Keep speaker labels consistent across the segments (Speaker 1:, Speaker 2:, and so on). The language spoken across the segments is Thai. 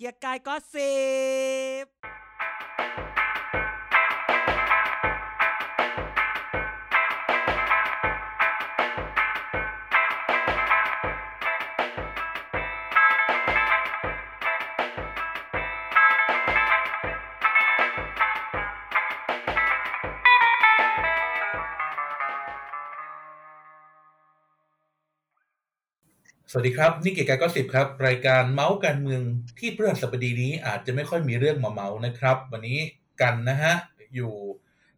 Speaker 1: เกียร์กายก็สิบ
Speaker 2: สวัสดีครับ นี่เกียกกาย gossip ครับ รายการเมาท์การเมืองที่เพื่อนสัปดาห์นี้อาจจะไม่ค่อยมีเรื่องมาเมาท์นะครับ วันนี้กันนะฮะ อยู่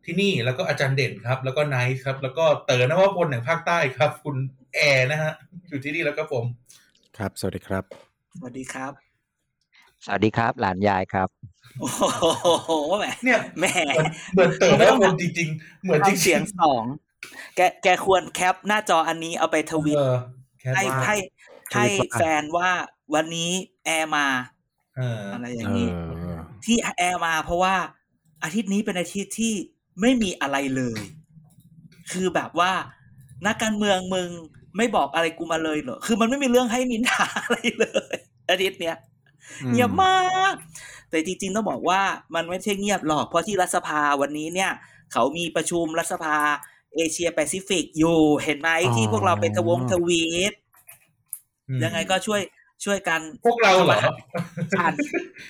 Speaker 2: ที่นี่แล้วก็อาจารย์เด่นครับ แล้วก็ไนท์ครับ แล้วก็เต๋อนวพลแห่งภาคใต้ครับ คุณแอร์นะฮะ อยู่ที่นี่แล้วก็ผม
Speaker 3: ครับ สวัสดีครับ
Speaker 1: สวัสดีครับ
Speaker 4: สวัสดีครับ หลานยายครับ
Speaker 1: โอ้โหแหม
Speaker 2: เนี่ย
Speaker 1: แหม
Speaker 2: เหมือนเหมือนเต๋อนวพลจริง ๆ เหมือนจริง
Speaker 1: ทำเสียงสองแกแกควร cap หน้าจออันนี้เอาไปทวิต
Speaker 2: เออแค่
Speaker 1: ให้
Speaker 2: ว่า
Speaker 1: ให้ ให้
Speaker 3: ทวิตว่า
Speaker 1: แฟนว่าวันนี้แอร์มา
Speaker 2: เออ
Speaker 1: อะไรอ
Speaker 3: เอย่าง
Speaker 1: นี้
Speaker 3: อ
Speaker 1: ที่แอร์มาเพราะว่าอาทิตย์นี้เป็นอาทิตย์ที่ไม่มีอะไรเลย คือแบบว่านักการเมืองมึงไม่บอกอะไรกูมาเลยเหรอคือมันไม่มีเรื่องให้นินทาอะไรเลยอาทิตย์เนี้ยเงียบมาก แต่จริงๆต้องบอกว่ามันไม่ใช่เงียบหรอกเพราะที่รัฐสภาวันนี้เนี่ย เขามีประชุมรัฐสภาเอเชียแปซิฟิกอยู่เห็นไหมที่พวกเราไปทวงทวีต
Speaker 2: อืม
Speaker 1: ยังไงก็ช่วยช่วยกัน
Speaker 2: พวกเราเหรอ
Speaker 1: อ่าน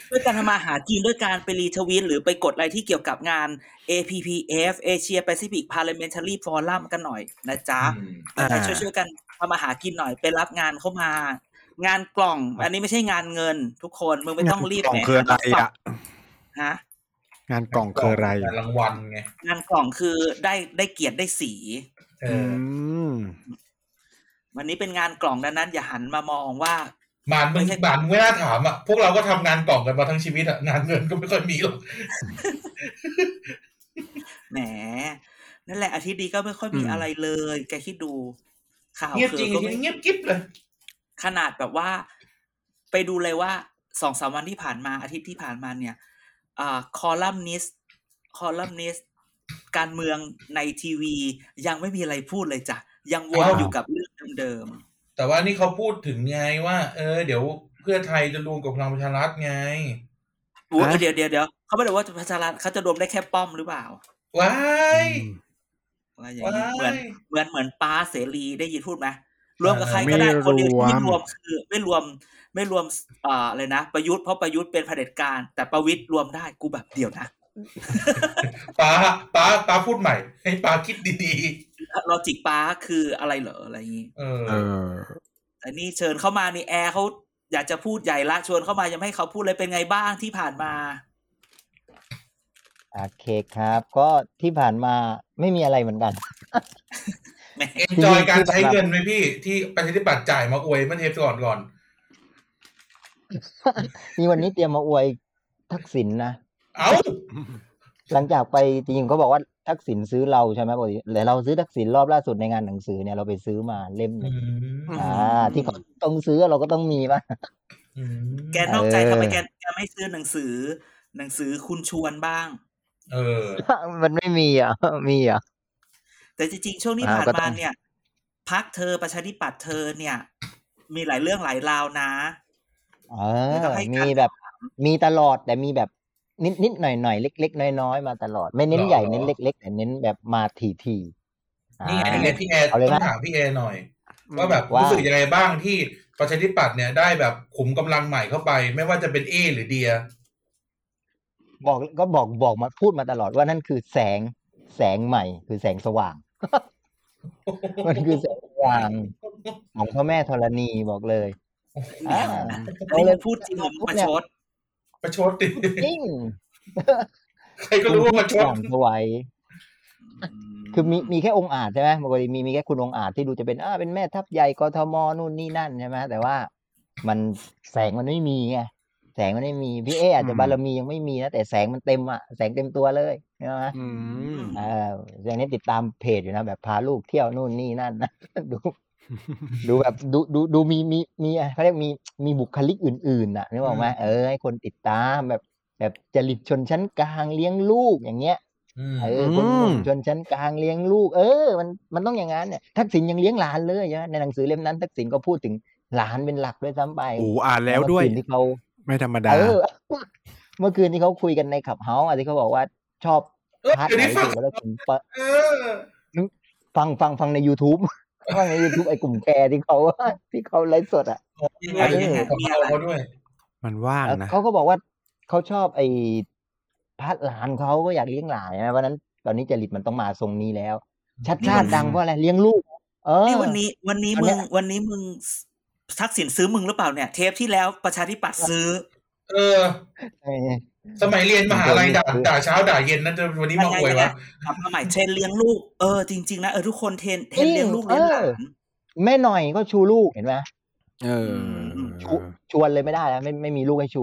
Speaker 1: ช่วยกันทำมาหากินด้วยการไปรีทวีตหรือไปกดอะไรที่เกี่ยวกับงาน APPF Asia Pacific Parliamentary Forum กันหน่อยนะจ๊ะ
Speaker 2: อืม
Speaker 1: ยังไงช่วยช่วยๆกันทำมาหากินหน่อยไปรับงานเข้ามางานกล่อง อันนี้ไม่ใช่งานเงินทุกคนมึงไม่ต้องรีบ
Speaker 3: กล่อง
Speaker 1: แหม
Speaker 3: คืออะไรอะ
Speaker 1: ฮะ
Speaker 3: งานกล่องคืออะไร
Speaker 2: รางวัลไง
Speaker 1: งานกล่องคือได้ได้เกียรติได้สี
Speaker 2: เอ
Speaker 3: อื
Speaker 2: อ
Speaker 3: ม
Speaker 1: วันนี้เป็นงานกล่องดังนั้น อย่าหันมามองว่า
Speaker 2: บานมึงบานมึงไม่น่าถามอะพวกเราก็ทำงานกล่องกันมาทั้งชีวิตอะงานเงินก็ไม่ค่อยมีหรอก
Speaker 1: แหมนั่นแหละอาทิตย์นี้ก็ไม่ค่อยมี
Speaker 3: อืม
Speaker 1: อะไรเลย แกคิดดู ข่าว
Speaker 2: เงียบ
Speaker 1: คื
Speaker 2: จริง
Speaker 1: ก็
Speaker 2: ที
Speaker 1: ไม่
Speaker 2: นี้เงียบกิ๊บเลย
Speaker 1: ขนาดแบบว่า ไปดูเลยว่าสองสามวันที่ผ่านมาอาทิตย์ที่ผ่านมาเนี่ยอ่าคอลัมนิสคอลัมนิสการเมืองในทีวี ยังไม่มีอะไรพูดเลยจ้ะยังวน
Speaker 2: อ้าว
Speaker 1: อยู่กับเรื่อง เดิม
Speaker 2: แต่ว่านี่เขาพูดถึงไงว่า เออ เดี๋ยวเพื่อไทยจะรวมกับพลังประชารัฐไง
Speaker 1: ๆอุ๊ย
Speaker 3: ฮะ
Speaker 1: เดี๋ยวเดี๋ยวเดี๋ยวเขาไม่ได้ว่าประชารัฐเขาจะรวมได้แค่ป้อมหรือเปล่า
Speaker 2: ว้าย
Speaker 1: อะไรอย่างนี้
Speaker 2: ว้าย
Speaker 1: เหมือนเหมือนเหมือนป้าเสรีได้ยินพูดไหมรวมกับใครก็ได้
Speaker 3: ไม่
Speaker 1: คนเดียวที่ไม่
Speaker 3: รวม
Speaker 1: รวมคือไม่รวมไม่รวมอ่าอะไรนะ ประยุทธ์เพราะประยุทธ์เป็นเผด็จการ แต่ประวิตรรวมได้กูแบบเดียวนะ
Speaker 2: ป้าป้าป้าพูดใหม่ ให้ป้าคิดดี
Speaker 1: ลอจิกป้าคืออะไรเหรออะไรอย่างนี้
Speaker 2: ๆเออ
Speaker 3: เออ
Speaker 1: แต่นี่เชิญเข้ามานี่แอร์เขาอยากจะพูดใหญ่ละชวนเข้ามายังไม่ให้เขาพูดเลยเป็นไงบ้างที่ผ่านมา
Speaker 4: โอเคครับ ก็ที่ผ่านมาไม่มีอะไรเหมือนกัน
Speaker 1: แหม
Speaker 2: เอ็นจอยการใช้เงินไหมพี่ ที่ประชาธิปัตย์จ่ายมาอวยเมื่อเทปก่อนก่อน
Speaker 4: มีวันนี้เตรียมมาอวยทักษิณนะ
Speaker 2: เอ้า
Speaker 4: หลังจากไปจริงๆเขาบอกว่า ทักษิณซื้อเราใช่ไหมปกติแต่เราซื้อทักษิณรอบล่าสุดในงานหนังสือเนี่ยเราไปซื้อมาเล่มห
Speaker 2: อื
Speaker 4: นึ่ง
Speaker 2: ม
Speaker 4: อ่า ที่เขาต้องซื้อเราก็ต้องมีป่ะ
Speaker 2: อืม
Speaker 1: แกนอกใจ
Speaker 4: เออ
Speaker 1: ทำไมแกแกไม่ซื้อหนังสือ หนังสือคุณชวนบ้าง
Speaker 2: เออ
Speaker 4: มันไม่มีอะมีอะ
Speaker 1: แต่จริงๆช่วงนี้
Speaker 4: อ่า
Speaker 1: ผ่าน
Speaker 4: ก็ต้
Speaker 1: มา
Speaker 4: อง
Speaker 1: เนี่ยพักเธอประชาธิปัตย์เธอเนี่ย มีหลายเรื่องหลายราวนะ
Speaker 4: เอ
Speaker 1: ไม่
Speaker 4: อ
Speaker 1: ต้องให้การ
Speaker 4: มีแบบ มีตลอดแต่มีแบบ นิดนิดหน่อยหน่อยๆเล็ก ๆ น้อยๆมาตลอด ไม่เน้น
Speaker 2: หรอ
Speaker 4: ใหญ่เน้นเล็ก ๆ แต่เน้นแบบมาทีทีๆ
Speaker 2: นี่ไง
Speaker 4: อ่า
Speaker 2: เนี่ยพี่แอร์
Speaker 4: เอาเลย
Speaker 2: ต้อง
Speaker 4: นะ
Speaker 2: ถามพี่แอร์หน่อยว่าแบบ
Speaker 4: ว่า
Speaker 2: รู้สึกยังไงบ้างที่ประชาธิปัตย์เนี่ยได้แบบขุมกำลังใหม่เข้าไป ไม่ว่าจะเป็นเอหรือเดีย
Speaker 4: บอกก็บอกบอกมาพูดมาตลอดว่านั่นคือแสงแสงใหม่ คือแสงสว่าง มันคือแสงสว่างของพ่อแม่ธรณีบอกเลยอ่า
Speaker 1: อันนี้มึงพูดจริงหรือมึงประชด
Speaker 2: ประชดดิ
Speaker 4: จริง
Speaker 2: ใครก็รู้ว่าประชด
Speaker 4: อย่างสวยคือมีมีแค่องค์อาจใช่ไหมปกติมีมีแค่คุณองค์อาจที่ดูจะเป็นอ่าเป็นแม่ทัพใหญ่กทมนู่นนี่นั่นใช่ไหมแต่ว่ามันแสงมันไม่มีไงแสงมันไม่มีพี่เออาจจะ
Speaker 3: อืม
Speaker 4: บารมียังไม่มีนะแต่แสงมันเต็มอะแสงเต็มตัวเลยใช่ไหม
Speaker 3: อืม
Speaker 4: เอออย่างนี้ติดตามเพจอยู่นะแบบพาลูกเที่ยวนู่นนี่นั่นนะดู ดูแบบดูดูดูมีมีมีเขาเรียกมีมีบุคลิกอื่นๆน่ะนึกออกไหมเออให้คนติดตามแบบแบบจริตชนชั้นกลางเลี้ยงลูกอย่างเงี้ย
Speaker 2: อืม
Speaker 4: เออคนชนชั้นกลางเลี้ยงลูก เออ มันมันต้องอย่างนั้นเนี่ยทักษิณยังเลี้ยงหลานเลยใช่ไหมในหนังสือเล่มนั้นทักษิณก็พูดถึงหลานเป็นหลักด้วยซ้ำไป
Speaker 3: โอ้อ่านแล้วด้วย
Speaker 4: เมื่อคืนที่เขา
Speaker 3: ไม่ธรรมดา
Speaker 4: เออเมื่อคืนที่เขาคุยกันใน Clubhouse อะที่เขาบอกว่าชอบ
Speaker 2: เออ
Speaker 4: part
Speaker 2: เดี๋ยว
Speaker 4: ไหน
Speaker 2: นี้ฟัง
Speaker 4: สุดแล้วผมเปิด
Speaker 2: เออ
Speaker 4: ฟังฟังฟังใน YouTube ฟังใน YouTube ไอ้กลุ่มแกที่เขาที่เขาไลฟ์สดอะ
Speaker 1: ยังไง
Speaker 2: เอ
Speaker 1: ยังไง
Speaker 2: อ
Speaker 1: มี
Speaker 2: เอา
Speaker 1: อะไร
Speaker 2: เขาด้วย
Speaker 3: มันว่างนะ
Speaker 4: เขาก็บอกว่าเขาชอบไอ้ part หลานเขาก็อยากเลี้ยงหลานนะเพราะฉะนั้น ตอนนี้จริตมันต้องมาทรงนี้แล้ว ชัดชาติดังเพราะอะไรเลี้ยงลูก เออ
Speaker 1: นี่วันนี้ วันนี้
Speaker 4: อัน
Speaker 1: มึ
Speaker 4: เนี้
Speaker 1: ง
Speaker 4: ย
Speaker 1: วันนี้มึงทักษิณซื้อมึงหรือเปล่าเนี่ย เทปที่แล้วประชาธิปัตย์ซื้อ
Speaker 2: เออ
Speaker 4: เออ
Speaker 2: สมัยเรียนมหาลัยด่าด่าเช้าด่าเย็นนะจะวันนี้มาอวยวะ
Speaker 1: กลับมาใหม่เทรนเลี้ยงลูกเออจริงๆนะเออทุกคนเทรนเทรนเลี้ยงลูกเลี้ยงหลาน
Speaker 4: แม่หน่อยก็ชูลูกเห็นไหม
Speaker 3: เออ
Speaker 4: ชูชวนเลยไม่ได้แล้วไม่ไม่มีลูกให้ชู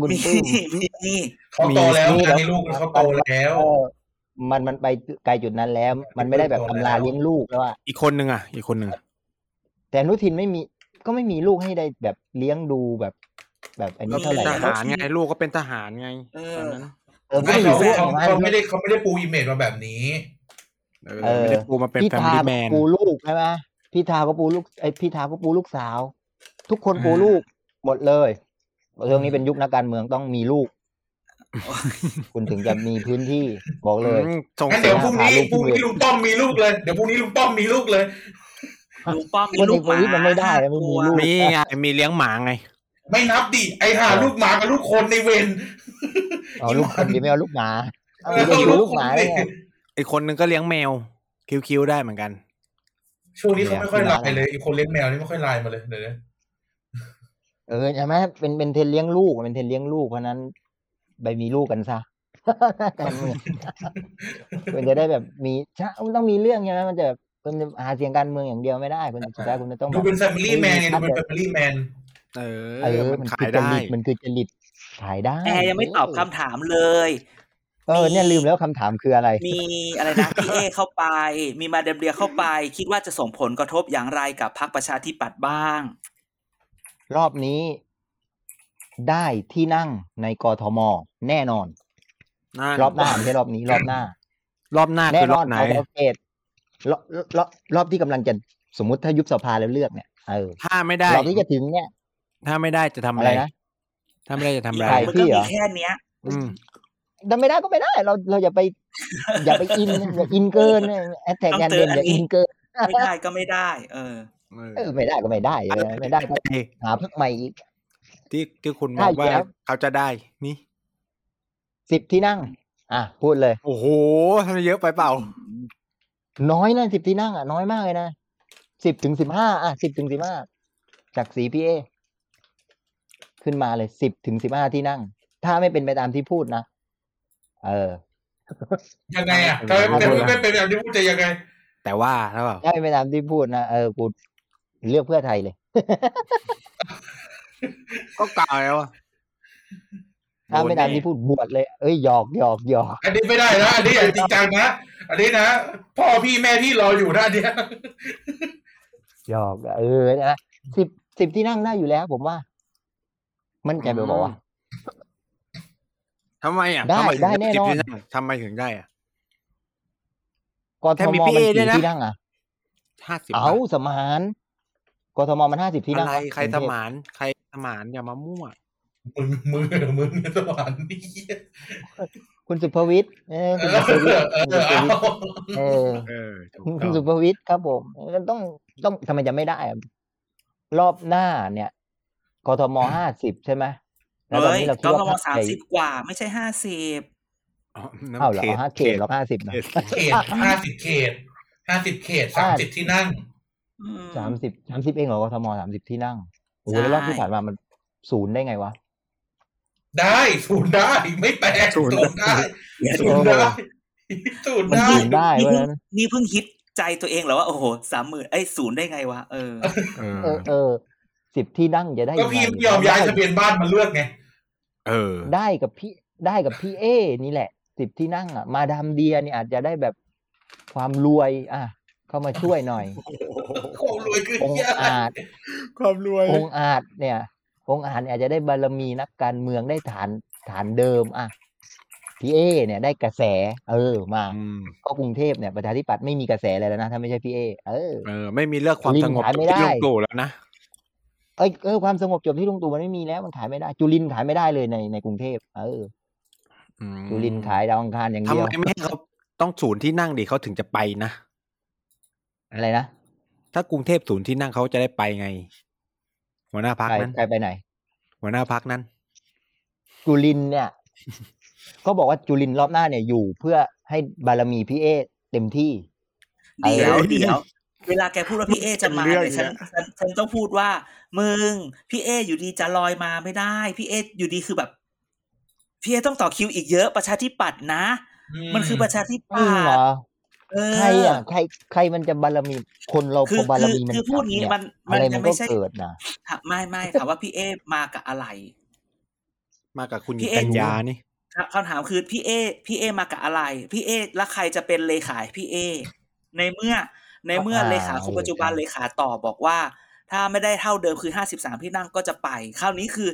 Speaker 4: บุญ
Speaker 1: มี
Speaker 4: ปลื้ม
Speaker 1: มีมี
Speaker 2: เขาโตแล้ว
Speaker 4: มี
Speaker 2: งานนี้ลูกเขาโตแล้ว
Speaker 4: เออมันมันไปไกลจุดนั้นแล้ว มันไม่ได้แบบอำลาเลี้ยงลูกแล้วอะ
Speaker 3: อีกคนหนึ่งอะ อีกคนหนึ่ง
Speaker 4: แต่อนุทินไม่มีก็ไม่มีลูกให้ได้แบบเลี้ยงดูแบบ แบบอัน
Speaker 3: ก็
Speaker 4: นี้เท่า
Speaker 3: เป็น
Speaker 4: ไหร่
Speaker 3: ทหารไงลูกก็เป็นทหารไง
Speaker 1: เอ
Speaker 3: ต
Speaker 1: อ
Speaker 3: อนนั้น
Speaker 4: เออ
Speaker 2: ไม่
Speaker 4: ไม่
Speaker 2: เขา
Speaker 4: มีลูก
Speaker 2: เขา
Speaker 4: ของมัน
Speaker 2: เขาไม่ได้เขาไม่ได้ปูอิมเมจมาแบบนี้
Speaker 3: เออ
Speaker 4: เออ
Speaker 3: ไม่ได้ปูมาเป็น
Speaker 4: พี่
Speaker 3: แฟมิ
Speaker 4: ทา
Speaker 3: ลี่
Speaker 4: ก็
Speaker 3: แมน
Speaker 4: ปูลูกใช่ไหมพี่ทาก็ปูลูกไอยพี่ทาก็ปูลูกสาว ทุกคนปูลูกหมดเลยเรื่องนี้เป็นยุคนักการเมืองต้องมีลูก คุณถึงจะมีพื้นที่บอกเลย
Speaker 3: อืมส่ง
Speaker 2: งั้น
Speaker 3: เสริ
Speaker 2: เดี๋ยว
Speaker 3: ม
Speaker 2: พรุ่งนี้
Speaker 4: หาลูก
Speaker 2: พรุ่งนี้ลุงป้อมมีลูกเลย เดี๋ยวพรุ่งนี้ลุงป้อมมีลูกเลย
Speaker 1: ลุงป้อมมี
Speaker 4: คน
Speaker 1: ลู
Speaker 4: เอกกประวิตรมันไม่ได้
Speaker 1: ห้า
Speaker 4: ไม่มี
Speaker 1: ตัว
Speaker 4: ลูก
Speaker 3: มีไงมีเลี้ยงหมาไง
Speaker 2: ไม่นับดิไอหา
Speaker 4: เออ
Speaker 2: ลูกหมากับลูกคนในเวร
Speaker 4: เอาลูกคนดีไม่เอาลูกหมา
Speaker 2: เอ
Speaker 4: เอา
Speaker 2: อ
Speaker 4: ลู
Speaker 2: เอา
Speaker 4: ก
Speaker 2: ลู
Speaker 4: ลู
Speaker 2: ก
Speaker 4: กหมา
Speaker 2: คน
Speaker 4: ได้
Speaker 2: ดิ
Speaker 4: ไง
Speaker 3: อีกคนหนึ่งก็เลี้ยงแมว คิ้วๆได้เหมือนกัน
Speaker 2: ช่วงนี้เขาไม่ค่อยไลน์เลยไอคนเลี้ยงแมวนี่ไม่ค่อยไลน์มาเลยเดี๋ยวนะ
Speaker 4: เออใช่ไหมเป็นเป็นเทรนเลี้ยงลูกเป็นเทรนเลี้ยงลูกเพราะฉะนั้นไปมีลูกกันซะการเมืองคุณจะได้แบบมีใช่มันต้องมีเรื่องใช่ไหมมันจะคุณจะหาเสียงการเมืองอย่างเดียวไม่ได้คุณสุดท้ายคุณจะต้องแบ
Speaker 2: ดู
Speaker 4: บ
Speaker 2: เป็นแฟมิลี่แมนไงดูเป็นแฟมิลี่แมน
Speaker 3: เอ
Speaker 4: เอ
Speaker 3: อ
Speaker 4: อ
Speaker 3: มัน
Speaker 4: มัน
Speaker 3: ขา
Speaker 4: คื
Speaker 3: ย
Speaker 4: อจ
Speaker 3: ได้
Speaker 4: ริตมันคือจริตขายได้
Speaker 1: แอร์ยังไม่ตอบคำถามเลย
Speaker 4: เออเนี่ยลืมแล้วคำถามคืออะไร
Speaker 1: มีอะไรนะพี่เอเข้าไป มีมาเดมเรียเข้าไป คิดว่าจะส่งผลกระทบอย่างไรกับพรรคประชาธิปัตย์บ้าง
Speaker 4: รอบนี้ได้ที่นั่งในกทมแน่นอน
Speaker 3: นั่น
Speaker 4: รอบหน้าไม่ใช่รอบนี้ รอบหน้า
Speaker 3: รอบหน้า
Speaker 4: แน่
Speaker 3: คือนร
Speaker 4: อ
Speaker 3: อนบไหน
Speaker 4: เอาเกตรอบรอบรอบที่กำลังจะสมมุติถ้ายุบสภาแล้วเลือกเนี่ยเออ
Speaker 3: ถ้าไม่ได้
Speaker 4: รอบที่จะถึงเนี่ย
Speaker 3: ถ้าไม่ได้จะทำอะ
Speaker 4: อะไรไรนะ
Speaker 3: ถ้าไม่ได้จะทำอะไร
Speaker 4: ใคร
Speaker 1: มัน
Speaker 4: พี่
Speaker 1: ก็
Speaker 4: เหร
Speaker 1: มี
Speaker 4: อ
Speaker 1: แค่เนี้ย
Speaker 3: อืม
Speaker 4: แต่ไม่ได้ก็ไม่ได้ เราเราอย่าไป อย่าไปอินอย่าอินเกินแอดแท็ก
Speaker 1: ต้อง
Speaker 4: แอน
Speaker 1: เจ
Speaker 4: เด
Speaker 1: อนอัน
Speaker 4: อย่า
Speaker 1: นี้
Speaker 4: อินเกิน
Speaker 1: ไม่ได้ก็ไม่ได้ เออ
Speaker 4: เออไม่ได้ก็ไม่ได้เออไม่ได้ก็หาพักใหม่อีก
Speaker 3: ที่ที่คุณม
Speaker 4: ได้
Speaker 3: อง
Speaker 4: อยู่
Speaker 3: ว่า
Speaker 4: แล้ว
Speaker 3: เขาจะได้นี่
Speaker 4: สิบที่นั่ง อะพูดเลย
Speaker 3: โอ้โหทำไมเยอะไปเปล่า
Speaker 4: น้อยนะสิบที่นั่งอะน้อยมากเลยนะสิบถึงสิบห้าอะสิบถึงสิบห้าจากสีพีเอ ขึ้นมาเลยสิบถึงสิบห้าที่นั่ง ถ้าไม่เป็นไปตามที่พูดนะ เออ
Speaker 2: ยังไงอะถ้าไม่ไม่เป็นแบบที่พูดจะยังไง
Speaker 3: แต่ว่าแล้วเปล่า
Speaker 4: ถ้าไม่เป็นไปตามที่พูดนะเออกูเลือกเพื่อไทยเลย
Speaker 3: ก็กล่าวแล้วอะ
Speaker 4: ถ้าไม่ตามที่พูดบวชเลย เอ้ยหยอกหยอกหยอก
Speaker 2: อันนี้ไม่ได้นะ อันนี้อย่าจริงจังนะ อันนี้นะ พ่อพี่แม่พี่รออยู่นะอันเนี้ย
Speaker 4: หยอก เออนะสิบสิบที่นั่งได้อยู่แล้ว ผมว่า มันใจแบบบอกว่า
Speaker 3: ทำไมอะ
Speaker 4: ได้
Speaker 3: ทำมถึง
Speaker 4: ได้แน่นอน
Speaker 3: สิบที่งทำไมถึงได้อะ
Speaker 4: กท
Speaker 3: แค่
Speaker 4: ม
Speaker 3: มี
Speaker 4: มัน
Speaker 3: PA ด้ว
Speaker 4: กี่
Speaker 3: ยนะ
Speaker 4: ที่นั่งอะ
Speaker 3: ห้าสิบ
Speaker 4: เอาสมานกทมมันห้าสิบที่นั่
Speaker 3: อะ
Speaker 4: ง
Speaker 3: ไร
Speaker 4: วะ
Speaker 3: ใคร
Speaker 4: ก
Speaker 3: ส
Speaker 4: งเทพ
Speaker 3: มานใครสมานอย่ามามั่ว
Speaker 2: มึงมึงมึงสวรรค์นี่
Speaker 4: คุณสุภวิทย์เออ
Speaker 2: เอ
Speaker 4: คุณ
Speaker 2: อ
Speaker 4: สุภวิทย์
Speaker 2: เอ
Speaker 4: คุณ
Speaker 2: อ
Speaker 4: สุภ
Speaker 2: เอา
Speaker 4: วิทย์เออ
Speaker 3: เออถูก
Speaker 4: คุณ
Speaker 3: ต้อง
Speaker 4: สุภวิทย์ครับผมมันต้องต้องทำไมจะไม่ได้อะรอบหน้าเนี่ย กทมห้าสิบใช่ไหมแล้วตอน
Speaker 1: เฮ้ย
Speaker 4: นี้เรา
Speaker 1: ก
Speaker 4: คิด
Speaker 1: ท
Speaker 4: ว่ามพรรค
Speaker 1: สาม
Speaker 4: ใหญ่
Speaker 1: สิบกว่าไม่ใช่ห้าสิบ
Speaker 3: อ๋อนั่น
Speaker 4: อ้าวเหรอ
Speaker 3: ขต
Speaker 4: ห้าเขตหรอห้าสิบนะ
Speaker 3: เขต
Speaker 2: เขตห้าสิบเขตห้าสิบเขตสามสิบที่นั่ง
Speaker 4: สามสิบสามสิบเองเหรอกทมสามสิบที่นั่งโอ้โหแล้วรอบที่ผ่านมามันศูนย์ได้ไงวะ
Speaker 2: ได้ศูนย์ได้ไม่แปลก
Speaker 3: ศู
Speaker 2: ศู
Speaker 3: นย์
Speaker 2: นย์ได้
Speaker 1: เดี๋ยว
Speaker 2: ศูนย์ได้ศูนย์
Speaker 4: มัน
Speaker 2: ได้
Speaker 4: ศูนย์ได้
Speaker 1: นี่
Speaker 4: เพราะ
Speaker 1: เพิ่
Speaker 4: ฉะ
Speaker 1: ง
Speaker 4: นั้น
Speaker 1: นี่เพิ่งฮิตใจตัวเองเหรอว่าโอ้โหสามหมื่นไอ้ยศูนย์ได้ไงวะเออ
Speaker 3: เออ
Speaker 4: เออเออ สิบที่นั่งจะได้
Speaker 2: ก็
Speaker 4: ยังไง
Speaker 2: พี่ไม่ยอมย้ายทะเบียนบ้านมาเลือกไง
Speaker 3: เออ
Speaker 4: ได้กับพี่ได้กับพี่เอ นี่แหละสิบที่นั่งอะ มาดามเดียนี่อาจจะได้แบบความรวย อะ เข้ามาช่วยหน่อย
Speaker 2: ความรวยคือ
Speaker 4: องค์
Speaker 2: เหี้ยอะไร
Speaker 4: อาจ
Speaker 3: ความรวย
Speaker 4: องค์อาจเนี่ย องค์อาจเนี่ยอาจจะได้บารมีนักการเมืองได้ฐานฐานเดิม อะพี่เอ เนี่ยได้กระแส เออ มา
Speaker 3: อืม
Speaker 4: ก็กรุงเทพเนี่ยประชาธิปัตย์ไม่มีกระแสอะไรแล้วนะถ้าไม่ใช่พี่เอ เออ
Speaker 3: เออไม่มีเลือกความ
Speaker 4: ลิง
Speaker 3: สงบ
Speaker 4: ขายไม่
Speaker 3: ที่
Speaker 4: ได้
Speaker 3: ลุงตู่แล้วนะ
Speaker 4: เอ้ยเออความสงบจบที่ลุงตู่มันไม่มีแล้วมันขายไม่ได้ จุลินขายไม่ได้เลยในในกรุงเทพเออ
Speaker 3: อืม
Speaker 4: จุลินขายดาวอังคารอย่าง
Speaker 3: ทำ
Speaker 4: เดียว
Speaker 3: ไมไม่ให้เขาต้องศูนย์ที่นั่งดิเขาถึงจะไปนะ
Speaker 4: อะไรนะ
Speaker 3: ถ้ากรุงเทพศูนย์ที่นั่งเขาจะได้ไปไง หัวหน้าพัก
Speaker 4: ใคร
Speaker 3: นั้น
Speaker 4: ใครไปไหน
Speaker 3: หัวหน้าพักนั้น
Speaker 4: จุลินเนี่ยก็บอกว่าจุลินรอบหน้าเนี่ยอยู่เพื่อให้บารมีพี่เอเต็มที่
Speaker 1: เดี๋ยว
Speaker 4: เออ
Speaker 1: เดี๋ยว เวลาแกพูดว่าพี่เอจะมา
Speaker 3: เป็นเรื่อง
Speaker 1: เนี่ยฉัน
Speaker 3: เนี่ย
Speaker 1: ฉันฉันต้องพูดว่า มึง พี่เออยู่ดีจะลอยมาไม่ได้ พี่เออยู่ดีคือแบบ พี่เอต้องต่อคิวอีกเยอะประชาธิปัตย์นะ มันคือประชาธิ
Speaker 4: จ
Speaker 1: ปั
Speaker 4: ริง
Speaker 1: ต
Speaker 4: เหร
Speaker 1: ย์
Speaker 4: อ
Speaker 1: เออ
Speaker 4: ใครอะใครใครมันจะบารมีคนเรา
Speaker 1: คื
Speaker 4: พ
Speaker 1: อ
Speaker 4: อบาร
Speaker 1: คือ
Speaker 4: มีมัน
Speaker 1: คือพูด
Speaker 4: กลับ
Speaker 1: งี้
Speaker 4: เนี่ย
Speaker 1: มัน
Speaker 4: อะ
Speaker 1: มัน
Speaker 4: ไร
Speaker 1: ยั
Speaker 4: มัน
Speaker 1: ง
Speaker 4: ก็
Speaker 1: ไม่ใช่
Speaker 4: เกิดนะ
Speaker 1: ถามไม่ไม่ถามว่าพี่เอมากับอะไร
Speaker 3: มากับคุณห
Speaker 1: พี่
Speaker 3: ญิง
Speaker 1: เอ๊ะ
Speaker 3: กัญญานี่
Speaker 1: คำถามคือพี่เอ พี่เอมากับอะไร พี่เอแล้วใครจะเป็นเลขาให้พี่เอ ในเมื่อ ในเมื่อ
Speaker 4: อ่า
Speaker 1: เลขาคนปัจจุบัน
Speaker 4: ใช่
Speaker 1: เลขาต่อบอกว่า ถ้าไม่ได้เท่าเดิมคือห้าสิบสามที่นั่งก็จะไป คราวนี้คือ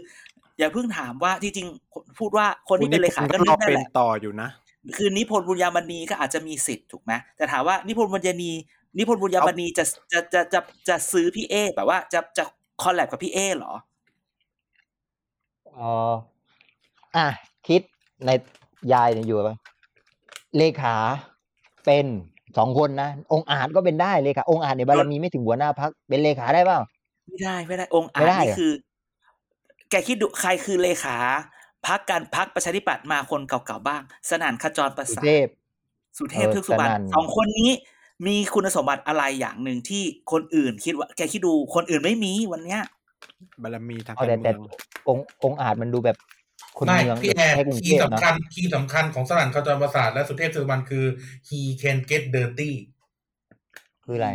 Speaker 1: อย่าเพิ่งถามว่าที่จริงพูดว่าคนที่เป็นเลขา
Speaker 3: คุณ
Speaker 1: ก็
Speaker 3: นิพนธ์ก็ร
Speaker 1: นึ
Speaker 3: อก
Speaker 1: ได้
Speaker 3: เป็
Speaker 1: แห
Speaker 3: น
Speaker 1: ละ
Speaker 3: ต่ออยู่นะ
Speaker 1: คือนิพนธ์บุญญามณีก็อาจจะมีสิทธิ์ถูกไหมแต่ถามว่านิพนธ์บุญญานีนิพนธ์บุญญามณีจะจะจะจะจะซื้อพี่เอแบบว่าจะจะคอลแลบกับพี่เอเหรอ
Speaker 4: เอออะคิดในยายเนี่ยอยู่ปะเลขาเป็น สองคนนะ องค์อาจก็เป็นได้เลขาองค์อาจเนี่ยบารมีไม่ถึงหัวหน้าพักเป็นเลขาได้เปล่า
Speaker 1: ไม่ได้ไม่ได้องค์อา
Speaker 4: ไม่
Speaker 1: จ
Speaker 4: ได้
Speaker 1: นี่
Speaker 4: เหรอ
Speaker 1: คือ แกคิดดูใครคือเลขาพักการพักประชาธิปัตย์มาคนเก่าๆบ้าง สนานขจรประ
Speaker 4: สุ
Speaker 1: สา
Speaker 4: เท
Speaker 1: ท
Speaker 4: พ
Speaker 1: สุเทพ
Speaker 4: เออ
Speaker 1: ทึกสุบรร
Speaker 4: ส
Speaker 1: ณ
Speaker 4: นั่น
Speaker 1: สองคนนี้มีคุณสมบัติอะไรอย่างหนึ่งที่คนอื่นคิดว่า แกคิดดูคนอื่นไม่มีวันเนี้ย
Speaker 3: บารมีทาง
Speaker 4: เอา
Speaker 3: การ
Speaker 4: แต่
Speaker 3: เมื
Speaker 4: แต่
Speaker 3: อง
Speaker 4: องค์องค์อาจมันดูแบบ คน
Speaker 2: ไม่
Speaker 4: เมือง
Speaker 2: พี่แอร์
Speaker 4: แค่กรุง
Speaker 2: คี
Speaker 4: เท
Speaker 2: ย์
Speaker 4: พนะ
Speaker 2: สำคัญคีย์สำคัญของสนั่นขจรประสาทและสุเทพสุวรรณคือ he can get dirty
Speaker 4: คืออะไร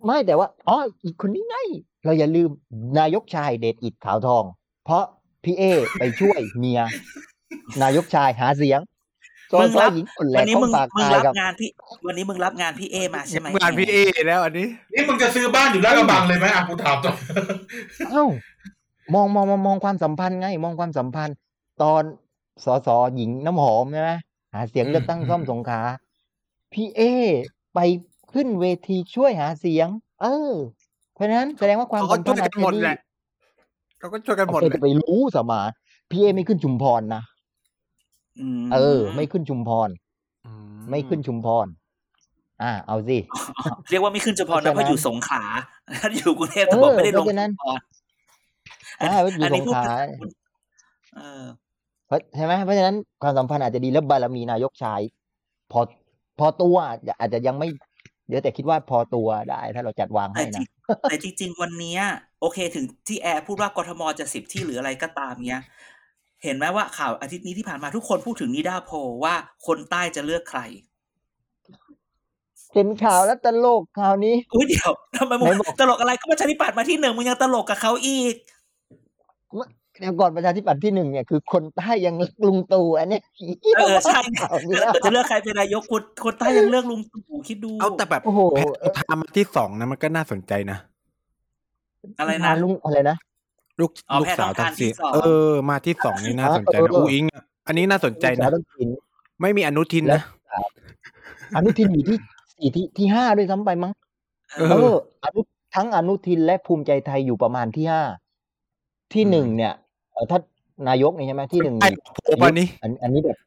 Speaker 1: ม
Speaker 4: ไม่แต่ว่าอ๋ออีกคนนี้ไง เราอย่าลืมนายกชายเดชอิดขาวทอง เพราะพี่เอไปช่วยเมีย นายกชายหาเสียงส
Speaker 1: มึง
Speaker 4: ส
Speaker 1: รับ
Speaker 4: หญิงคนแร
Speaker 1: วัน
Speaker 4: ก
Speaker 1: นี้
Speaker 4: เข้า
Speaker 1: มึง
Speaker 4: ปาก
Speaker 1: มึง
Speaker 4: ตาย
Speaker 1: รับ
Speaker 4: กับ
Speaker 1: งานพี่ วันนี้มึงรับงานพี่เอมาใช่ไหม
Speaker 3: งานพี่เอแล้วอันนี้
Speaker 2: นี่มึงจะซื้อบ้านอยู่ลาดกระบังเลยไหมอะกูถามต่อ
Speaker 4: เอ้า มองมองมองมองความสัมพันธ์ไง มองความสัมพันธ์ ตอนสสหญิงน้ำหอมใช่ไหมหาเสียง
Speaker 2: อืม
Speaker 4: เลือกตั้ง
Speaker 2: อืม
Speaker 4: ซ่อมสงขลาพี่เอ ไปขึ้นเวทีช่วยหาเสียง เออ เพราะฉะนั้นแสดงว่าความ
Speaker 3: เขาก็
Speaker 4: สัม
Speaker 3: ช่
Speaker 4: พั
Speaker 3: วย
Speaker 4: นธ์
Speaker 3: กันหมดแหละเขาก็ช่วยกันหมด
Speaker 4: ใคร
Speaker 3: แห
Speaker 4: จะ
Speaker 3: ละ
Speaker 4: ไปรู้สมาพี่เอไม่ขึ้นชุมพรนะ
Speaker 1: ม
Speaker 4: เออ ไม่ขึ้นชุมพรไม่ขึ้นชุมพรอ่า เอาสิ
Speaker 1: เรียกว่าไม่ขึ้นเฉพาะ
Speaker 4: เพราะ
Speaker 1: นะ
Speaker 4: ฉะนั้น
Speaker 1: เพราะอยู่สงขลาถ้าอยู่กรุงเทพ
Speaker 4: เอ
Speaker 1: แต่
Speaker 4: อ
Speaker 1: บอกไม่ได้ลง
Speaker 4: เพราะฉะนั้น
Speaker 1: ชุมพร
Speaker 4: อ่าว่าอยู่
Speaker 1: อันนี้
Speaker 4: สง
Speaker 1: พูด
Speaker 4: ขลา
Speaker 1: เออ
Speaker 4: เพราะใช่ไหมเพราะฉะนั้นความสัมพันธ์อาจจะดีแล้วบารมีนายกชายพอพอตัวอาจจะยังไม่เดี๋ยวแต่คิดว่าพอตัวได้ถ้าเราจัดวาง
Speaker 1: แต่
Speaker 4: ให้
Speaker 1: จริ
Speaker 4: นะ
Speaker 1: งแต่จริงๆวันเนี้ยโอเคถึงที่แอร์พูดว่ากทมจะสิบที่หรืออะไรก็ตามเนี้ย เห็นไหมว่าข่าวอาทิตย์นี้ที่ผ่านมาทุกคนพูดถึงนิดาโพลว่าคนใต้จะเลือกใคร
Speaker 4: เห็นข่าวแล้วตลกข่าวนี้
Speaker 1: อุ้ยเดี๋ยวทำไมมึง
Speaker 4: ไหนบอก
Speaker 1: ตลกอะไรก็ประชาธิปัตย์มาที่หนึ่งมึงยังตลกกับเขาอีก
Speaker 4: เดี๋ยวก่อนประชาธิปัตย์ที่หนึ่งเนี่ยคือคนใต้ยังลุงตู่อันเนี้ย
Speaker 1: เออใช่
Speaker 4: ข่าวนี้
Speaker 1: จะเลือกใครเป็นนายกคนคนใต้ยังเลือกลุงตู่คิดดู
Speaker 3: เอาแต่แบบ
Speaker 4: โอ้โห
Speaker 3: แพทย์ทำมาที่สองนะมันก็น่าสนใจนะ
Speaker 1: อะไรนะ
Speaker 4: ลุงอะไรนะ
Speaker 3: ลูก
Speaker 1: อ๋อ
Speaker 3: ลูก
Speaker 1: แพทย์
Speaker 3: สาว
Speaker 1: ต้อง
Speaker 3: ทั
Speaker 1: กากร
Speaker 3: ษิ
Speaker 1: ที่
Speaker 3: ณ
Speaker 1: สอง
Speaker 3: เออ มาที่สองนี่น่าสนใจ
Speaker 4: เออ
Speaker 3: นะ
Speaker 4: เออ
Speaker 3: อูอิงอะอันนี้น่าสนใจ
Speaker 4: ลูกสา
Speaker 3: นะ
Speaker 4: วต้องกิน
Speaker 3: ไม่มีอนุทิน
Speaker 4: แล้
Speaker 3: นะ
Speaker 4: วอนุทินอยู่ที่สี่ที่ที่ห้าด้วยซ้ำไปมั้ง
Speaker 1: เอ
Speaker 3: เอ
Speaker 1: อ
Speaker 4: เอออนุทั้งอนุทินและภูมิใจไทยอยู่ประมาณที่ห้า ที่หนึ่งเนี่ยเอ่อถ้านายกนี่ใช่ไหมที่หนึ่ง
Speaker 3: ไอ้โผล่ปะนี้
Speaker 4: อันอันนี้แบบ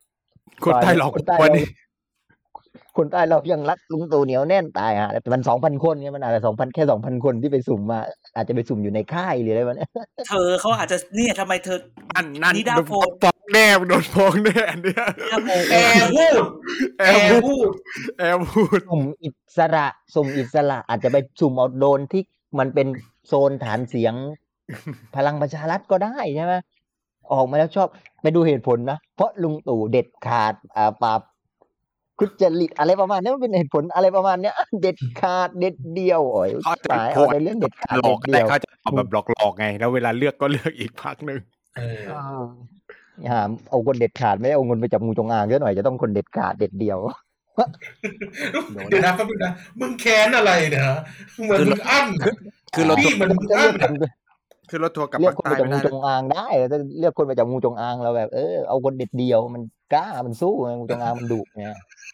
Speaker 3: คนใต้หลอก
Speaker 4: คนใต้
Speaker 3: ปะ
Speaker 4: เรา
Speaker 3: นี้
Speaker 4: คนใต้เรายังรักลุงตู่เหนียวแน่นตายฮะแต่มันสองพันคนเนี่ยมันอาจจะสองพันแค่สองพันคนที่ไปสุ่มมา อาจจะไปสุ่มอยู่ในค่ายหรืออะไรวะเนี่ย
Speaker 1: เธอเขาอาจจะเนี่ยทำไมเธอ
Speaker 3: นั่นนั่น
Speaker 1: นิดา
Speaker 3: โดน
Speaker 1: โพ
Speaker 3: ฟ้องแน่โดนฟ้องแน่อันเนี้ย
Speaker 1: นิดาโพ
Speaker 2: แอร์พูด
Speaker 3: แอ
Speaker 2: แอ
Speaker 3: ร์
Speaker 2: ร์
Speaker 3: พูด
Speaker 2: พูด
Speaker 3: แอร์พูด
Speaker 4: สุ่มอิสระสุ่มอิสระ อาจจะไปสุ่มเอาโดนที่มันเป็นโซนฐานเสียง พลังประชารัฐก็ได้ใช่ไหมออกมาแล้วชอบไปดูเหตุผลนะ เพราะลุงตู่เด็ดขาดอ่าปราบคุจริตอะไรประมาณนี้มันเป็นเหตุผลอะไรประมาณเนี้ย เด็ดขาดเด็ดเดียวโอ้ย
Speaker 3: เขาจะ
Speaker 4: ตาย
Speaker 3: โพ
Speaker 4: เอา
Speaker 3: ส
Speaker 4: ในเรื่องเด็ดขาด
Speaker 3: หล
Speaker 4: เด็
Speaker 3: อก
Speaker 4: ดเดี
Speaker 3: แต่
Speaker 4: ยว
Speaker 3: เขาจะเอาแบบหลอกๆไง แล้วเวลาเลือกก็เลือกอีกพักหนึ่ง
Speaker 2: เออ
Speaker 4: อย่าเอาคนเด็ดขาดไม่ได้เอาเงินไปจับงูจงอางเยอะหน่อยจะต้องคนเด็ดขาดเด็ดเดียว
Speaker 2: เดี๋ยวนะแป๊บนึงนะมึงแค้นอะไรเนี่ยฮะเหมือนมึงอั้น
Speaker 3: คือรถ
Speaker 2: นี่
Speaker 3: ทัวร์
Speaker 2: มันมึง
Speaker 4: จะ
Speaker 2: อั้
Speaker 4: เลือนก คน
Speaker 3: คือรถทัวร์กลับ
Speaker 4: เลือ
Speaker 3: ภากค
Speaker 4: คน
Speaker 3: ใต้
Speaker 4: ไปจับ
Speaker 3: ไม่
Speaker 4: งู
Speaker 3: ได้
Speaker 4: จงอางได้ถ้าเลือกคนไปจับงูจงอางเราแบบเออเอาคนเด็ดเดียวมันกล้ามันสู้ไงงูจงอางมันดุไง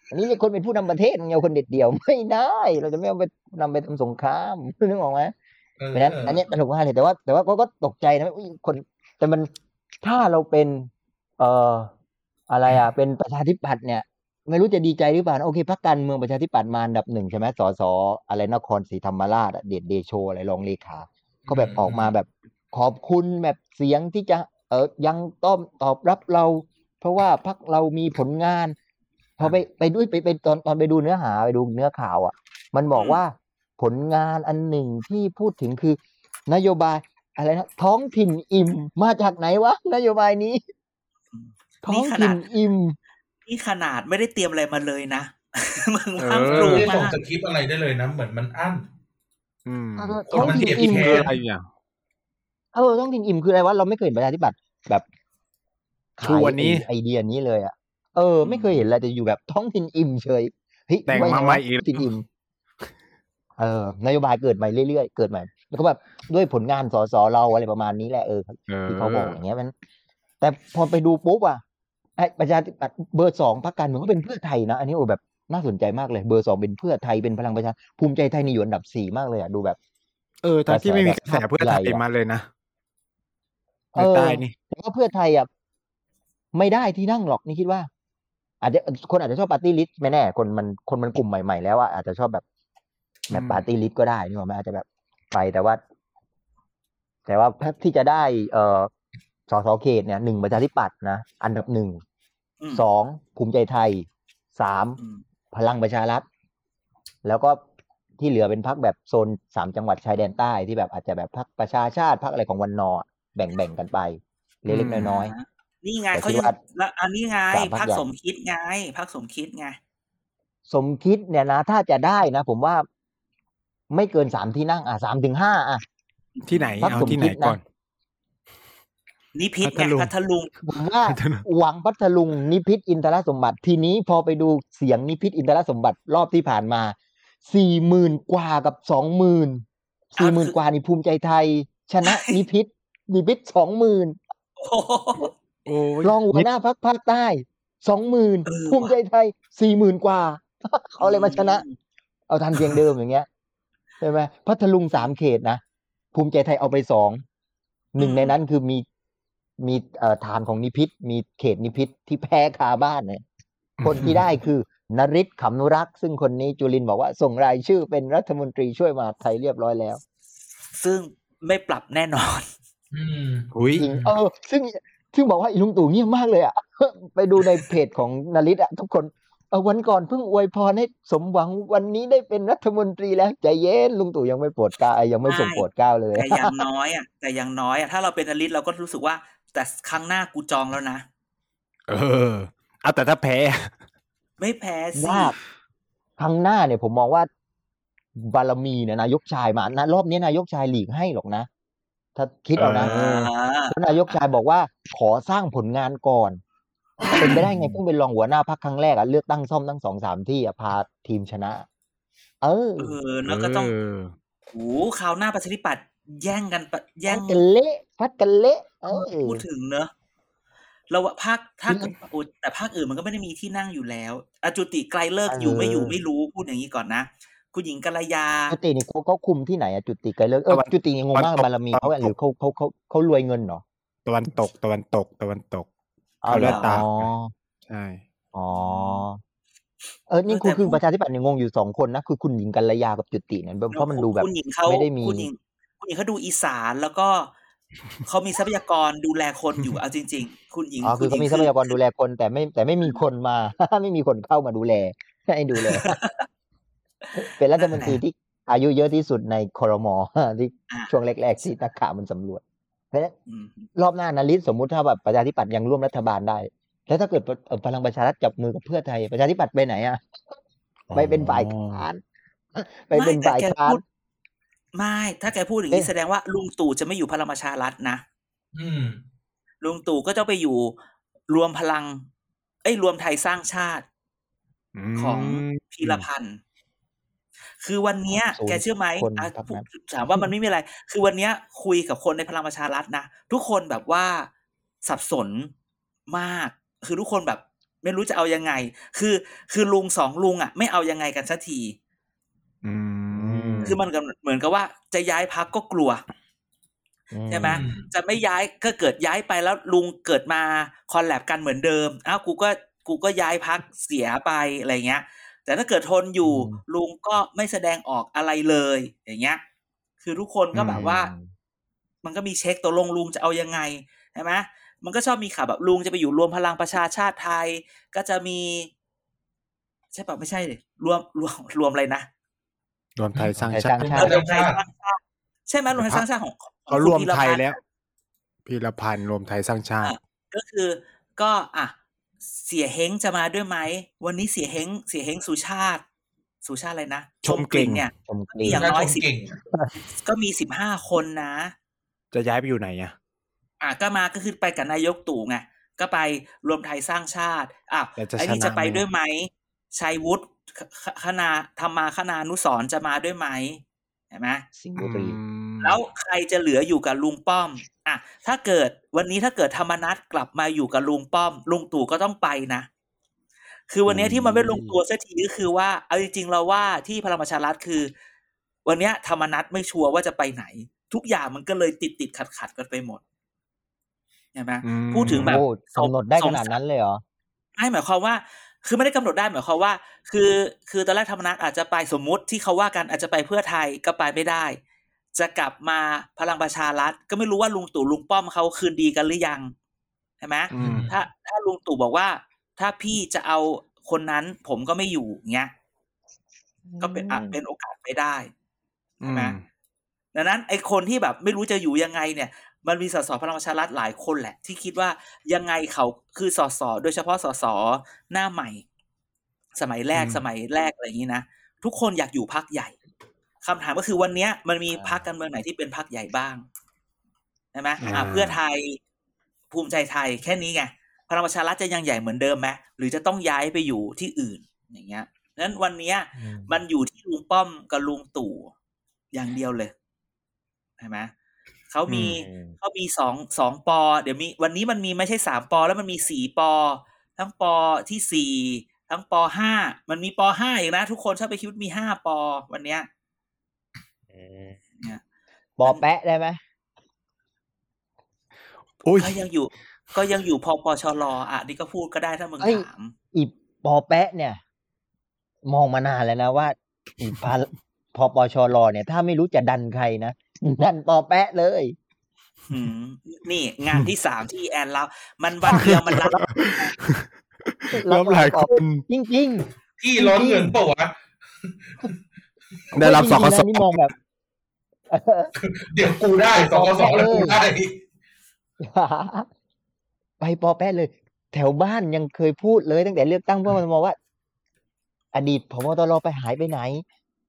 Speaker 4: อันนี้เนี่ยคนเป็นผู้นำประเทศมึงเอาคนเด็ดเดี่ยวไม่ได้ เราจะไม่เอาไปนำไปทำสงครามนึกออกไหม
Speaker 2: เออ
Speaker 4: เพราะฉะนั้นอันเนี้ยตลกมากเลยแต่ว่า แต่ว่าก็ก็ตกใจนะอุ๊ยคน แต่มันถ้าเราเป็น เอ่ออะไรอะ เป็นประชาธิปัตย์เนี่ย ไม่รู้จะดีใจหรือเปล่านะโอเคพรรคการเมืองประชาธิปัตย์มาอันดับหนึ่งใช่ไหมสสอะไรนครศรีธรรมราชอะเดชเดโชอะไรรองเลขา ก็แบบออกมาแบบขอบคุณแบบเสียงที่จะเออยังต้อมตอบรับเรา เพราะว่าพรรคเรามีผลงาน พอไปไปด้วยไปไปตอนตอนไปดูเนื้อหาไปดูเนื้อข่าวอะ มันบอกว่าผลงานอันหนึ่งที่พูดถึงคือนโยบายอะไรนะท้องถิ่นอิ่มมาจากไหนวะนโยบายนี้ ท้องถิ่นอิ่ม
Speaker 1: นี่ขนาดไม่ได้เตรียมอะไรมาเลยนะมึง
Speaker 3: เออ
Speaker 1: พังป
Speaker 2: ไม่
Speaker 1: รู
Speaker 2: ได้ส่ง
Speaker 1: มาก
Speaker 2: สคริปต์อะไรได้เลยนะเหมือนมันอั้น
Speaker 3: อืม
Speaker 4: เออ
Speaker 2: คน
Speaker 4: ท้อง
Speaker 2: มัน
Speaker 4: ถิ่น
Speaker 2: เห็น
Speaker 4: อิ่ม
Speaker 2: แค่
Speaker 3: คืออะไรเนี่ย
Speaker 4: เออท้องถิ่นอิ่มคืออะไรวะเราไม่เคยเห็นประชาธิปัตย์แบบ
Speaker 3: ชูวันนี้
Speaker 4: ไอเดียนี้เลยอะเออ ไม่เคยเห็นเลยแต่อยู่แบบท้องถิ่นอิ่มเฉยเฮ้ย
Speaker 3: แต่ง
Speaker 4: ว่
Speaker 3: มา
Speaker 4: ไง
Speaker 3: ใหม่
Speaker 4: วะ
Speaker 3: อีก
Speaker 4: ท้องถิ่นอิ่มเออนโยบายเกิดใหม่เรื่อยๆเกิดใหม่แล้วก็แบบด้วยผลงานสสเราอะไรประมาณนี้แหละเออ
Speaker 3: เออ
Speaker 4: ที่เขาบอกอย่างเงี้ยมัน แต่พอไปดูปุ๊บอะไอ้ประชาธิปัตย์เบอร์สองพรรคการเมืองก็เป็นเพื่อไทยนะอันนี้โอ้แบบ น่าสนใจมากเลยเบอร์สองเป็นเพื่อไทยเป็นพลังประชาภูมิใจไทยนี่อยู่อันดับสี่มากเลยอะดูแบบ
Speaker 3: เออตอนที่ไม่มีกระแส
Speaker 4: แบบ
Speaker 3: เพื่อไทย
Speaker 4: ใหญ่อะ
Speaker 3: มาเลยนะ
Speaker 4: เอ
Speaker 3: ใน
Speaker 4: อ
Speaker 3: ใต้นี่
Speaker 4: แต่ว่าเพื่อไทยอะไม่ได้ที่นั่งหรอกนี่คิดว่า อาจจะคนอาจจะชอบ party list ไม่แน่ คนมันคนมันกลุ่มใหม่ๆแล้วอะอาจจะชอบแบบแบบ party list ก็ได้นี่หรอกไหมอาจจะแบบไปแต่ว่า แต่ว่าถ้าที่จะได้ เอ่อสสเขตเนี่ยหนึ่งประชาธิปัตย์นะอันดับหนึ่ง
Speaker 1: อืม
Speaker 4: สองภูมิใจไทยสาม
Speaker 1: อืม
Speaker 4: พลังประชารัฐ แล้วก็ที่เหลือเป็นพรรคแบบโซนสามจังหวัดชายแดนใต้ที่แบบอาจจะแบบพักประชาชาติพักอะไรของวันนอร์แบ่งแบ่งๆกันไป เล็กๆน้อย
Speaker 1: นี่ไง
Speaker 4: แต่
Speaker 1: เขา
Speaker 4: คิด
Speaker 1: ยัง
Speaker 4: ว่า
Speaker 1: แล้วอันนี้ไง
Speaker 4: สามพรรค
Speaker 1: พัก
Speaker 4: ใหญ่
Speaker 1: สมคิดไงพักสมคิดไง
Speaker 4: ๆสมคิดเนี่ยนะถ้าจะได้นะ ผมว่าไม่เกินสามที่นั่ง อะสามถึงห้าอะ
Speaker 3: ที่ไหน
Speaker 4: พรรค
Speaker 3: เอา
Speaker 4: สม
Speaker 3: ที่ไหน
Speaker 4: คิดนะ
Speaker 3: ก่อน
Speaker 1: นิพิษ
Speaker 3: พั
Speaker 1: ไง
Speaker 3: ทลุง
Speaker 1: พัทลุง
Speaker 4: ผมว่า
Speaker 3: พัทลุง
Speaker 4: หวังพัทลุงนิพิษอินทรสมบัติ ทีนี้พอไปดูเสียงนิพิษอินทรสมบัติรอบที่ผ่านมาสี่หมื่นกว่ากับสองหมื่นสี่หมื่นกว่านี่ภูมิใจไทย ชนะนิพิษนิพิษสองหมื่น
Speaker 1: โอ้โห
Speaker 3: โอ้ย
Speaker 4: รองหัวหน้าพักภาคใต้สองหมื่น
Speaker 1: เออ
Speaker 4: ภูมิใจไทยสี่หมื่นกว่า เขาเลยมาชนะ เอาทันเพียงเดิมอย่างเงี้ยใช่ไหมพัทลุงสามเขตนะภูมิใจไทยเอาไปสองหนึ่งในนั้นคือมี มีเอ่อฐานของนิพิษมีเขตนิพิษที่แพ้คาบ้านเนี่ยคนที่ได้คือนริศขำนุรักษ์ซึ่งคนนี้จุลินบอกว่าส่งรายชื่อเป็นรัฐมนตรีช่วยมหาดไทยเรียบร้อยแล้ว
Speaker 1: ซึ่งไม่ปรับแน่นอน
Speaker 2: อืม
Speaker 3: อุ้ย
Speaker 4: จริงเออ ซึ่งซึ่งบอกว่าอีลุงตู่เงียบมากเลยอะไปดูในเพจของนริศอะทุกคนเออวันก่อนเพิ่งอวยพรให้สมหวังวันนี้ได้เป็นรัฐมนตรีแล้วใจเย็นลุงตู่ยังไม่โปรดเกล้ายังไม่ส่ง
Speaker 1: ไม่
Speaker 4: โปรดเกล้าเลย
Speaker 1: แต่อย่างน้อยอะแต่อย่างน้อยอะถ้าเราเป็นอลิสเราก็รู้สึกว่า แต่ครั้งหน้ากูจองแล้วนะ
Speaker 3: เออเอาแต่ถ้าแพ้
Speaker 1: ไม่แพ้สิ
Speaker 4: ว่าครั้งหน้าเนี่ยผมมองว่า บารมีเนี่ยนายกชายมานะรอบนี้นายกชายหลีกให้หรอกนะ ถ้าคิดเอานะ
Speaker 3: เอ
Speaker 1: อ่า
Speaker 4: เพราะนายกชายบอกว่าขอสร้างผลงานก่อนเป็นไปได้ไงเพิ่งเป็นรองหัวหน้าพักครั้งแรกอะเลือกตั้งซ่อมตั้งสองสามที่อะพาทีมชนะ เออ
Speaker 1: เออ แล้วก็ต้อง
Speaker 3: เออ
Speaker 1: โอ้คราวหน้าประชาธิปัตย์ แย่งกันปะแย่
Speaker 4: ฟั
Speaker 1: ง
Speaker 4: ดกันเละฟัดกันเละเออ
Speaker 1: พูดถึงเนอะเราว่าภาคถ้าเกิดโอ้แต่ภาคอื่นมันก็ไม่ได้มีที่นั่งอยู่แล้วอาจุติไกลเลิกอยู่ไม่อยู่ไม่รู้พูดอย่างนี้ก่อนนะคุณหญิงกัลยา
Speaker 4: จุตินี่เขาเขาคุมที่ไหนอะจุติไกลเลิกเออ
Speaker 3: ตะวัน
Speaker 4: จุตินี่งงมาก
Speaker 3: ตะวันตก
Speaker 4: บารมีเขาอะหรือเขาเขาเขาเขารวยเงินเหรอ
Speaker 3: ตะวันตกตะวันตกตะวันตก
Speaker 4: เอาเหรอ
Speaker 3: เขาเลือกตาม
Speaker 4: อ๋อ
Speaker 3: ใช่
Speaker 4: อ๋อเออนี่
Speaker 1: เออ
Speaker 4: คือ
Speaker 1: แต่
Speaker 4: คือ
Speaker 1: พูด
Speaker 4: ประชาธิปัตย์เนี่ยงงอยู่สองคนนะคือคุณหญิงกัลยากับจุติเนี่ยเพราะมันดูแบบ
Speaker 1: คุณหญิงเขา
Speaker 4: ไม่ได้มี
Speaker 1: คุณหญิงคุณหญิงเขาดูอีสานแล้วก็เขามีทรัพยากรดูแลคนอยู่เอาจริง ๆ คุณหญิง
Speaker 4: อ๋อคือ
Speaker 1: ณห
Speaker 4: เขา
Speaker 1: ญิง
Speaker 4: มีทรัพยากรดูแลคน แต่ไม่แต่ไม่มีคนมา ไม่มีคนเข้ามาดูแลให้ดูแลเป็นรัฐมนตรีที่อายุเยอะที่สุดในคอรมอที่
Speaker 1: อะ
Speaker 4: ช่วงแรกๆที่นักข่าวมันสำรวจ เพราะฉะนั้น
Speaker 1: อืม
Speaker 4: รอบหน้านาริสสมมุติถ้าแบบประชาธิปัตย์ยังร่วมรัฐบาลได้ แล้วถ้าเกิดเอ่อพลังประชารัฐจับมือกับเพื่อไทยประชาธิปัตย์ไปไหนอะไปเป็นฝ่ายค้านไปเป็น
Speaker 1: ไม่แต่
Speaker 4: ฝ่าย
Speaker 1: แก
Speaker 4: ค้าน
Speaker 1: พูด ไม่ ถ้าแกพูดอย่างนี้
Speaker 4: เอ๊ะ
Speaker 1: แสดงว่าลุงตู่จะไม่อยู่พลังประชารัฐนะ
Speaker 2: อืม
Speaker 1: ลุงตู่ก็จะไปอยู่รวมพลัง เอ้ยรวมไทยสร้างชาติ
Speaker 3: ม
Speaker 1: ของพีรพันธ์คือวันเนี้ย
Speaker 4: ศูนย์
Speaker 1: แกเชื่อไหม
Speaker 4: คน
Speaker 1: อะ
Speaker 4: ครับนั้น
Speaker 1: ถามว่ามันไม่มีอะไร คือวันเนี้ย คุยกับคนในพลังประชารัฐนะทุกคนแบบว่าสับสนมาก คือทุกคนแบบ ไม่รู้จะเอายังไง คือ คือลุงสองลุงอะ ไม่เอายังไงกันสักที
Speaker 3: อืม
Speaker 1: คือมันก็เหมือนกับว่าจะย้ายพักก็กลัวใช่ไหม
Speaker 2: อืม
Speaker 1: จะไม่ย้ายก็เกิดย้ายไปแล้วลุงเกิดมาคอนแลบกันเหมือนเดิมอ้าวกูก็กูก็ย้ายพักเสียไปอะไรเงี้ย แต่ถ้าเกิดทนอยู่
Speaker 4: อืม
Speaker 1: ลุงก็ไม่แสดงออกอะไรเลย อย่างเงี้ย คือทุกคนก็แบบว่า มันก็มีเช็คตกลงลุงจะเอายังไงใช่ไหมมันก็ชอบมีข่าวแบบลุงจะไปอยู่รวมพลังประชาชาติไทย ก็จะมี ใช่ปะไม่ใช่ดิรวมรวมรวมอะไรนะ
Speaker 3: รวมไทยสร้าง
Speaker 4: ไทย
Speaker 3: ชา
Speaker 4: สร้าง
Speaker 3: ติ
Speaker 4: ชา
Speaker 1: เอ
Speaker 4: ติ
Speaker 1: อรวมไทยสร้างชาติใช่ไหมรวมไทยสร้างชาติของของ
Speaker 3: เขา
Speaker 1: คุณ
Speaker 3: รวม
Speaker 1: พีร
Speaker 3: ไทย
Speaker 1: พันธ์
Speaker 3: แล้วพีรพันธ์รวมไทยสร้างชาติ
Speaker 1: ก็คือก็อะเสียเฮงจะมาด้วยไหม วันนี้เสียเฮงเสียเฮงสุชาติ สุชาติอะไรนะ
Speaker 3: ชมกลิ่น
Speaker 1: เนี่ย
Speaker 4: ชมกลิ่น
Speaker 1: อย่างน้อย
Speaker 2: ชม
Speaker 1: สิบ
Speaker 2: เก่ง
Speaker 1: ก็มีสิบห้าคนนะ
Speaker 3: จะย้ายไปอยู่ไหนอะ
Speaker 1: อะก็มาก็คือไปกับนายกตู่ไงก็ไปรวมไทยสร้างชาติอะ
Speaker 3: แต่จะ
Speaker 1: ไอ้นี่
Speaker 3: ชนะ
Speaker 1: จะไป
Speaker 3: ไหม
Speaker 1: ด้วยไหมชัยวุฒิ คคคณาธรรมาคณานุสรณ์จะมาด้วยไหมเห็นไหม
Speaker 4: สิงห์บุรี
Speaker 3: อืม
Speaker 1: แล้วใครจะเหลืออยู่กับลุงป้อม อะ ถ้าเกิดวันนี้ถ้าเกิดธรรมนัตกลับมาอยู่กับลุงป้อม ลุงตู่ก็ต้องไปนะ คือวันนี้ที่มันไม่ลงตัวสักทีก็คือว่า เอาจริงๆเราว่าที่พลังประชารัฐคือ วันเนี้ยธรรมนัตไม่ชัวร์ว่าจะไปไหน ทุกอย่างมันก็เลยติดติดขัดขัดๆกันไปหมดใช่ไหม
Speaker 3: อืม
Speaker 1: พูดถึงแบบ
Speaker 4: โอ้กำหนดได้ขนาดนั้นเลยเหรอ
Speaker 1: ไม่หมายความว่า คือไม่ได้กำหนดได้หมายความว่า คือคือตอนแรกธรรมนัตอาจจะไปสมมุติที่เขาว่ากันอาจจะไปเพื่อไทยก็ไปไม่ได้ จะกลับมาพลังประชารัฐ ก็ไม่รู้ว่าลุงตู่ลุงป้อมเขาคืนดีกันหรือยังใช่ไหม
Speaker 3: อืม
Speaker 1: ถ้าถ้าลุงตู่บอกว่า ถ้าพี่จะเอาคนนั้นผมก็ไม่อยู่เงี้ยก็เป็นอะ
Speaker 4: อืม
Speaker 1: เป็นโอกาสไปได้
Speaker 3: อื
Speaker 1: ใช่ไหม
Speaker 3: ม
Speaker 1: ดังนั้นไอ้คนที่แบบไม่รู้จะอยู่ยังไงเนี่ย มันมีสสพลังประชารัฐหลายคนแหละ ที่คิดว่ายังไงเขาคือสสโดยเฉพาะสสหน้าใหม่ สมัยแรก
Speaker 3: อืม
Speaker 1: สมัยแรกอะไรอย่างนี้นะทุกคนอยากอยู่พักใหญ่คำถามก็คือวันเนี้ย มันมีพักการเมืองไหนที่เป็นพักใหญ่บ้างใช่ไหมอ่าเพื่อไทยภูมิใจไทยแค่นี้ไงพลังประชารัฐจะยังใหญ่เหมือนเดิมไหมหรือจะต้องย้ายไปอยู่ที่อื่นอย่างเงี้ยนั้นวันเนี้ย มันอยู่ที่ลุงป้อมกับลุงตู่อย่างเดียวเลยใช่ไหม เขามี
Speaker 4: อืม
Speaker 1: เขามีสองสองปอ เดี๋ยวมีวันนี้มันมีไม่ใช่สามปอ แล้วมันมีสี่ปอ ทั้งปอที่สี่ทั้งปอห้ามันมีปอห้าอีกนะ ทุกคนชอบไปคิดว่ามีห้าปอ วันเนี้ยเนี่ย
Speaker 4: ปอแปะได้ไหม
Speaker 3: อุ้ย
Speaker 1: ก็ยังอยู่ ก็ยังอยู่พอปชรอะนี่ก็พูดก็ได้ถ้ามึง
Speaker 4: เอ้ย
Speaker 1: ถาม
Speaker 4: อีปอแปะเนี่ย มองมานานแล้วนะว่าอีพาพอปชรเนี่ย ถ้าไม่รู้จะดันใครนะ ดันปอแปะเลย
Speaker 1: หืมนี่ งานที่สามที่แอนเรามันวันเดียวมันรับ
Speaker 3: ล้มหลายคน
Speaker 4: จริง
Speaker 2: พี่ร้อนเงินเปล่าวะ
Speaker 4: ๆ
Speaker 3: ได้รับสคส
Speaker 4: นะนี่มองแบบ
Speaker 2: เดี๋ยวกูได้สกสแล้วกูได้
Speaker 4: ไปปอแปะเลย แถวบ้านยังเคยพูดเลยตั้งแต่เลือกตั้งเพื่อมันมองว่า อดีตพบตรไปหายไปไหน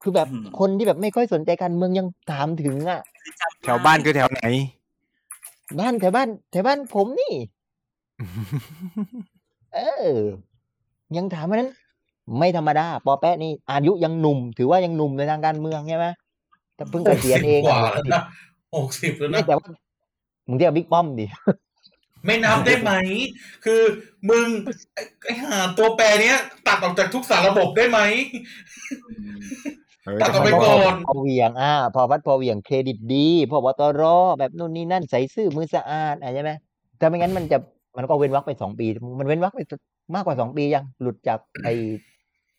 Speaker 4: คือแบบ
Speaker 1: อืม
Speaker 4: คนที่แบบไม่ค่อยสนใจการเมืองยังถามถึงอะ
Speaker 1: คือจำ
Speaker 3: แถวบ้านคือแถวไหน
Speaker 4: บ้านแถวบ้านแถวบ้านผมนี่ เออ ยังถามว่านั้น ไม่ธรรมดาปอแปะนี่อายุยังหนุ่ม ถือว่ายังหนุ่มในทางการเมืองใช่ไหมแต่เพิ่งเกษียณเอง
Speaker 2: กว่า
Speaker 4: อะ
Speaker 2: แล้วนะหกสิบแล้ว
Speaker 4: ไม่
Speaker 2: นะ
Speaker 4: แต่ว่ามึงเรียกบิ๊กป้อมดิ
Speaker 2: ไม่นับได้ไหม คือมึงไอ้ไอ้หาตัวแปรเนี้ย ตัดออกจากทุกสารระบบได้ไหม
Speaker 3: เออ
Speaker 2: ตัดออกไป
Speaker 3: จะ
Speaker 2: ก่อน
Speaker 4: พอเหวียงอ่าพอวัดพอเหวียงเครดิตดีพอวตรแบบนู่นนี่นั่นใส่ซื่อมือสะอาดอะใช่ไหมถ้าไม่งั้นมันจะมันก็เว้นวรรคไปสองปี มันเว้นวรรคไปมากกว่าสองปียังหลุดจากไอ้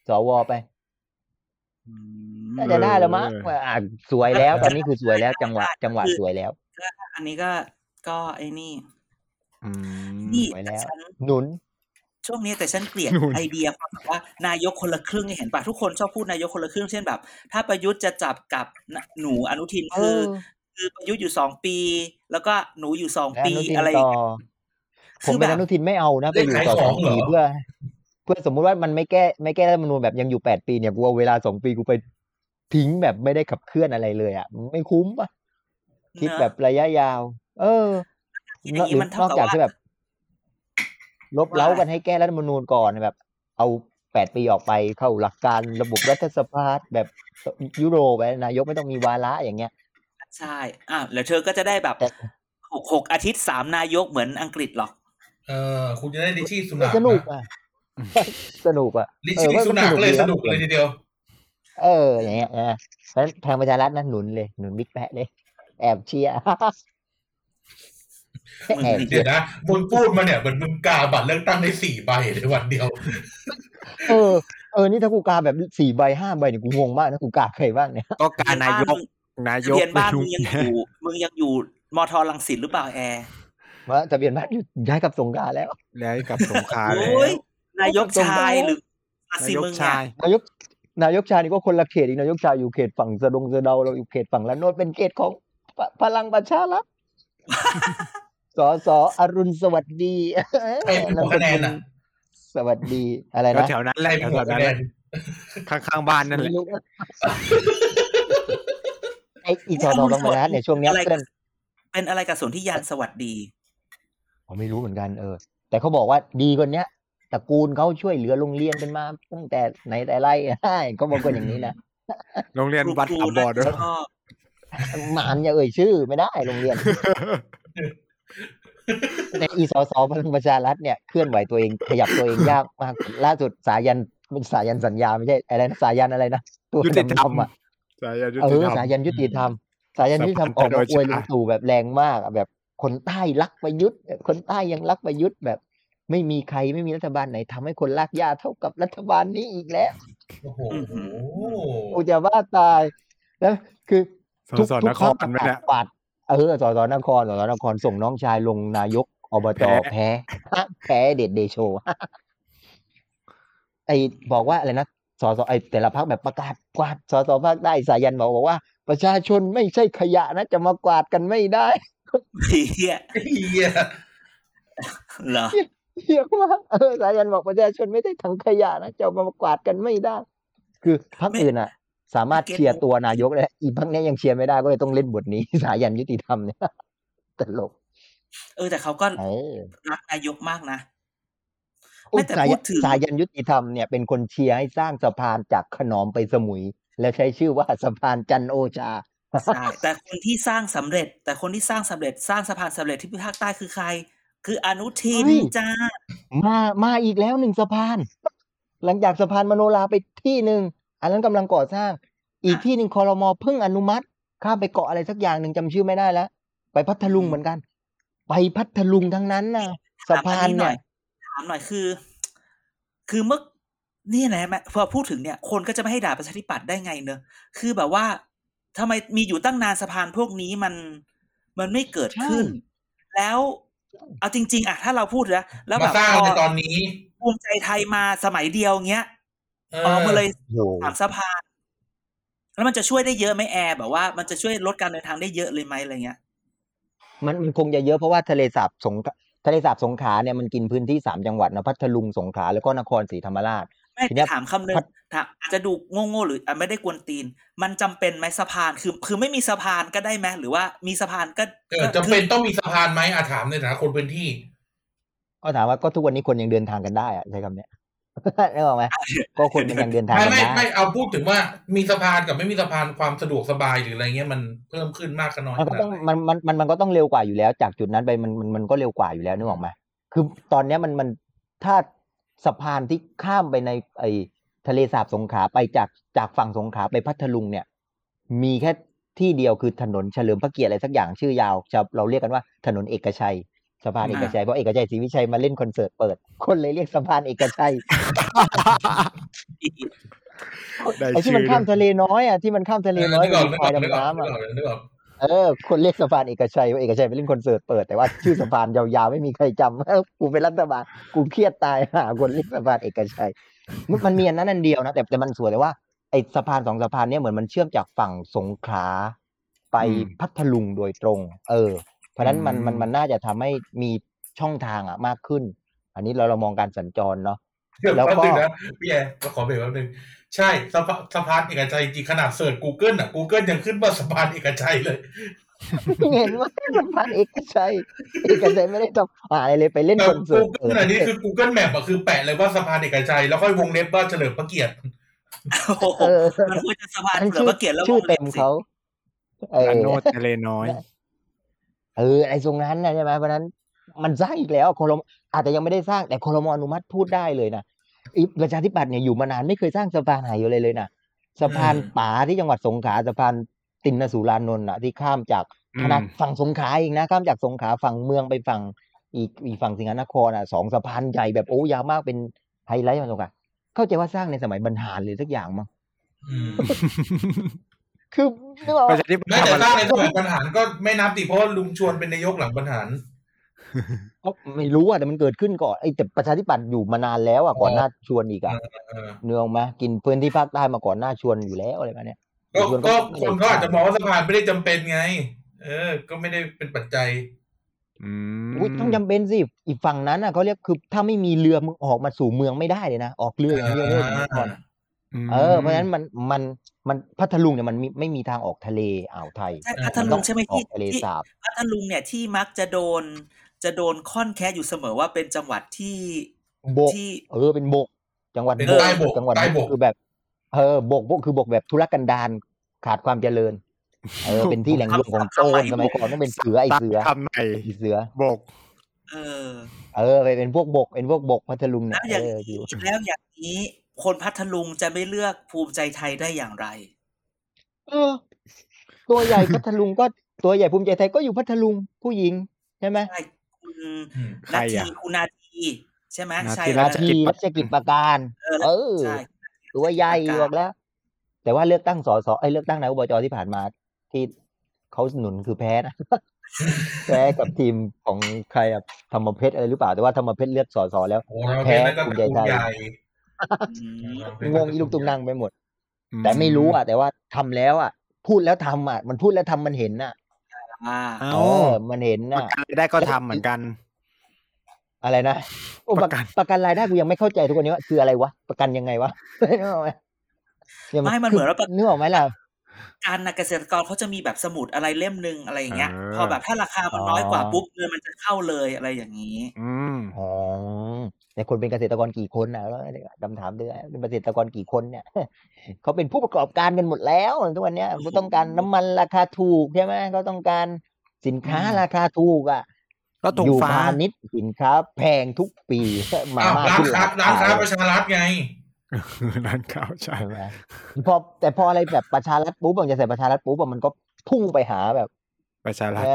Speaker 4: สวไป
Speaker 1: อืม
Speaker 4: น่าจะได้แล้วมั้งว่าอะสวยแล้ว ตอนนี้คือสวยแล้ว จังหวะจังหวะสวยแล้ว
Speaker 1: อันนี้ก็ก็ไอ้นี่
Speaker 3: อืม
Speaker 1: นี่
Speaker 4: ไว้แล้ว
Speaker 1: แต่ฉัน
Speaker 4: หนุน
Speaker 1: ช่วงนี้แต่ฉันเกลียด
Speaker 3: นู่น
Speaker 1: ไอเดียความแบบว่านายกคนละครึ่งเนี่ยเห็นป่ะทุกคนชอบพูดนายกคนละครึ่งเช่นแบบ ถ้าประยุทธ์จะจับกับหนูอนุทิน
Speaker 4: เอ
Speaker 1: คือ
Speaker 4: อ
Speaker 1: คือประยุทธ์อยู่สองปี แล้วก็หนูอยู่สอง
Speaker 4: และอ
Speaker 1: ปี
Speaker 4: นุทิน
Speaker 1: อะไรอย่าง
Speaker 4: ต่อ
Speaker 1: เงี้ย
Speaker 4: ผม
Speaker 1: คือ
Speaker 4: เป็น
Speaker 1: แบ
Speaker 4: อบนุทินไม่เอานะไปอยู่ต่อ
Speaker 2: เล่นขาย
Speaker 4: ส
Speaker 2: ข
Speaker 4: อ
Speaker 2: องงเหรอ
Speaker 4: ปีเพื่อ เพื่อสมมุติว่ามันไม่แก้ไม่แก้รัฐธรรมนูญแบบยังอยู่แปดปีเนี่ยกูเอาเวลาสองปีกูไปทิ้งแบบไม่ได้ขับเคลื่อนอะไรเลยอะมันไม่คุ้มปะคิด
Speaker 1: เนอะ
Speaker 4: แบบระยะยาว เออ
Speaker 1: คิดอย่างนี้
Speaker 4: หรือ
Speaker 1: มันเท่าน
Speaker 4: อก
Speaker 1: กับ
Speaker 4: จาก
Speaker 1: ว่า
Speaker 4: ที่แบบ ลบ
Speaker 1: ว่า
Speaker 4: เล้ากันให้แก้รัฐธรรมนูญก่อนแบบ เอาแปดปีออกไปเข้าหลักการระบบรัฐสภาแบบยุโรปไปนายกไม่ต้องมีวาระอย่างเงี้ย
Speaker 1: ใช่อะแล้วเธอก็จะได้แบบ
Speaker 4: แต่
Speaker 1: หกหกอาทิตย์สามนายกเหมือนอังกฤษหรอก
Speaker 2: เออ คุณจะได้ดิชี่สุนัข
Speaker 4: สนุก
Speaker 2: นะ
Speaker 4: อะสนุกอะ
Speaker 2: ลิ
Speaker 4: เอ
Speaker 2: ชิ
Speaker 4: อ
Speaker 2: ลิ
Speaker 4: ว่า
Speaker 2: สุนัก
Speaker 4: มันสนุก
Speaker 2: เลย
Speaker 4: ดี
Speaker 2: ส
Speaker 4: นะ
Speaker 2: นุกเลยทีเดียว
Speaker 4: เอออย่างเงี้ยนะเพราะฉะนั้นทางประชารัฐนั้นหนุนเลยหนุนบิ๊กแปะเลย แอบเชียร์แอบ เชี
Speaker 2: เดี๋
Speaker 4: ย
Speaker 2: ยว
Speaker 4: ร์
Speaker 2: นะมึงพูดมาเนี่ยเหมือนมึงกาบัตรเลือกตั้งได้สี่ใบในวันเดียว
Speaker 4: เออ เออ นี่ถ้ากูกาแบบสี่ใบห้าใบเนี่ยกูงงมากนะกูกาใครบ้างเนี่ย
Speaker 3: ก็การนายก นาย
Speaker 1: ทะ
Speaker 3: ก
Speaker 1: เบียนบ้าน
Speaker 3: ไม่
Speaker 1: มึ
Speaker 3: รู้
Speaker 1: งยังอยู่ มึงยังอยู่มอทอลังสิตหรือเปล่าแอร์
Speaker 4: ว่าทะเบียนบ้านอยู่ย้ายกลับสงขลาแล้ว
Speaker 3: แล้วกับสงขลา
Speaker 1: โอ
Speaker 3: แล้้
Speaker 1: ยวนายกชายหรืออา
Speaker 3: นา
Speaker 1: ซิ
Speaker 3: ยก
Speaker 1: มึง
Speaker 3: ชา
Speaker 1: เนี่ย
Speaker 3: ย
Speaker 4: นายกนายกชานี่ก็คนละเขตอีกนายกชาอยู่เขตฝั่งสะดงสะเดาเราอยู่เขตฝั่งละโนดเป็นเขตของพพลังประชารัฐ สอสออรุณสวัสดี
Speaker 2: ใครเป็นหัวคะแนนอะ
Speaker 4: สวัสดีอะไร
Speaker 3: ก็
Speaker 4: นะ
Speaker 3: แถวนั้นแห
Speaker 2: ใคร
Speaker 3: ละ
Speaker 2: เป็น
Speaker 3: แถ
Speaker 2: หัว
Speaker 3: วๆ
Speaker 2: คะ
Speaker 3: นั้น
Speaker 2: แน
Speaker 3: แหละ
Speaker 2: น
Speaker 3: ข้างๆบ้านนั่นแห
Speaker 4: ไม่
Speaker 3: ละ
Speaker 4: รู้ไอ้อีสอสอพลังประชารัฐเนี่ยช่วงเนี้ย
Speaker 1: อะไร
Speaker 4: เพื่อน
Speaker 1: เป็นอะไรกับสนธิยานสวัสดี
Speaker 4: ผมไม่รู้เหมือนกันเออ แต่เขาบอกว่าดีกว่าเนี้ยตระกูลเขาช่วยเหลือโรงเรียนกันมาตั้งแต่ไหนแต่ไรใช่เขาบอกกันอย่างนี้นะ
Speaker 3: โรงเรียนวัด
Speaker 1: ครู
Speaker 3: สามบ่อด้วย
Speaker 1: น่าจะชอบ
Speaker 4: หมานอย่าเอ่ยชื่อไม่ได้โรงเรียน แต่อีสอสอพลังประชารัฐเนี่ยเคลื่อนไหวตัวเองขยับตัวเองยากมากล่าสุดสายันเป็นสายันสัญญาไม่ใช่อะไรนะสายันอะไรนะตัว
Speaker 3: ยุติธรรม
Speaker 4: ดำๆอะ
Speaker 3: สายยุ
Speaker 4: เอ
Speaker 3: ติ
Speaker 4: อ
Speaker 3: ธรรม
Speaker 4: สายันยุติธรรมสายันยุติธรรม
Speaker 3: สั
Speaker 4: อ
Speaker 3: ม
Speaker 4: อก
Speaker 3: พันธ์
Speaker 4: มาอวย
Speaker 3: โดย
Speaker 4: ลุ
Speaker 3: ชา
Speaker 4: งตู่แบบแรงมากอะแบบคนใต้รักประยุทธ์คนใต้ยังรักประยุทธ์แบบ ไม่มีใครไม่มีรัฐบาลไหนทำให้คนลากยาเท่ากับรัฐบาลนี้อีกแล้ว
Speaker 2: โอ้โห
Speaker 4: กูจะว่าตายแล้วคือ
Speaker 3: ส
Speaker 4: ทุก
Speaker 3: ส
Speaker 4: ทุ
Speaker 3: น
Speaker 4: ก
Speaker 3: ค
Speaker 4: ครั้
Speaker 3: รง
Speaker 4: ประ
Speaker 3: ไหม
Speaker 4: กาศ
Speaker 3: เนี่ย
Speaker 4: กวาด เออสสนครสสนครส่งน้องชายลงนายกอบจ
Speaker 3: แพ้
Speaker 4: แพ้แพ้เด็ดเดโชไอบอกว่าอะไรนะสสไอแต่ละพักแบบประกาศกวาดสสภาคใต้สายันบอกบอกว่า ประชาชนไม่ใช่ขยะนะจะมากวาดกันไม่ได้
Speaker 1: เฮีย
Speaker 2: เฮีย
Speaker 1: เหรอ
Speaker 4: เฮียมากเออสายันบอกประชาชนไม่ได้ถังขยะนะจะมากวาดกันไม่ได้ คือพัก
Speaker 1: ไม่
Speaker 4: อื่นอะ สามารถ
Speaker 1: เก็ต
Speaker 4: เชียร์ตัวนายกได้อีพักเนี้ยยังเชียร์ไม่ได้ก็เลยต้องเล่นบทนี้สายันยุติธรรมเนี่ยตลก
Speaker 1: เออ แต่เขาก็
Speaker 4: เออ
Speaker 1: รักนายกมากนะ
Speaker 4: อุ๊
Speaker 1: ไม่
Speaker 4: ย
Speaker 1: แต่
Speaker 4: สา
Speaker 1: พู
Speaker 4: ยั
Speaker 1: ด
Speaker 4: น
Speaker 1: ถึง
Speaker 4: สายันยุติธรรมเนี่ยเป็นคนเชียร์ให้สร้างสะพานจากขนอมไปสมุย แล้วใช้ชื่อว่าสะพานจันโอชา
Speaker 1: ใช่แต่คนที่สร้างสำเร็จ แต่คนที่สร้างสำเร็จสร้างสะพานสำเร็จที่ภาคใต้คือใคร คืออนุทิน
Speaker 4: เฮ้ย
Speaker 1: จ้า
Speaker 4: มามาอีกแล้วหนึ่งสะพาน หลังจากสะพานมโนราไปที่หนึ่ง อันนั้นกำลังก่อสร้าง อีกที่หนึ่งคอรมอเพิ่งอนุมัติ ข้ามไปเกาะอะไรสักอย่างหนึ่งจำชื่อไม่ได้แล้ว ไปพัทลุงเหมือนกัน ไปพัทลุงทั้งนั้นนะสะพาน
Speaker 1: ถมอัห
Speaker 4: เนี่
Speaker 1: อยถามหน่อยคือ คือเมื่อนี่นะแม่พอพูดถึงเนี่ย คนก็จะไม่ให้ด่าประชาธิปัตย์ได้ไงเนอะคือแบบว่าทำไมมีอยู่ตั้งนานสะพานพวกนี้มันมันไม่เกิดขึ้น แล้วเอาจริง ๆอะถ้าเราพูดนะแล้วแบ
Speaker 2: มา
Speaker 1: บ
Speaker 2: สร้าง
Speaker 1: พอ
Speaker 2: ในตอนนี้
Speaker 1: ภูมิใจไทยมาสมัยเดียวเงี้ย
Speaker 2: เอ
Speaker 1: ออกมาเลย
Speaker 4: โอ้
Speaker 1: สามสะพานแล้วมันจะช่วยได้เยอะไหมแอร์แบบว่ามันจะช่วยลดการเดินทางได้เยอะเลยไหมอะไรเงี้ย
Speaker 4: มันมันคงจะเยอะเพราะว่าทะเลสาบสงขลาทะเลสาบสงขลาเนี่ยมันกินพื้นที่สามจังหวัดนะพัทลุงสงขลาแล้วก็นครศรีธรรมราช
Speaker 1: ไม่
Speaker 4: ทีเนี้ย
Speaker 1: ถามคำนึง
Speaker 4: พัด
Speaker 1: ถามอาจจะดูโง่ๆหรืออาจไม่ได้กวนตีน มันจำเป็นไหมสะพานคือ คือไม่มีสะพานก็ได้ไหมหรือว่ามีสะพานก็
Speaker 2: เออ
Speaker 1: ก็
Speaker 2: จำเป็นต้องมีสะพานไหมอาถามในฐานะคนพื้นที่
Speaker 4: ก็ถามว่าก็ทุกวันนี้คนยังเดินทางกันได้อะใช้คำเนี้ย นึกออกไหมก็คนมันยังเดินทาง
Speaker 2: ไม่
Speaker 4: กัน
Speaker 2: ไม่
Speaker 4: ได้
Speaker 2: ไม่เอาพูดถึงว่ามีสะพานกับไม่มีสะพานความสะดวกสบายหรืออะไรเงี้ยมันเพิ่มขึ้นมากกันน้อย
Speaker 4: มันก็
Speaker 2: ขนา
Speaker 4: ต้
Speaker 2: ด
Speaker 4: อง
Speaker 2: ไหน
Speaker 4: มันมันมันมันก็ต้องเร็วกว่าอยู่แล้ว จากจุดนั้นไปมันมันมันก็เร็วกว่าอยู่แล้วนึกออกไหมคือตอนเนี้ยมันมันถ้าสะพานที่ข้ามไปในไอทะเลสาบสงขลาไปจากจากฝั่งสงขลาไปพัทลุงเนี่ย มีแค่ที่เดียวคือถนนเฉลิมพระเกียรติอะไรสักอย่างชื่อยาวจะเราเรียกกันว่าถนนเอกชัย สะพานเอกชัยเพราะเอกชัยศรีวิชัยมาเล่นคอนเสิร์ตเปิด คนเลยเรียกสะพานเอกชัย
Speaker 3: ได้
Speaker 4: ไอ้ที่
Speaker 3: ชื่
Speaker 4: มัน
Speaker 3: อ
Speaker 4: ข้ามทะเลน้อยอะที่มันข้ามทะเลน้อย
Speaker 2: นึกออก
Speaker 4: มี
Speaker 2: นึก
Speaker 4: ควา
Speaker 2: อยอกนึก
Speaker 4: ดำ
Speaker 2: ออก
Speaker 4: น้ำ
Speaker 2: นึ
Speaker 4: อะ
Speaker 2: กออกนึกออก
Speaker 4: เออ คนเรียกสะพานเอกชัยว่าเอกชัยไปเล่นคอนเสิร์ตเปิดแต่ว่าชื่อสะพานยาวๆไม่มีใครจำเออกูเป็นรัฐบาลกูเครียดตายหาคนเรียกสะพานเอกชัยมันมันมีอันนั้นอันเดียวนะแต่แต่มันสวยเลยว่าไอ้สะพานสองสะพานเนี้ยเหมือนมันเชื่อมจากฝั่งสงขลาไป
Speaker 3: อืม
Speaker 4: พัทลุงโดยตรง เออ เพราะฉะนั้นมัน
Speaker 3: อืม
Speaker 4: มันมันน่าจะทำให้มีช่องทางอะมากขึ้น อันนี้เราเรามองการสัญจรเนาะ
Speaker 2: เดี๋ยว
Speaker 4: แล้ว
Speaker 2: แป๊บ
Speaker 4: ก็
Speaker 2: นึงนะพี่แอร์ขอเบรกแป๊บนึงใช่สะพานสะพานเอกชัยจริงขนาดเสิร์ช Google อะ Google ยังขึ้นว่าสะพานเอกชัยเลย
Speaker 4: เห็นว่าสะพานเอกชัยเอกชัยไม่ได้ทำอะไรเลยไปเล่น
Speaker 2: แต่
Speaker 4: คอนเสิร์ต
Speaker 2: Google อันนี้คือ Google Map อะคือแปะเลยว่าสะพานเอกชัยแล้วค่อยวงเล็บว่าเฉลิมพระเกียรติ
Speaker 1: โอ้โห
Speaker 4: เออ
Speaker 1: มันควรจะสะพาน
Speaker 4: อัน
Speaker 1: เหลือ
Speaker 4: ชื่อ
Speaker 1: พระเกียรติแล้ว
Speaker 4: ชื่อ
Speaker 1: วงล็
Speaker 4: เต็
Speaker 1: บ
Speaker 4: ม
Speaker 1: สิ
Speaker 4: เขาเออ
Speaker 3: อันโนดทะเลน้อย
Speaker 4: เออไอ้ตรงนั้นนะใช่ไหมเพราะฉะนั้นมันสร้างอีกแล้วโคลมอาจจะยังไม่ได้สร้างแต่โคลมอนุมัติพูดได้เลยนะอีประชาธิปัตย์เนี่ยอยู่มานานไม่เคยสร้างสะพานไหนอยู่เลยเลยนะสะพาน
Speaker 2: อืม
Speaker 4: ป๋าที่จังหวัดสงขลาสะพานตินนสุรานนท์อะที่ข้ามจาก
Speaker 3: อืม
Speaker 4: ขนาดฝั่งสงขลาเองนะข้ามจากสงขลาฝั่งเมืองไปฝั่งอีกอีกฝั่งสิงห์นครอะสองสะพานใหญ่แบบโอ้ยาวมากเป็นไฮไลท์ของสงขลาเข้าใจว่าสร้างในสมัยบรรหารหรือสักอย่างมั้ง
Speaker 2: อืม
Speaker 4: คือนึกออก
Speaker 3: ประชาธิปัต
Speaker 2: แม้
Speaker 3: ย์
Speaker 2: แต่
Speaker 3: ทำ
Speaker 2: ส
Speaker 3: อะ
Speaker 2: ร้าง
Speaker 3: ไร
Speaker 2: ในสมัยบรรหารก็ไม่นับติเพราะว่าลุงชวนเป็นนายกหลังบรรหาร
Speaker 4: เอ้าไม่รู้อะแต่มันเกิดขึ้นก่อนไอ้แต่ประชาธิปัตย์อยู่มานานแล้วอะก่อนหน้าชวนอีกอะ
Speaker 2: เออ
Speaker 4: เนืองไหมกินพื้นที่ภาคใต้มาก่อนหน้าชวนอยู่แล้วอะไรแบบเนี้ย
Speaker 2: ก็
Speaker 4: ชวน
Speaker 2: ก็
Speaker 4: ไม่
Speaker 2: ค
Speaker 4: ได้
Speaker 2: นก็อาจจะมองว่าสะพานไม่ได้จำเป็นไง เออ ก็ไม่ได้เป็นปัจจัย
Speaker 3: อืม
Speaker 4: อุ๊ยต้องจำเป็นสิอีกฝั่งนั้นอะเขาเรียกคือถ้าไม่มีเรือมึงออกมาสู่เมืองไม่ได้เลยนะออกเรืออย่างเดียวเลยสมัยก่อน
Speaker 3: ม
Speaker 4: เออเพราะฉะนั้นมันมันมันพัทลุงเนี่ยมันมีไม่มีทางออกทะเลอ่าวไทย
Speaker 1: ใช่
Speaker 2: เออ
Speaker 1: พัท
Speaker 4: มัน
Speaker 1: ลุ
Speaker 4: ต้อง
Speaker 1: งใช่ไหม
Speaker 4: ออ
Speaker 1: ที่
Speaker 4: กทะเล
Speaker 1: ที่
Speaker 4: สาบ
Speaker 1: พัทลุงเนี่ยที่มักจะโดนจะโดนค่อนแคสอยู่เสมอว่าเป็นจังหวัดที่
Speaker 4: บก
Speaker 1: ที่
Speaker 4: เออเป็นบก จังหวัด
Speaker 2: เป็น
Speaker 4: บก
Speaker 2: ใต้บก
Speaker 4: จังหวัด
Speaker 2: ใต้บก
Speaker 4: คือแบบเออบกบกคือบกแบบธุรกันดารขาดความเจริญเออเป็นที่แหล่งรวมของโจรสมัยก่อนต้องเป็นเสือไอเสือ
Speaker 3: คำไหน
Speaker 4: ไอเสือ
Speaker 3: บก
Speaker 1: เออ
Speaker 4: เออไปเป็นพวกบกเป็นพวกบกพัทลุง
Speaker 1: แล้
Speaker 4: เนี่
Speaker 1: วยอย่าง
Speaker 4: เออ
Speaker 1: นี้
Speaker 4: อยู่
Speaker 1: แล้วอย่างนี้ คนพัทลุงจะไม่เลือกภูมิใจไทยได้อย่างไร
Speaker 4: เออ ตัวใหญ่พัทลุงก็ตัวใหญ่ภูมิใจไทยก็อยู่พัทลุงผู้หญิงใช่ไหม
Speaker 1: ใช่คุณ
Speaker 2: อืม
Speaker 3: ใคร
Speaker 1: นาที
Speaker 3: อะ
Speaker 1: คุณนาทีใช่ไหม
Speaker 3: นาที
Speaker 1: ใช่
Speaker 3: รั
Speaker 1: แล้ว
Speaker 3: ช
Speaker 4: ที
Speaker 3: กิจ
Speaker 4: รัชกิจประการ
Speaker 1: เออ
Speaker 4: เออ
Speaker 1: ใช่
Speaker 4: ตัวใหญ่
Speaker 1: ประกาศ
Speaker 4: บอกแล้ว แต่ว่าเลือกตั้งสสไอ้ยเลือกตั้งนายกอบจที่ผ่านมาที่เขาหนุนคือแพ้นะแพ้กับทีมของใครอะธรรมเพชรอะไรหรือเปล่าแต่ว่าธรรมเพชรเลือกสสแล้ว
Speaker 2: โอ้เราเป็นนั่นก็
Speaker 4: ภู
Speaker 2: ต
Speaker 4: มิ
Speaker 2: ระ
Speaker 4: ใจ
Speaker 2: กูล
Speaker 4: ไทย
Speaker 2: ใหญ่
Speaker 1: อืม
Speaker 4: งงอีลูกตุ้งนั่งไปหมด แต่ไม่รู้อะ แต่ว่าทำแล้วอะ พูดแล้วทำอะ มันพูดแล้วทำมันเห็นน่ะ
Speaker 1: อ่า
Speaker 3: เอ้า
Speaker 4: เออมันเห็น
Speaker 3: ประ
Speaker 4: น่ะ
Speaker 3: กันรายได้ก็ทำเหมือนกัน
Speaker 4: อะไรนะโอ้
Speaker 3: ป
Speaker 4: ประ
Speaker 3: ระกัน
Speaker 4: ประกันรายได้กูยังไม่เข้าใจทุกวันนี้ว่าคืออะไรวะประกันยังไงวะนึกออกไหมเนี่ย
Speaker 1: ไม่มันเหมือนว่าประ
Speaker 4: นึกออกไหมล่ะ
Speaker 1: การนะเกษตรกรเขาจะมีแบบสมุดอะไรเล่มหนึ่งอะไรอย่างเงี้ย
Speaker 3: เออ
Speaker 1: พอแบบถ้าราคามันน้อยกว่า
Speaker 4: อ๋อ
Speaker 1: ปุ๊บเงินมันจะเข้าเลยอะไรอย่างนี้
Speaker 3: อืม
Speaker 4: อ๋อแต่คนเป็นเกษตรกรกี่คนนะแล้วคำถามเดือเป็นเกษตรกรกี่คนเนี่ยเขาเป็นผู้ประกอบการกันหมดแล้วทุกวันเนี้ยเขาต้องการน้ำมันราคาถูกใช่ไหมเขาต้องการสินค้า
Speaker 3: อืม
Speaker 4: ราคาถูกอะ
Speaker 3: ก็ธง
Speaker 4: อยู่
Speaker 3: ฟ้า
Speaker 4: พาณิชย์สินค้าแพงทุกปีมา
Speaker 2: อ้าว
Speaker 4: ม่า
Speaker 2: ร้าน
Speaker 4: ขึ้น
Speaker 2: ค้า
Speaker 4: รา
Speaker 2: ร้านค้า
Speaker 4: คา
Speaker 2: ประชารัฐไง
Speaker 3: ร้านข้าวใช่
Speaker 4: ไหมพอแต่พออะไรแบบประชารัฐปุ๊บมันจะใส่ประชารัฐปุ๊บมันก็พุ่งไปหาแบบ
Speaker 3: ประชารัฐ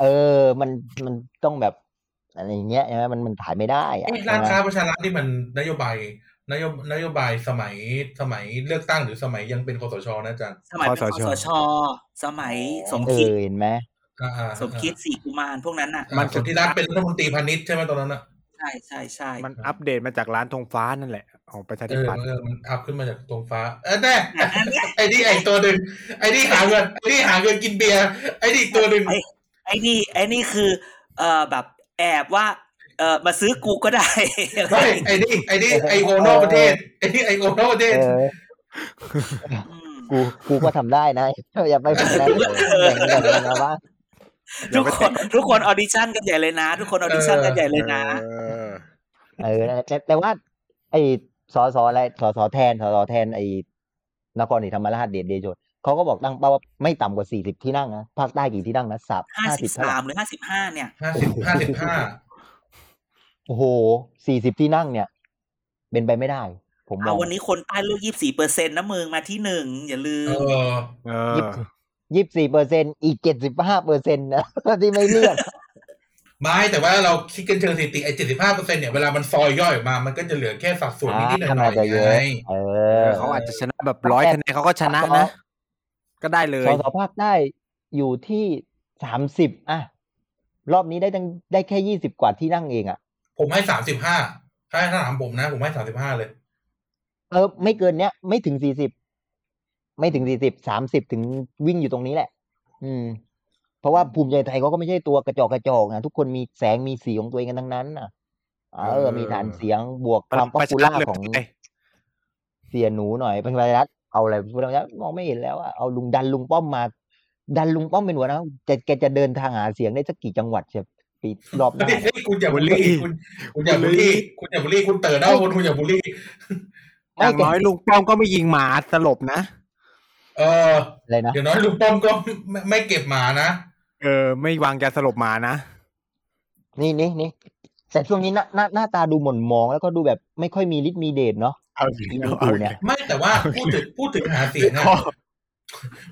Speaker 4: เออ มันมันต้องแบบอะไรอย่างเงี้ยใช่ไหมมันมันถ่ายไม่ได้อะ
Speaker 2: ร้านค้าประชารัฐนี่มันนโยบายนโยนโยบายสมัยสมัยเลือกตั้งหรือสมัยยังเป็นคอสชนะอาจารย์
Speaker 1: สมัยเป็นคอสช สมัยสมคิด
Speaker 4: เห็นไหม
Speaker 1: สมคิดสี่กุมารพวกนั้นน่ะ
Speaker 2: มันสนธิรัตน์เป็นรัฐมนตรีพาณิชย์ใช่ไหมตอนนั้นอะ
Speaker 1: ใช่ใช่ใช่
Speaker 3: มันอัปเดตมาจากร้านธงฟ้านั่นแหละ ของประชา
Speaker 2: เอ
Speaker 3: ธิ
Speaker 2: อ
Speaker 3: ปัตย์
Speaker 2: เออมันอัพขึ้นมาจากตรงฟ้า เออแน่
Speaker 1: แต่อันเนี้ย
Speaker 2: ไอ้นี่ไอ้ตัวหนึ่งไอ้นี่หาเงินไอ้นี่หาเงินกินเบียร์ไอ้นี่อีกตัวหนึ่ง
Speaker 1: ไอ้ไอ้นี่ไอ้นี่คือ เอ่อแบบแอบว่าเอ่อมาซื้อกูก็ได้
Speaker 2: ไม่ไอ้นี่ไอ้นี่ไอโอนอกประเทศไอ้นี่ไอโอนอกประเทศ
Speaker 4: เออ
Speaker 1: อืม
Speaker 4: กูกูก็ทำได้นะอย่าไปแบบนั้นแบ่งแบ่งกันนะว่า
Speaker 1: ทุกคนทุกคนออดิชั่นกันใหญ่เลยนะ ทุกคนออดิชั่นกันใหญ่เลยนะ
Speaker 3: เออ
Speaker 4: เออแต่แต่ว่า ไอ้ สอสออะไรสอสอแทนสอสอแทนไอ้นครศรีธรรมราชเดชเดโชเขาก็บอกตั้งเป้าว่าไม่ต่ำกว่าสี่สิบที่นั่งนะภาคใต้กี่ที่นั่งนะสับ
Speaker 1: ห้า
Speaker 4: ห้า
Speaker 1: สิ
Speaker 4: สิ
Speaker 1: บบ
Speaker 4: เท่าไห
Speaker 1: สา
Speaker 4: ร่
Speaker 1: มหรือห้าสิบห้าเนี่ย
Speaker 2: ห้าสิบห้าสิบห้า
Speaker 4: โอ้โหสี่สิบที่นั่งเนี่ย เป็นไปไม่ได้ ผมม
Speaker 1: เอา
Speaker 4: อง
Speaker 1: วันนี้คนใต้เลือกยี่สี่เปอร์เซ็นต์นะมึงมาที่หนึ่งอย่าลื
Speaker 2: เอ
Speaker 1: ม
Speaker 2: อ
Speaker 3: เอ
Speaker 4: ยี่
Speaker 3: อ
Speaker 4: ยี่สิบสี่เปอร์เซ็นอีกเจ็ดสิบห้าเปอร์เซ็นต์นะที่ไม่เลือก
Speaker 2: ไม่แต่ว่าเราคิดกันเชิงสถิติไอ้เจ็ดสิบห้าเปอร์เซ็นเนี่ยเวลามันซอยย่อยออกมา มันก็จะเหลือแค่สัดส่วนนิดๆหน่
Speaker 4: อ่า
Speaker 2: อย
Speaker 4: น่าจะ
Speaker 2: ๆ
Speaker 4: เย
Speaker 2: ไง
Speaker 4: อะเออ
Speaker 3: เขาอาจจะชนะแบบร้อยคะแนนเขาก็ชนะนะ ก็ได้เลย
Speaker 4: สสภาคใต้อยู่ที่สามสิบอะ รอบนี้ได้ตั้งได้แค่ยี่สิบกว่าที่นั่งเองอะ
Speaker 2: ผมให้สามสิบห้าถ้าถ้าถามผมนะ ผมให้สามสิบห้าเลย
Speaker 4: เออ ไม่เกินเนี้ย ไม่ถึงสี่สิบไม่ถึงสี่สิบสามสิบถึงวิ่งอยู่ตรงนี้แหละ อืมเพ ราะว่าภูมิใจไทยเขาก็ไม่ใช่ตัวกระจอกกระจอกนะทุกคนมีแสงมีสีของตัวเองกันทั้งนั้นน่ะเอ
Speaker 3: เอ
Speaker 4: อ
Speaker 3: อ
Speaker 4: มีฐานเสียงบวกความป๊อป
Speaker 3: ประ
Speaker 4: ปู
Speaker 3: ชา
Speaker 4: ล่า
Speaker 3: เหลือ
Speaker 4: ของ
Speaker 3: ไป
Speaker 4: เสียหนูหน่อยพลังประชารัฐเอาอะไรพลังประชารัฐมองไม่เห็นแล้วอะเอาลุงดันลุงป้อมมา ดันลุงป้อมเป็นหัวหนะจะแกจะเดินทางหาเสียงได้สักกี่จังหวัดเชียวปีรอบหน้า
Speaker 2: เฮ้ยเฮ้ยคุณอย่าบูลลี่คุณคุณอย่าบูลลี่คุณอย่าบูลลี่คุณเต๋อเน่าคุณคุณอย่าบูลลี่
Speaker 3: อ
Speaker 4: ไม่
Speaker 3: ย่าง
Speaker 4: แก
Speaker 3: น้อยลุงป้อมก็ไม่ยิงหมาสลบนะ
Speaker 2: เออ
Speaker 4: อะไรนะ
Speaker 2: อย่างน้อยลุงป้อมก็ไม่ไม่เก็บหมานะ
Speaker 3: เออ ไม่วางยาสลบหมานะ
Speaker 4: นี่นี่นี่แต่ช่วงนี้หน้าหน้าหน้าตาดูหม่นมองแล้วก็ดูแบบไม่ค่อยมีฤทธิ์มีเดชเนาะ
Speaker 3: เอาอีก
Speaker 4: อี
Speaker 3: แล้ว
Speaker 4: ลุงตู่เนี่ย
Speaker 2: ไม่แต่ว่าพูดถึงพูดถึงหาเสียงอะ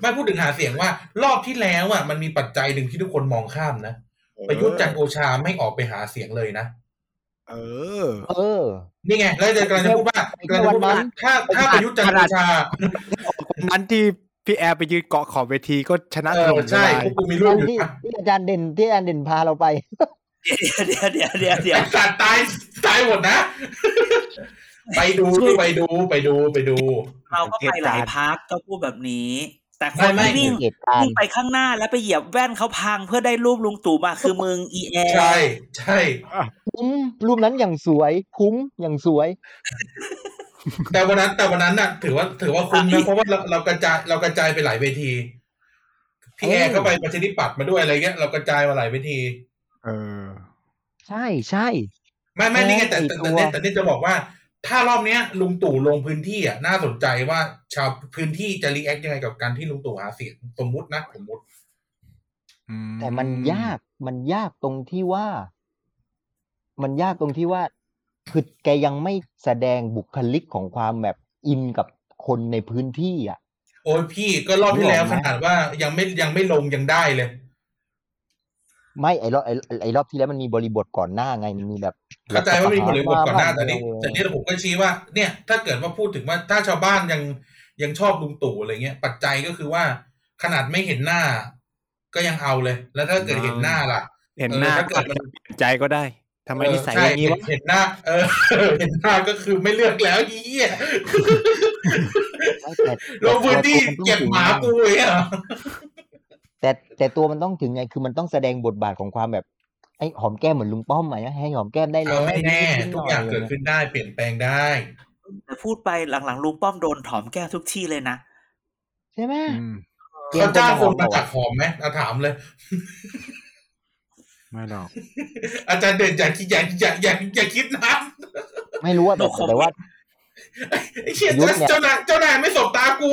Speaker 2: ไม่พูดถึงหาเสียงว่ารอบที่แล้วอะมันมีปัจจัยหนึ่งที่ทุกคนมองข้ามนะประยุทธ์จันทร์โอชาไม่ออกไปหาเสียงเลยนะ
Speaker 3: เออ
Speaker 4: เออ
Speaker 2: นี่ไงแล้วจะกำลังจะพูดว่ากำลังจะพูดว่าถ้าถ้าประยุทธ์จันทร์โอชา
Speaker 3: คนนั้นที่ พี่แอร์ไปยืนเกาะขอบเวทีก็ชนะ
Speaker 2: เอ
Speaker 3: ถ
Speaker 2: อ
Speaker 3: ล่มท
Speaker 2: ใช่
Speaker 3: ลาย
Speaker 2: พวกกูมีรูปอยู่
Speaker 4: ที่
Speaker 2: นะ
Speaker 4: ที่อาจารย์เด่นที่อาจารย์เด่นพาเราไป
Speaker 1: เดี๋ยวเดี๋ยวเดี๋ยวเดี๋ยวเดี๋ยว
Speaker 2: ไอ้สัตว์ตายตายหมดนะ ไปดูดิไปดูไปดูไปดู
Speaker 1: เราก็ไปหลายพักก็พูดแบบนี้ แต่ค
Speaker 2: ไม่
Speaker 1: น
Speaker 2: ไม่
Speaker 1: ที่วิ่ง
Speaker 4: เหตุการ
Speaker 1: วิ่ง
Speaker 4: ณ์
Speaker 1: ไปข้างหน้าแล้วไปเหยียบแว่นเขาพังเพื่อได้รูปลุงตู่มาคือมึงอีแอร์
Speaker 2: ใช่ใช่
Speaker 4: คุ้มรูปนั้นอย่างสวย คุ้มอย่างสวย
Speaker 2: แต่วันนั้นแต่วันนั้นน่ะ ถือว่าถือว่าคุ้มนะเพราะว่าเราเรากระจายเรากระจายไปหลายเวที พี่แอร์ก็ไปประชาธิปัตย์มาด้วยอะไรเงี้ยเรากระจายมาหลายเวที
Speaker 3: เออ
Speaker 4: ใช่ใช่
Speaker 2: ไม่ไม่นี่ไงแต่แต่
Speaker 4: ไอ้ตั
Speaker 2: แต่
Speaker 4: ว
Speaker 2: เนี่ยแต่เนี่ยจะบอกว่า ถ้ารอบเนี้ย ลุงตู่ลงพื้นที่อะน่าสนใจว่าชาวพื้นที่จะรีแอคยังไงกับการที่ลุงตู่หาเสียงสมมุตินะสมมุติ
Speaker 4: แต่มันยากมันยากตรงที่ว่า มันยากตรงที่ว่า คือแกยังไม่แสดงบุคลิกของความแบบอินกับคนในพื้นที่อะ
Speaker 2: โอ้ยพี่ก็รอบที่แล้ว
Speaker 4: นึกออกไหม
Speaker 2: ขนาดว่ายังไม่ยังไม่ลงยังได้เลย
Speaker 4: ไม่ไอรอบไอไอรอบที่แล้วมันมีบริบทก่อนหน้าไงมันมีแบบ
Speaker 2: เข้าใจว่ามีบริบทก่อนหน้า
Speaker 4: ว่
Speaker 2: แต่นี่
Speaker 4: เออ
Speaker 2: แต่นี่ผมก็ชี้ว่า เนี่ย ถ้าเกิดว่าพูดถึงว่าถ้าชาวบ้านยังยังชอบลุงตู่อะไรเงี้ย ปัจจัยก็คือว่าขนาดไม่เห็นหน้า ก็ยังเอาเลย แล้วถ้าเกิดเห็นหน้าล่ะ
Speaker 3: เห็นหน้า
Speaker 2: เออถ้าเกิดมัน
Speaker 3: เปลี่ยนใจก็ได้ ทำไม
Speaker 2: เออ
Speaker 3: นิสัย
Speaker 2: ใช่
Speaker 3: อย่างนี้วะ
Speaker 2: เห็นหน้า เออ เห็นหน้าก็คือไม่เลือกแล้วอีเหี้ย
Speaker 4: ไม่แต่
Speaker 2: ลงพื้นที่
Speaker 4: แต่ตัว
Speaker 2: เก็บหมากูเลยอะ
Speaker 4: แต่แต่ตัวมันต้องถึงไง คือมันต้องแสดงบทบาทของความแบบไอ้หอมแก้มเหมือนลุงป้อมไหมให้หอมแก้มได้เล
Speaker 2: เอา
Speaker 4: ย
Speaker 2: ไม่แน่
Speaker 4: นิดๆ
Speaker 2: ทุกอย่าง
Speaker 4: หน่
Speaker 2: เกิดขึ้นได้เปลี่ยนแปลงได้
Speaker 1: แต่พูดไปหลังๆลุงป้อมโดนถอมแก้วทุกที่เลยนะ
Speaker 4: ใช่ไหม
Speaker 3: อืม
Speaker 4: เตรียม
Speaker 2: เขาจ้างคน
Speaker 4: คนมา
Speaker 2: มาจากหอมไหมเอาถามเลย
Speaker 3: ไม่หรอก
Speaker 2: อาจารย์เด่นอย่าคิดอย่าอย่าอย่าอย่าคิดนะ
Speaker 4: ไม่รู้ว่าแต่
Speaker 1: โอ้โห
Speaker 4: แต่ว่า
Speaker 2: ไอ้เชี่ย
Speaker 4: ยุทธเนี่ย
Speaker 2: เจ้านายเจ้านายไม่สบตากู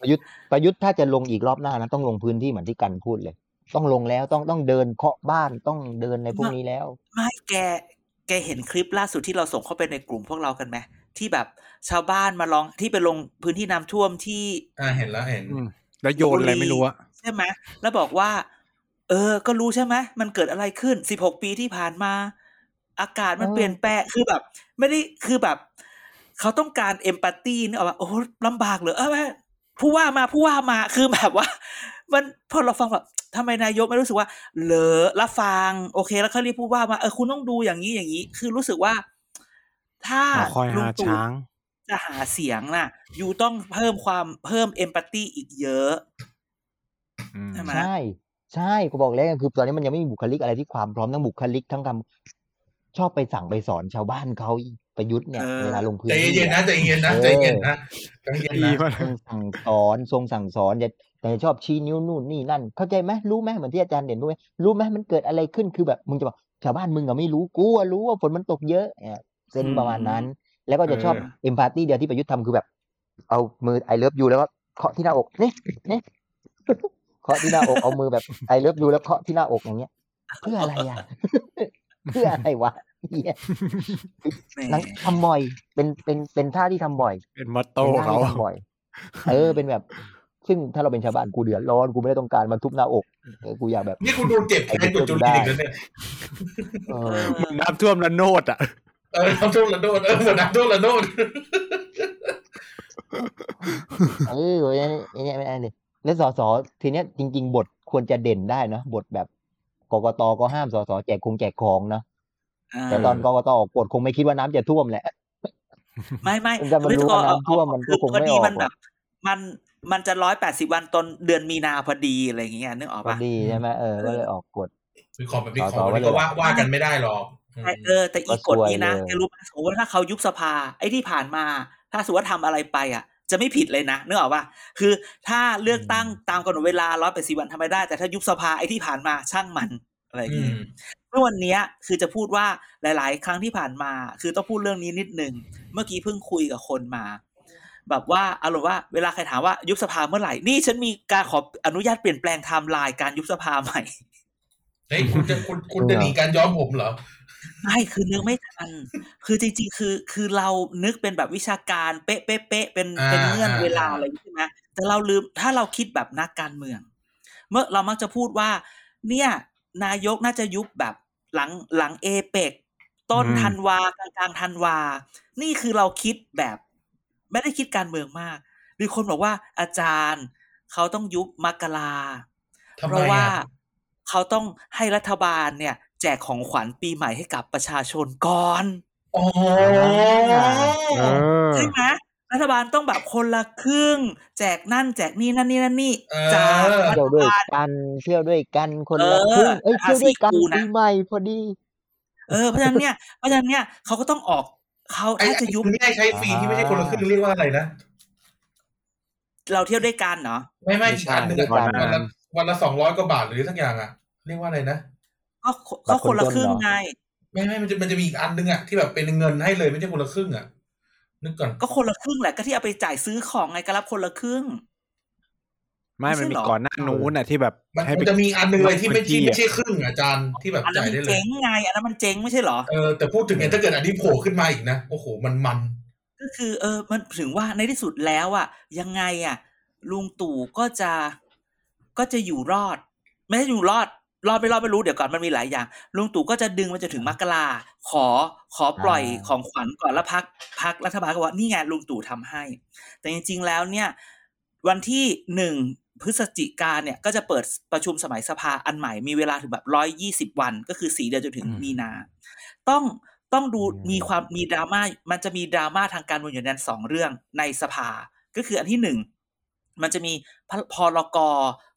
Speaker 4: ประยุทธ์ประยุทธ์ถ้าจะลงอีกรอบหน้านะต้องลงพื้นที่เหมือนที่กันพูดเลย ต้องลงแล้วต้องต้องเดินเคาะบ้านต้องเดินในพวกนี้แล้ว
Speaker 1: ไม่แกแกเห็นคลิปล่าสุดที่เราส่งเข้าไปในกลุ่มพวกเรากันไหมที่แบบชาวบ้านมาลองที่ไปลงพื้นที่น้ำท่วมที่
Speaker 2: อ่าเห็นแล้วเห็น
Speaker 3: อืมแล้วโยนอะไรไม่รู้อะ
Speaker 1: ใช่ไหมแล้วบอกว่า เออ ก็รู้ใช่ไหมมันเกิดอะไรขึ้นสิบหกปีที่ผ่านมา อากาศมัน
Speaker 4: เออ
Speaker 1: เปลี่ยนแปลงคือแบบ ไม่ได้คือแบบ เขาต้องการเอมพัตตีนึกออกว่าโอ้โหลำบากเหรอเออแม่ผู้ว่ามาผู้ว่ามาคือแบบว่า มันพอเราฟังแบบทำไมนายกไม่รู้สึกว่า เหลอรับฟัง โอเค แล้วเขาเรียกผู้ว่ามาเออคุณต้องดูอย่างนี้อย่างนี้ คือรู้สึกว่า ถ้า
Speaker 3: หอคอย
Speaker 1: ลุ
Speaker 3: หาง
Speaker 1: ตู่
Speaker 3: ช้าง
Speaker 1: จะหาเสียงน่ะ อยู่ต้องเพิ่มความเพิ่มเอมพัตตีอีกเยอะ
Speaker 3: อืม
Speaker 1: ใช่ไหม
Speaker 4: ใช่ใช่ก็บอกแล้วคือตอนนี้มันยังไม่มีบุคลิกอะไรที่ความพร้อมทั้งบุคลิกทั้งคำชอบไปสั่งไปสอนชาวบ้านเขาประยุทธ์เนี่ย
Speaker 1: เออ
Speaker 4: เวลาลงพื้น
Speaker 2: ใจ
Speaker 4: ที่
Speaker 2: เย็นๆนะ
Speaker 4: อะ
Speaker 2: ใจเย็นนะ
Speaker 4: เออ
Speaker 2: ใจเย็นนะใจเย็น
Speaker 3: ดี
Speaker 2: นะ
Speaker 3: มาก
Speaker 4: ทรงสั่งสอนทรงสั่งสอนอย่าแต่ชอบชี้นิ้วนู่นนี่นั่น เข้าใจไหมรู้ไหมเหมือนที่อาจารย์เด่นรู้ไหมรู้ไหมมันเกิดอะไรขึ้นคือแบบมึงจะบอกชาวบ้านมึงอะไม่รู้กูอะรู้ว่าฝนมันตกเยอะเนี่ย sense ประมาณนั้น แล้วก็จะชอบ empathy เดียวที่ประยุทธ์ทำคือแบบ เอามือ I love you แล้วก็เคาะที่หน้าอกนี่นี่ เคาะที่หน้าอกเอามือแบบ I love you แล้วเคาะที่หน้าอกอย่างเงี้ย เพื่ออะไรอะเพื่ออะไรวะเหี้ย
Speaker 1: แหม
Speaker 4: นังทำบ่อยเป็นเป็นเป็นท่าที่ทำบ่อย
Speaker 3: เป็นมอตโต้
Speaker 4: เป็นท่า
Speaker 3: เขา
Speaker 4: ที่ทำบ่อย เออเป็นแบบ ซึ่งถ้าเราเป็นชาวบ้านกูเดือดร้อนกูไม่ได้ต้องการมาทุบหน้าอกเออกูอยากแบบ
Speaker 2: นี่คุณดูเจ็บแค้นกว่าจุลินอีกแล้วเนี่ย
Speaker 4: เอ
Speaker 1: เอ
Speaker 4: อ
Speaker 1: อ
Speaker 3: เหมือนน้ำท่วมระโนดอะ
Speaker 2: เออน้ำท่วมระโดดเออเหมือนน้ำท่วมระโดด
Speaker 4: เออไอ้นี่ไอ้นี่ไม่ได้เลย แล้วสสทีเนี้ยจริง ๆ บทควรจะเด่นได้เนอะบทแบบกกตก็ห้ามสสแจกคงแจกของเนอะแต่ตอนกกตออกกฎคงไม่คิดว่าน้ำจะท่วมแหละ
Speaker 1: ไม่ไม่
Speaker 4: มันจะมารู้ว่าน้ำท่วมมันก็คงไม่ออก
Speaker 1: พดีมัน
Speaker 4: หร
Speaker 1: แบ
Speaker 4: อก
Speaker 1: บมันมันจะร้อยแปดสิบวันตอนเดือนมีนาพอดีอะไรอย่างเงี้ยนึกออก
Speaker 4: พอ
Speaker 1: ปะ
Speaker 4: ดีใช่ไหมเออก็เลยออกกฎ
Speaker 2: มีของแบบนี้
Speaker 4: ส
Speaker 2: ของ
Speaker 4: ส
Speaker 2: แบบนี้ก็ว่าว่ากันไม่ได้หรอก
Speaker 1: แต่เออ แต่อีก
Speaker 4: ก็
Speaker 1: กฎ
Speaker 4: ซวย
Speaker 1: นี้นะ
Speaker 4: เลย
Speaker 1: แกรู้ไหมสมมติว่าถ้าเขายุบสภาไอ้ที่ผ่านมา ถ้าสมมติว่าทำอะไรไปอะ จะไม่ผิดเลยนะนึกออกปะคือถ้าเลือกตั้งตามกำหนดเวลาร้อยแปดสิบวันทำไม่ได้ แต่ถ้ายุบสภาไอ้ที่ผ่านมาช่างมันอะไรอย่าง
Speaker 2: อื
Speaker 1: เงี้
Speaker 2: ม
Speaker 1: ยเมื่อวันเนี้ยคือจะพูดว่าหลาย ๆ ครั้งที่ผ่านมา คือต้องพูดเรื่องนี้นิดหนึ่งเมื่อกี้เพิ่งคุยกับคนมา แบบว่าอารมณ์ว่าเวลาใครถามว่ายุบสภาเมื่อไหร่นี่ฉันมีการขออนุญาตเปลี่ยนแปลงไทม์ไลน์การยุบสภาใหม่
Speaker 2: เฮ้ยคุณจะคุณคุณจะหนีการย้อมผมเหรอ
Speaker 1: ไม่คือนึกไม่ทัน คือจริงๆ คือคือเรานึกเป็นแบบวิชาการเป๊ะเป๊ะเป๊ะเป็น
Speaker 2: อ่า
Speaker 1: เป็นเงื่อน
Speaker 2: อ่า
Speaker 1: เวลาอะไรอย่างนี้ใช่ไหมแต่เราลืมถ้าเราคิดแบบนักการเมือง เมื่อเรามักจะพูดว่า เนี่ย นายกน่าจะยุบแบบหลังหลังเอเปกต้น
Speaker 3: อืม
Speaker 1: ธันวากลางกลางธันวา นี่คือเราคิดแบบ ไม่ได้คิดการเมืองมาก มีคนบอกว่าอาจารย์ เขาต้องยุบมกรา
Speaker 2: ทำ
Speaker 1: เพ
Speaker 2: ไม
Speaker 1: ราะว่า
Speaker 2: อะ
Speaker 1: เขาต้องให้รัฐบาลเนี่ย แจกของขวัญปีใหม่ให้กับประชาชนก่อน
Speaker 2: อ๋อ
Speaker 3: เออ
Speaker 1: ใช่ไหมรัฐบาลต้องแบบคนละครึ่ง แจกนั่น แจกนี่นั่นนี่นั่นนี่
Speaker 2: เออ
Speaker 1: จากรั
Speaker 4: เที่ยว
Speaker 1: ฐ
Speaker 4: ด้วย
Speaker 1: บาล
Speaker 4: กันเที่ยวด้วยกันคน
Speaker 1: เอ
Speaker 4: ละ
Speaker 1: อ
Speaker 4: ครึ่งเอ้ย
Speaker 1: อา
Speaker 4: เที่ยวด้วยกัน
Speaker 1: ซีกูนะ
Speaker 4: ปีใหม่พอดี
Speaker 1: เออเพราะฉะนั้นเนี่ยเพราะฉะนั้นเนี่ยเขาก็ต้องออกเขา
Speaker 2: ไอ้
Speaker 1: ถ้าจะยุบ
Speaker 2: ไอ้ที่ให้ใช้ฟรีที่ไม่ใช่คนละครึ่งเรียกว่าอะไรนะ
Speaker 1: เราเที่ยวด้วยกันเนาะ
Speaker 2: ไม่ไม่
Speaker 3: ไม่
Speaker 2: อีก
Speaker 3: ใช่
Speaker 2: อันหนึ่งอะ
Speaker 3: วัน
Speaker 2: วัน
Speaker 3: นั้น
Speaker 2: ละวันละสองร้อยกว่าบาทหรือสักอย่างอะ เรียกว่าอะไรนะ
Speaker 1: ก็ก็คนละครึ่งไง
Speaker 2: ไม่ไม่มันจะมันจะมีอีกอันหนึงอะที่แบบเป็นเงินให้เลยไม่ใช่คนละครึ่งอะนึกก่อน
Speaker 1: ก็คนละครึ่งแหละก็ที่เอาไปจ่ายซื้อของไงก็รับคนละครึ่ง
Speaker 3: ไม่
Speaker 1: ไม่
Speaker 3: มัน
Speaker 1: ใช่
Speaker 3: มี
Speaker 1: หรอ
Speaker 3: ก่อนหน้านู้นน่ะที่แบบ
Speaker 2: มัน
Speaker 3: ให้
Speaker 2: มัน
Speaker 3: ไป
Speaker 2: จะมีอันหนึงเลยที่ไม่
Speaker 3: บัญชี
Speaker 2: ที่
Speaker 3: อะ
Speaker 2: ไม่ใช่ครึ่งอะอาจารย์ที่แบบ
Speaker 1: อันนั้น
Speaker 2: จ่าย
Speaker 1: มัน
Speaker 2: ได้เลย
Speaker 1: เจ๊งไงอันนั้นมันเจ๊งไม่ใช่เหรอ
Speaker 2: เออแต่พูดถึงเนี่ยถ้าเกิดอันนี้โผล่ขึ้นมาอีกนะโอ้โหมันมัน
Speaker 1: ก็คือเออมันถึงว่าในที่สุดแล้วอะ ยังไงอะลุงตู่ก็จะก็จะอยู่รอด ไม่ใช่อยู่รอด รอดไม่รอดไม่รู้เดี๋ยวก่อนมันมีหลายอย่าง ลุงตู่ก็จะดึงมันจะถึงมกราขอขอปล่อย
Speaker 4: อ่า
Speaker 1: ของขวัญก่อนแล้วพักพักรัฐบาลก็ว่านี่ไงลุงตู่ทำให้ แต่จริง ๆ แล้วเนี่ย วันที่หนึ่งพฤศจิกาเนี่ยก็จะเปิดประชุมสมัยสภาอันใหม่มีเวลาถึงแบบร้อยยี่สิบวัน ก็คือสี่เดือนจนถึง
Speaker 3: อืม
Speaker 1: มีนา ต้องต้องดู
Speaker 4: อืม
Speaker 1: มีความมีดราม่ามันจะมีดราม่าทางการเมืองอยู่ในนั้นสองเรื่องในสภา ก็คืออันที่หนึ่งมันจะมีพพรก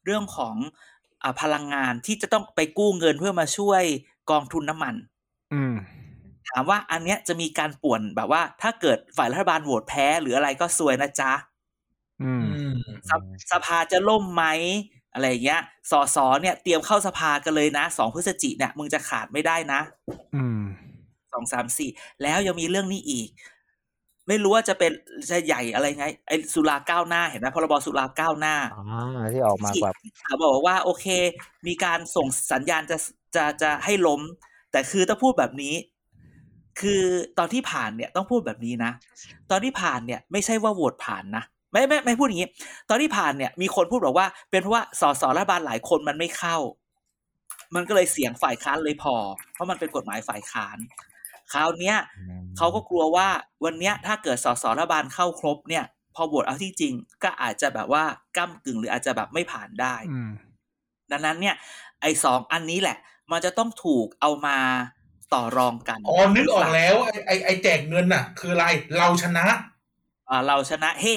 Speaker 1: เรื่องของอ่า พลังงานที่จะต้องไปกู้เงินเพื่อมาช่วยกองทุนน้ำมัน
Speaker 3: อืม
Speaker 1: ถามว่าอันเนี้ยจะมีการป่วนแบบว่า ถ้าเกิดฝ่ายรัฐบาลโหวตแพ้หรืออะไรก็ซวยนะจ๊ะ
Speaker 3: อืม
Speaker 2: อืม
Speaker 1: สภสภาจะล่มไหมอะไรอย่างเงี้ย สอสอเนี่ยเตรียมเข้าสภากันเลยนะสองพฤศจิเนี่ยมึงจะขาดไม่ได้นะ
Speaker 3: อืม
Speaker 1: สองสามสี่แล้วยังมีเรื่องนี้อีก ไม่รู้ว่าจะเป็นจะใหญ่อะไรไงไอ้สุราก้าวหน้าเห็นไหมพรบสุราก้าวหน้า
Speaker 4: อ่าที่ออกมา
Speaker 1: ที่
Speaker 4: แบบ
Speaker 1: ที่ข่าวบอกว่า โอเค มีการส่งสัญญาณจะจะจะให้ล้ม แต่คือต้องพูดแบบนี้ คือตอนที่ผ่านเนี่ยต้องพูดแบบนี้นะ ตอนที่ผ่านเนี่ย ไม่ใช่ว่าโหวตผ่านนะไม่ไม่ไม่พูดอย่างนี้ ตอนที่ผ่านเนี่ย มีคนพูดบอกว่า เป็นเพราะว่าสสรัฐบาลหลายคนมันไม่เข้า มันก็เลยเสียงฝ่ายค้านเลยพอ เพราะมันเป็นกฎหมายฝ่ายค้าน คราวเนี้ยเขาก็กลัวว่าวันเนี้ยถ้าเกิดสสรัฐบาลเข้าครบเนี่ยพอโหวตเอาที่จริง ก็อาจจะแบบว่าก้ากึ่งหรืออาจจะแบบไม่ผ่านได้
Speaker 3: อืม
Speaker 1: ดังนั้นเนี่ย ไอ้สองอันนี้แหละ มันจะต้องถูกเอามาต่อรองกัน
Speaker 2: อ๋อนึกออกแล้วไอ้ไอ้ไอ้แจกเงินน่ะ คืออะไรเราชนะ
Speaker 1: อ่าเราชนะเฮ้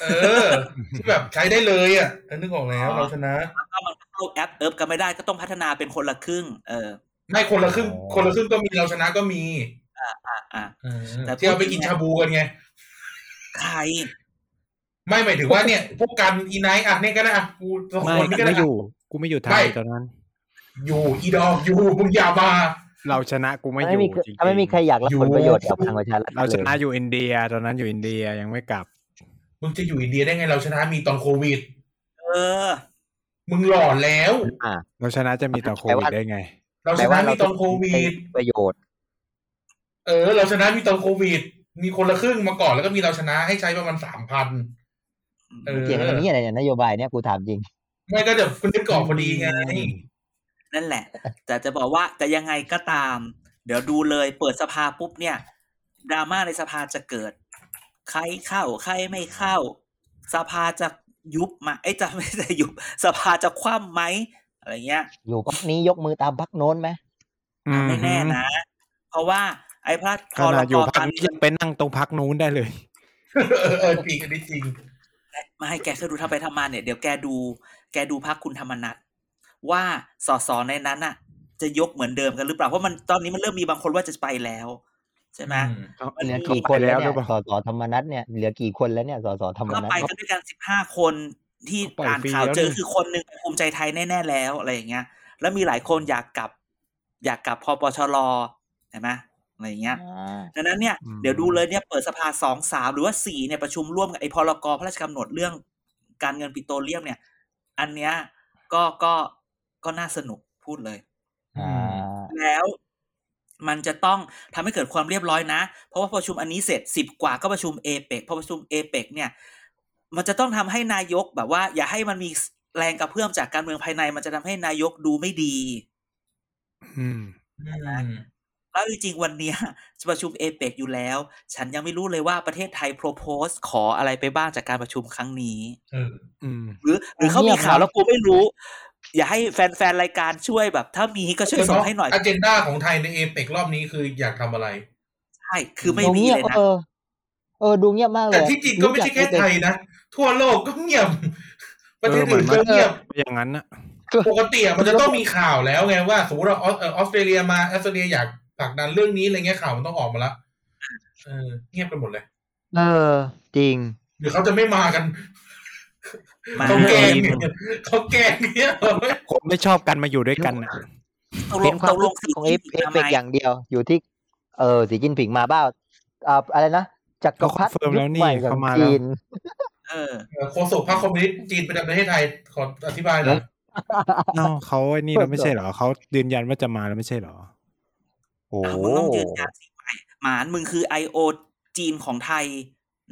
Speaker 2: เออที่แบบใช้ได้เลยอะเออนึกออกแล้ว
Speaker 1: อ๋อ
Speaker 2: เราชนะ
Speaker 1: แล้วก็มันเข้าแอปเอิบกันไม่ได้ก็ต้องพัฒนาเป็นคนละครึ่ง เออ
Speaker 2: ไม่คนละครึ่งคนละครึ่งก็มีเราชนะก็มี
Speaker 1: อ่าอ่า
Speaker 2: เออ
Speaker 1: แต่
Speaker 2: ที่เอาไปกินชาบูกันไง
Speaker 1: ใคร
Speaker 2: ไม่หมายถึงว่าเนี่ย พวกกันอีไนท์อะเนี่ยก็ได้อะกูสอง
Speaker 3: ไม่
Speaker 2: คนนี่ก็
Speaker 3: ไม่
Speaker 2: ได้
Speaker 3: อยู่ กูไม่อยู่ไท
Speaker 2: ไม่
Speaker 3: ยตอนนั้น
Speaker 2: อยู่อีดอกอยู่มึงอย่ามา
Speaker 3: เราชนะกูไม่
Speaker 4: ถ้า
Speaker 3: อ
Speaker 4: ไม่
Speaker 3: ยู่
Speaker 4: มี
Speaker 3: จริง
Speaker 4: ถ้าไม่มีใครอยากรับ
Speaker 2: อยู่
Speaker 4: ผลประโยชน์จากพลังประชารัฐ
Speaker 3: เราช
Speaker 4: เลย
Speaker 3: นะอยู่อินเดีย ตอนนั้นอยู่อินเดียยังไม่กลับ
Speaker 2: มึงจะอยู่อินเดียได้ไงเราชนะมีตอนโควิด
Speaker 1: เออ
Speaker 2: มึงหล่อแล้ว
Speaker 4: อ่า
Speaker 3: เราชนะจะมีต่อโควิดได้ไง
Speaker 2: เราช
Speaker 4: แต่
Speaker 2: นะ
Speaker 4: ว่าเรา
Speaker 2: มีตอนโควิด
Speaker 4: ประโยชน์
Speaker 2: เออ เราชนะมีตอนโควิด มีคนละครึ่งมาก่อนแล้วก็มีเราชนะให้ใช้ประมาณสามพันเออ
Speaker 4: เกี่ยงกันนี้อะไรเนี่ยนโยบายเนี่ยกูถามจริง
Speaker 2: ไม่ก็จะคุณนึกออกพอดีไง
Speaker 1: นั่นแหละ แต่จะบอกว่าแต่ยังไงก็ตาม เดี๋ยวดูเลยเปิดสภาปุ๊บเนี่ยดราม่าในสภาจะเกิด ใครเข้าใครไม่เข้า สภาจะยุบมาไอ้ยจะไม่ได้ยุบ สภาจะคว่ำไหม อะไรเงี้ย
Speaker 4: อยู่พักนี้ยกมือตามพักโน้นไหม
Speaker 3: อืม
Speaker 1: ไม่แน่นะ เพราะว่าไอ้พระพ
Speaker 3: ข
Speaker 1: ร
Speaker 3: นาด
Speaker 1: ก
Speaker 3: อยู่พั
Speaker 1: กากร
Speaker 3: นี้ยังไปนั่งตรงพักนู้นได้เลย
Speaker 2: เออเออจริงอันนี้จริง
Speaker 1: มาให้แกเคยดูทำไปทำมาเนี่ยเดี๋ยวแกดู แกดูพักคุณธรรมนัทว่าสสในนั้นน่ะ จะยกเหมือนเดิมกันหรือเปล่าเพราะมันตอนนี้มันเริ่มมีบางคนว่าจะไปแล้วใช่ไหม
Speaker 4: เหลือ
Speaker 3: เขา
Speaker 4: กี่
Speaker 3: ไป
Speaker 4: คนแล้ว
Speaker 3: หรื
Speaker 4: เนี่
Speaker 3: อยเปล่า
Speaker 4: สสธรรมนัฐเนี่ยเหลือกี่คนแล้วเนี่ยสสธรรม
Speaker 1: ก็
Speaker 4: นัฐ
Speaker 1: ไปกันด้วยกันสิบห้าคน ที่
Speaker 3: ปล่อย
Speaker 1: อ่าน
Speaker 3: ฟรี
Speaker 1: ข่าว
Speaker 3: แล้ว
Speaker 1: เจอ
Speaker 3: นี่
Speaker 1: คือคนหนึ่งไปภูมิใจไทยแน่ๆแล้วอะไรอย่างเงี้ย แล้วมีหลายคนอยากกลับ อยากกลับพปชรเห็นไหมอะไรอย่างเงี้ย
Speaker 4: อ่า
Speaker 1: ดังนั้นเนี่ย
Speaker 3: อืม
Speaker 1: เดี๋ยวดูเลยเนี่ยเปิดสภาสองสามหรือว่าสี่เนี่ยประชุมร่วมกับไอ้พรกพระราชกำหนดเรื่องการเงินปิโตรเลียมเนี่ย อันเนี้ยก็ก็ก็น่าสนุกพูดเลยแล้วมันจะต้องทำให้เกิดความเรียบร้อยนะ เพราะว่าประชุมอันนี้เสร็จสิบกว่าก็ประชุมเอเปกพอประชุมเอเปกเนี่ย มันจะต้องทำให้นายกแบบว่า อย่าให้มันมีแรงกระเพื่อมจากการเมืองภายใน มันจะทำให้นายกดูไม่ดี
Speaker 3: อืม
Speaker 2: อืม
Speaker 1: แล้วจริงๆวันเนี้ยจะประชุมเอเปกอยู่แล้ว ฉันยังไม่รู้เลยว่าประเทศไทย propose ขออะไรไปบ้างจากการประชุมครั้งนี้
Speaker 2: เออ
Speaker 3: อืม
Speaker 1: หรือ หรือเขา
Speaker 4: เงี
Speaker 1: มี
Speaker 4: ยบนะ
Speaker 1: ข่าวแล้วกูไม่รู้ อย่าให้แฟนๆรายการช่วยแบบ ถ้ามีก็ช่วยส่งให้หน่อย
Speaker 2: อเจนดาของไทยในเอเปกรอบนี้คืออยากทำอะไร
Speaker 1: ใช่คือไม่
Speaker 4: ดู
Speaker 1: มี
Speaker 4: เงียบ
Speaker 1: เลยนะ
Speaker 4: เออเออดูเงียบมากเลย
Speaker 2: แต่ที่จริงก็ไม่ใช่แค่ไทยนะ ทั่วโลกก็เงียบ ประเทศอื่นก็เงียบ
Speaker 3: อย่างนั้นนะ
Speaker 2: ปกติอะมันจะต้องมีข่าวแล้วไงว่าสมมติว่าออสเอ่อออสเตรเลียมาออสเตรเลียอยากผลักดันเรื่องนี้อะไรเงี้ยข่าวมันต้องออกมาละเออ เงียบกันหมดเลย
Speaker 4: เออ จริง
Speaker 2: หรือเขาจะไม่มากัน
Speaker 1: มา
Speaker 2: เขาแกล้งเขาแกล้งเนี่ย
Speaker 3: ผมไม่ชอบกันมาอยู่ด้วยกันน่ะ
Speaker 1: ตกล
Speaker 4: เป็
Speaker 1: ง
Speaker 4: นควา
Speaker 1: ต
Speaker 4: ม
Speaker 1: กล
Speaker 4: รู้
Speaker 1: ง
Speaker 4: สึ
Speaker 1: สี
Speaker 4: กของเอฟ
Speaker 1: จิ้น
Speaker 4: เอฟ
Speaker 1: ทำ
Speaker 4: เฟ
Speaker 1: ไม
Speaker 4: กอย่างเดียว อยู่ที่ เออสีจิ้นผิงมาเปล่าอ่าอะไรนะจักรพรรดิ
Speaker 3: เขา confirm
Speaker 4: ยุ
Speaker 3: แล้
Speaker 4: คว
Speaker 3: นี่
Speaker 4: ใหม่ของ
Speaker 3: เขามาแล้ว
Speaker 4: จีน
Speaker 1: เออ
Speaker 2: โฆษกพรรคคอมมิวนิสต์จีนประจำประเทศไทยขออธิบายหน่อย
Speaker 3: เอ้าเขาไอ้นี่แล้วไม่ใช่เหรอเขายืนยันว่าจะมาแล้วไม่ใช่เหรอ
Speaker 4: โอ้
Speaker 1: อ้าวมึงต้องยืนยันสิไอ้หมานมึงคือไอโอจีนของไทย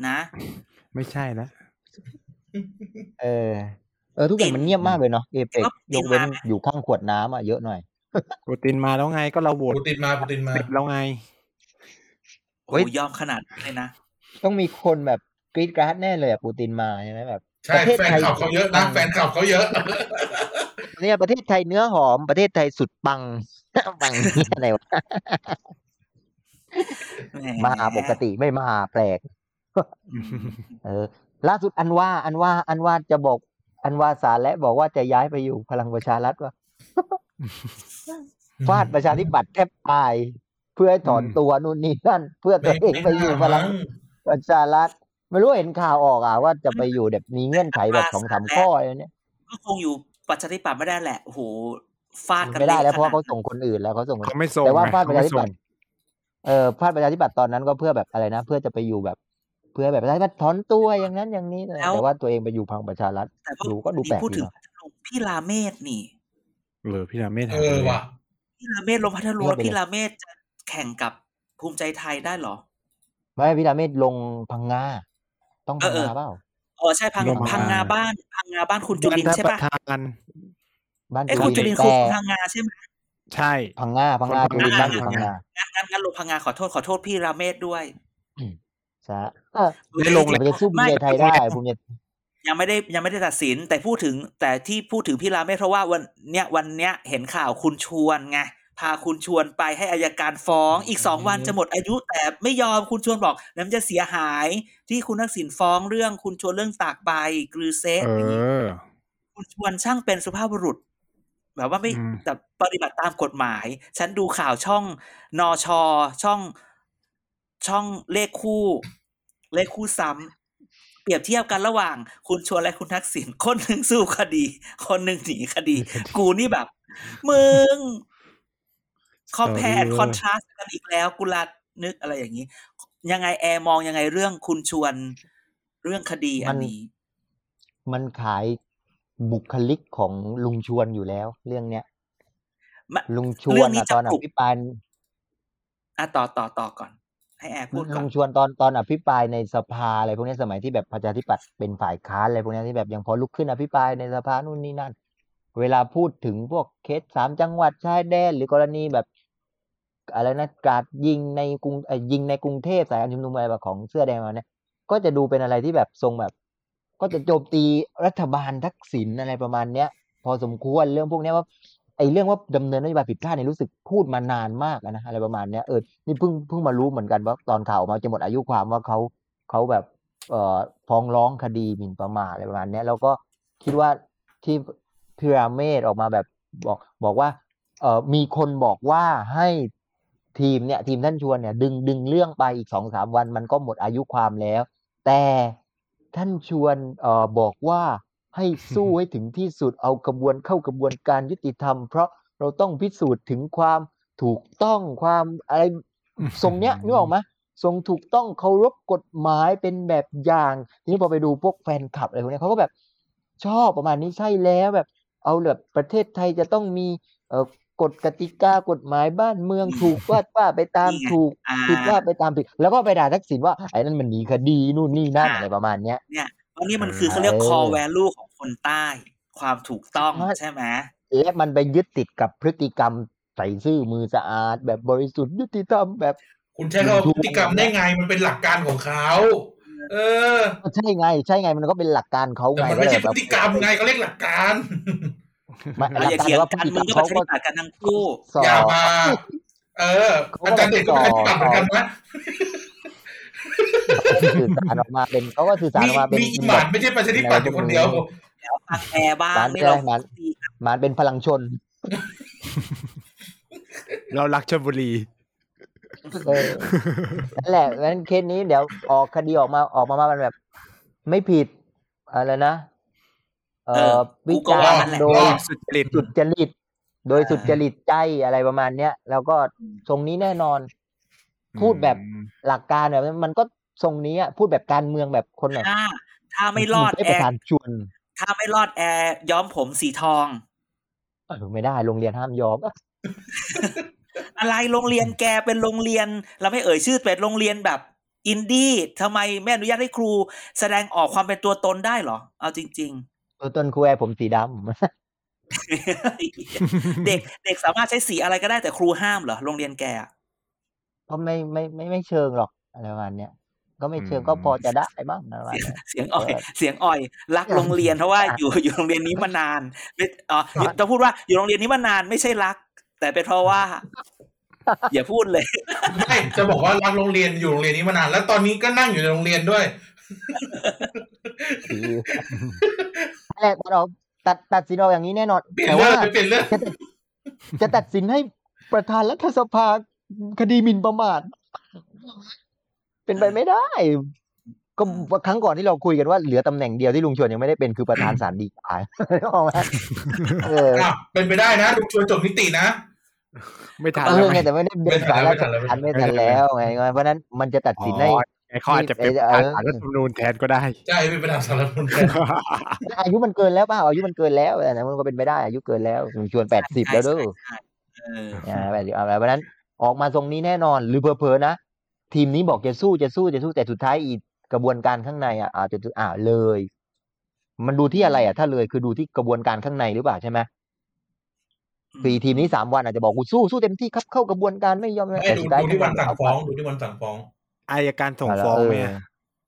Speaker 1: นะ
Speaker 3: ไม่ใช่แล้ว
Speaker 4: เออ เออทุกอย่างมันเงียบมากเลยเนาะเอเปก
Speaker 1: แล้ว
Speaker 4: ยกเว้น
Speaker 1: มาไหม
Speaker 4: อยู่ข้างขวดน้ำอะเยอะหน่อย
Speaker 3: ปูตินมาแล้วไงก็เราโหวต
Speaker 2: ปูตินมาปูตินมา
Speaker 3: ติดแล้วไง
Speaker 1: โอ้
Speaker 4: เฮ้ย
Speaker 1: โหยอมขนาดนั้นเลยนะ
Speaker 4: ต้องมีคนแบบ กรีดกราร์ดแน่เลยอะปูตินมาใช่ไหมแบบ
Speaker 2: ใช่
Speaker 4: ประเทศ
Speaker 2: แฟน
Speaker 4: ไทย
Speaker 2: คลับเขาเยอะนะแฟนคลับเขาเยอะ
Speaker 4: เนี่ยประเทศไทยเนื้อหอมประเทศไทยสุดปังปังเนี่ยอะไรวะ
Speaker 1: แห
Speaker 4: มาปกติไม่มาแปลก เออ ล่าสุดอันว่า อันว่า อันว่าจะบอก อันว่าสารและบอกว่าจะย้ายไปอยู่พลังประชารัฐว่าฟาดประชาธิปัตย์แทบตาย เพื่อให้ถอน
Speaker 3: อืม
Speaker 4: ตัวนู่นนี่นั่น เพื่อตัวเองไปอยู่พลังประชารัฐ ไม่รู้เห็นข่าวออกอะว่าจะไปอยู่แบบมีเงื่อนไขแบบสองสามข้ออะไรเนี่ย
Speaker 1: ก็คงอยู่ประชาธิปัตย์ไม่ได้แหละโอ้โหฟาดกัน
Speaker 4: ไม่ได้แล้วเพราะ
Speaker 1: ข
Speaker 4: ว่าเขา
Speaker 1: ด
Speaker 4: ส่งคนอื่นแล้วเขาส่งคน
Speaker 3: เขาไม่ส่ง
Speaker 4: แต่ว่า
Speaker 3: ไง
Speaker 4: ฟาดประชาธิ
Speaker 3: เข
Speaker 4: ปั
Speaker 3: ไม่
Speaker 4: ต
Speaker 3: ส่ง
Speaker 4: ย์เออฟาดประชาธิปัตย์ตอนนั้นก็เพื่อแบบอะไรนะ เพื่อจะไปอยู่แบบ เพื่อแบบประชาธิปัตย์ถอนตัวอย่างนั้นอย่างนี้แต่ว่าตัวเองไปอยู่พลังประชารัฐ
Speaker 1: แต่พอ
Speaker 4: ดูก็ดูแปลก
Speaker 1: พูด
Speaker 4: ดี
Speaker 1: ถึง
Speaker 4: เนอะ
Speaker 1: พี่ลาเมศนี่
Speaker 3: เออพี่ราเมศ
Speaker 2: เออว่ะ
Speaker 1: พี่ลาเมศลงพัทลุงแล้วพี่ลาเมศจะแข่งกับภูมิใจไทยได้เหรอ
Speaker 4: ไม่พี่ดาเมศลงพังงา ต้องพัง
Speaker 1: เออ
Speaker 4: งา
Speaker 1: เออ
Speaker 4: เปล่า
Speaker 1: อ๋อใช่พังพังงาบ้าน พังงาบ้านคุณจุลินทร์ใช่
Speaker 3: ป
Speaker 1: ปะ
Speaker 3: ระธาน
Speaker 4: บ้าน
Speaker 1: ไอ้ยคุณจุลินทร์คือ
Speaker 4: แต่
Speaker 1: พังงาใช่ไหม
Speaker 3: ใช่
Speaker 4: พังงาพังงา
Speaker 3: คน
Speaker 4: จุ
Speaker 3: พังงา
Speaker 4: ลินบ้านอยู่พังงา
Speaker 1: งั้นงั้นงั้นลงพังงาขอโทษขอโทษพี่ลาเมศด้วย
Speaker 4: ใช่เออ
Speaker 3: ได้ลง
Speaker 4: มันจะสู้ภูมิใจไทยได้ภูมิใจ
Speaker 1: ยังไม่ได้ยังไม่ได้ตัดสินแต่พูดถึงแต่ที่พูดถึงพี่ลาเมศเพราะว่าวันเนี้ยวันเนี้ยเห็นข่าวคุณชวนไง พาคุณชวนไปให้อายการฟ้อง อีกสองวันจะหมดอายุแต่ไม่ยอมคุณชวนบอกแล้วมันจะเสียหายที่คุณทักษิณฟ้องเรื่องคุณชวนเรื่องตากใบกรือเซฟ
Speaker 3: เอ
Speaker 1: อย่างนี้
Speaker 3: อ
Speaker 1: คุณชวนช่างเป็นสุภาพบุรุษแบบว่าไม่
Speaker 3: อืม
Speaker 1: แต่ปฏิบัติตามกฎหมาย ฉันดูข่าวช่องนอชอช่อง ช่องเลขคู่ เลขคู่ซ้ำเปรียบเทียบกันระหว่าง คุณชวนและคุณทักษิณคนหนึ่งสู้คดี คนหนึ่งหนีคดี กูนี่แบบ มึง compare เอ
Speaker 3: อ
Speaker 1: contrast กันอีกแล้ว กุลานึกอะไรอย่างนี้ ยังไงแอร์มองยังไงเรื่องคุณชวนเรื่องคดีอันนี้
Speaker 4: มันขายบุคลิกของลุงชวนอยู่แล้ว เรื่องเนี้ย
Speaker 1: มะ
Speaker 4: ลุงช
Speaker 1: เรื่
Speaker 4: ว
Speaker 1: อนงนี้
Speaker 4: อะ
Speaker 1: จะ
Speaker 4: ตอนอ
Speaker 1: ปลุก
Speaker 4: ภิปราย
Speaker 1: อะต่อต่อต่อก่อน ให้แอร์พูดก่อ
Speaker 4: ลุ
Speaker 1: น
Speaker 4: งชวนตอนตอนอภิปรายในสภาอะไรพวกนี้สมัยที่แบบประชาธิปัตย์เป็นฝ่ายค้านอะไรพวกนี้ที่แบบยังพอลุกขึ้นอภิปรายในสภานู่นนี่นั่น เวลาพูดถึงพวกเคสสามจังหวัดชายแดนหรือกรณีแบบ อะไรนะกาดยิงในกรุงยิงในกรุงเทพสายการชุมนุมอะไรแบบของเสื้อแดงมาเนี่ย ก็จะดูเป็นอะไรที่แบบทรงแบบ ก็จะโจมตีรัฐบาลทักษิณอะไรประมาณเนี้ย พอสมควรเรื่องพวกเนี้ยว่าไอ้เรื่องว่าดำเนินนโยบายผิดพลาดเนี่ยรู้สึกพูดมานานมากนะอะไรประมาณเนี้ยเออนี่เพิ่งเพิ่งมารู้เหมือนกันว่าตอนข่าวมาจะหมดอายุความว่าเขาเขาแบบเอ่อฟ้องร้องคดีหมิ่นประมาทอะไรประมาณเนี้ยแล้วก็คิดว่าที่พิราเมดออกมาแบบบอกบอกว่าเอ่อมีคนบอกว่าให้ ทีมเนี่ยทีมท่านชวนเนี่ยดึงดึงเรื่องไปอีกสองสามวันมันก็หมดอายุความแล้ว แต่ท่านชวนเอ่อบอกว่าให้สู้ให้ถึงที่สุดเอากระบวนเข้ากระบวนการยุติธรรม เพราะเราต้องพิสูจน์ถึงความถูกต้องความอะไรทรงเนี้ยนึกออกไหมทรงถูกต้องเคารพกฎหมายเป็นแบบอย่าง ทีนี้พอไปดูพวกแฟนคลับอะไรพวกเนี้ยเขาก็แบบชอบประมาณนี้ใช่แล้วแบบ เอาแบบประเทศไทยจะต้องมีเอ่อ กฎกติกากฎหมายบ้านเมืองถูกว่าว่าไปตาม
Speaker 1: นี่ไง
Speaker 4: ถูก
Speaker 1: อ่า
Speaker 4: ผิดว่าไปตามผิด แล้วก็ไปด่าทักษิณว่าไอ้นั่นมันหนีคดีนู่นนี่นั่น
Speaker 1: อ่า
Speaker 4: อะไรประมาณเนี้ย
Speaker 1: เนี่ยเพราะนี่มันคือเขาเรียก
Speaker 4: เออ
Speaker 1: core value ของคนใต้ความถูกต้อง
Speaker 4: ใช่
Speaker 1: ใช่ไหม
Speaker 4: และมันไปยึดติดกับพฤติกรรมใส่ซื่อมือสะอาด แบบบริสุทธิ์ยุติธรรมแบบ
Speaker 2: คุณใช้คำว่าพฤติกรรมได้ไงมันเป็นหลักการของเขาเออ
Speaker 4: ก็ใช่ไง ใช่ไงมันก็เป็นหลักการเขา
Speaker 2: แต่
Speaker 4: ไง
Speaker 2: มันไม่ใช่พ
Speaker 4: แบบ
Speaker 2: ฤติกรรมไงเขาเรียกหลักการ
Speaker 4: มัน
Speaker 1: อะ
Speaker 4: หลั
Speaker 1: อย่าก
Speaker 4: การ
Speaker 1: เถียง
Speaker 4: ว่าพ
Speaker 1: กัน
Speaker 4: ฤติก
Speaker 1: มึ
Speaker 4: รงรม
Speaker 1: ก็
Speaker 4: เขา
Speaker 1: ประชาธิ
Speaker 4: ก็
Speaker 1: ปัตย์กันทั้งคู่
Speaker 4: สอ
Speaker 2: อย่า
Speaker 4: บ
Speaker 2: มาเอออาจารย์เด็กก็เป็นปฏิบัติเหมือนกันนะ
Speaker 4: สื่อสารออกมาเป็นเขาก็สื่อสาร
Speaker 2: มี
Speaker 4: ออกมาเป็น
Speaker 2: มีอีหมานไม่ใช่ประชาธิปัตย์อยู่คนเดียว
Speaker 1: แล้วฟังแอร์บ้าง
Speaker 4: มัน
Speaker 1: นี่
Speaker 4: ใช่
Speaker 1: เรา
Speaker 4: มัน
Speaker 1: ดีกัน
Speaker 4: มันเป็นพลังชน
Speaker 3: เรารักชลบุรี
Speaker 4: เออนั่นแหละงั้นเคสนี้เดี๋ยวออกคดีออกมาออกมาว่ามันแบบ ไม่ผิดอะไรนะเอ่อ วิจารณ์โด
Speaker 2: ร
Speaker 4: ย
Speaker 2: อด
Speaker 3: สุจริต
Speaker 4: สุจริต โดยสุจริตใจอะไรประมาณเนี้ยแล้วก็ทรงนี้แน่นอน พูดแบบหลักการแบบมันก็ทรงนี้อะพูดแบบการเมืองแบบคนไหน
Speaker 1: ถ้าถ้าไม่รอด
Speaker 4: ให้
Speaker 1: แอ
Speaker 4: ประ
Speaker 1: ร์
Speaker 4: ธานชวน
Speaker 1: ถ้าไม่รอดแอร์ย้อมผมสีทอง
Speaker 4: เออไม่ได้โรงเรียนห้ามยอม
Speaker 1: อะไรโรงเรียนแกเป็นโรงเรียน เราไม่เอ่ยชื่อเป็นโรงเรียนแบบอินดี้ทำไมไม่อนุญาตให้ครู แสดงออกความเป็นตัวตนได้เหรอ เอาจริง
Speaker 4: ตัวตนครูแอร์ผมสีดำ
Speaker 1: ๆเด็กเด็กสามารถใช้สีอะไรก็ได้แต่ครูห้ามเหรอโรงเรียนแกอะ
Speaker 4: ก็ไม่ไม่ไม่ไม่เชิงหรอกอะไรประมาณเนี้ยก็ไม่เชิง
Speaker 3: อืม
Speaker 4: ก็พอจะได้บ้างอะไรประมาณเนี้ย
Speaker 1: เสียงอ่อย
Speaker 4: เออ
Speaker 1: เสียงอ่อย รักโรงเรียนเพราะว่าอยู่อยู่โรงเรียนนี้มานานไม่อ๋ออยู่ต้องพูดว่าอยู่โรงเรียนนี้มานานไม่ใช่รัก แต่เป็นเพราะว่า อย่าพูดเลย
Speaker 2: ไม่จะบอกว่ารักโรงเรียนอยู่โรงเรียนนี้มานาน แล้วตอนนี้ก็นั่งอยู่ในโรงเรียนด้วย
Speaker 4: คือนั่น แหละเราตัดตัดสินออกอย่างนี้แน่นอน
Speaker 2: เปลี่ยน
Speaker 4: แต่
Speaker 2: เรื่
Speaker 4: ว่า
Speaker 2: องเปลี่ยนเรื่อง
Speaker 4: จะตัดสินให้ประธานรัฐสภาคดีหมิ่นประมาทเป็นไปไม่ได้ ก็ครั้งก่อนที่เราคุยกันว่าเหลือตำแหน่งเดียวที่ลุงชวนยังไม่ได้เป็นคือประธานศาลฎีกานึกออกไหมเออ
Speaker 2: อะเป็นไปได้นะลุงชวนจบนิตินะ
Speaker 3: ไม่ทัน
Speaker 4: เอ
Speaker 3: แล้ว
Speaker 4: อ
Speaker 3: ไหม
Speaker 4: ไงแต่ไม่ได้เป็นสารราชการไม่ทันแล้วไงเพราะฉะนั้นมันจะตัดสินให้
Speaker 3: อ๋อไอ้ เขาอาจจะเป็น
Speaker 4: เออ
Speaker 3: สารรัฐธรรมนูญแทนก็ได้
Speaker 2: ใช่เป็นประธานสารรัฐธรรมนูญแทน
Speaker 4: อายุมันเกินแล้วเปล่าอายุมันเกินแล้วแต่นะมันก็เป็นไปได้อายุเกินแล้วลุงชวนแปดสิบแล้วเด้อ
Speaker 1: ใช่ใช่เออ
Speaker 4: อ่าแปดสิบเอาแล้วเพราะฉะนั้นออกมาทรงนี้แน่นอนหรือเพอๆนะทีมนี้บอกจะสู้จะสู้จะสู้แต่สุดท้ายอีกกระบวนการข้างในอะอาจจะอ่าเลย มันดูที่อะไรอะถ้าเลยคือดูที่กระบวนการข้างในหรือเปล่าใช่ไหมสี่ทีมนี้สามวันอาจจะบอกกูสู้สู้เต็มที่ครับเข้ากระบวนการไม่ยอม
Speaker 2: ไม่
Speaker 4: แต่
Speaker 2: ดู
Speaker 4: สุดท้าย
Speaker 2: ดูที่วันสั่งฟ้องดูที่วันสั่งฟ้อง
Speaker 3: อายการส่งฟ้องไหมอะ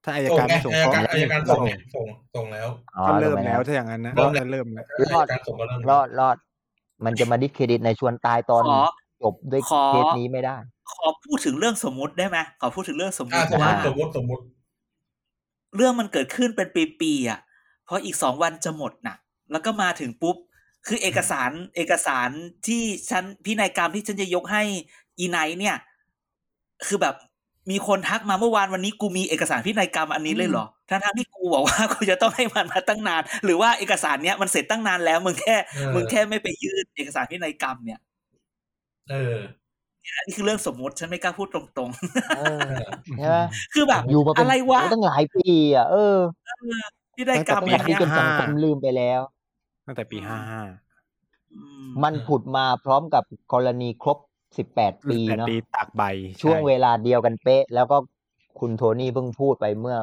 Speaker 3: ถ้าอาย
Speaker 2: ส่ง
Speaker 3: การ
Speaker 2: ไง
Speaker 3: ไม่ส่ง
Speaker 2: อาย
Speaker 3: ฟ้อง
Speaker 2: การอายการส่งเนี่ยส่งส่งแล้ว
Speaker 4: อ๋อ
Speaker 3: ก็เริ่ม
Speaker 4: ถูกไห
Speaker 3: แล้วถ้าอย่างนั้นนะ
Speaker 2: เริ่ม
Speaker 3: ก็เริ่มแล้ว
Speaker 4: รอด
Speaker 2: การส่งก็เริ่ม
Speaker 4: รอดรอด มันจะมาดิสเครดิตในชวนตายตอน
Speaker 1: ขอ
Speaker 4: จบด้วย
Speaker 1: ขอ
Speaker 4: เคสนี้ไม่ได้
Speaker 1: ขอพูดถึงเรื่องสมมุติได้ไหมขอพูดถึงเรื่องสมมุ
Speaker 2: อ่า
Speaker 1: ติ
Speaker 2: สมม
Speaker 1: ว่า
Speaker 2: ติสมมติสมมติ
Speaker 1: เรื่องมันเกิดขึ้นเป็นปีๆอะ เพราะอีกสองวันจะหมดน่ะ แล้วก็มาถึงปุ๊บ คือเอกสารเอกสารที่ฉันพินัยกรรมที่ฉันจะยกให้อีไนท์เนี่ย คือแบบ มีคนทักมาเมื่อวานวันนี้กูมีเอกสารพินัยกรรมอันนี้เลยเหรอทั้งทั้งๆที่กูบอกว่ากูจะต้องให้มันมาตั้งนาน หรือว่าเอกสารเนี้ยมันเสร็จตั้งนานแล้วมึงแค่
Speaker 2: เออ
Speaker 1: มึงแค่ไม่ไปยื่นเอกสารพินัยกรรมเนี่ย
Speaker 2: เออ
Speaker 1: อันนี้คือเรื่องสมมติฉันไม่กล้าพูดตรง
Speaker 4: เออใช่ไหม
Speaker 1: ๆคือแบบ
Speaker 4: อยู่มาเป็น
Speaker 1: อะไรวะ
Speaker 4: ตั้งหลายปีอะเออ
Speaker 1: พินัยกรรม
Speaker 4: ตั้ง
Speaker 1: อ
Speaker 4: แต่
Speaker 1: ย่าง
Speaker 4: ปี
Speaker 1: เงี้ย
Speaker 4: จนสังคมลืมไปแล้ว
Speaker 3: ตั้งแต่ปีห้าห้า
Speaker 1: อืม
Speaker 4: มันผุดมาพร้อมกับกรณีครบ สิบแปดปี
Speaker 3: แต่
Speaker 4: เนาะ
Speaker 3: ปีตากใบ
Speaker 4: ช่วง
Speaker 3: ใเว
Speaker 4: ลาเดียวกันเป๊ะ แล้วก็คุณโทนี่เพิ่งพูดไปเมื่อ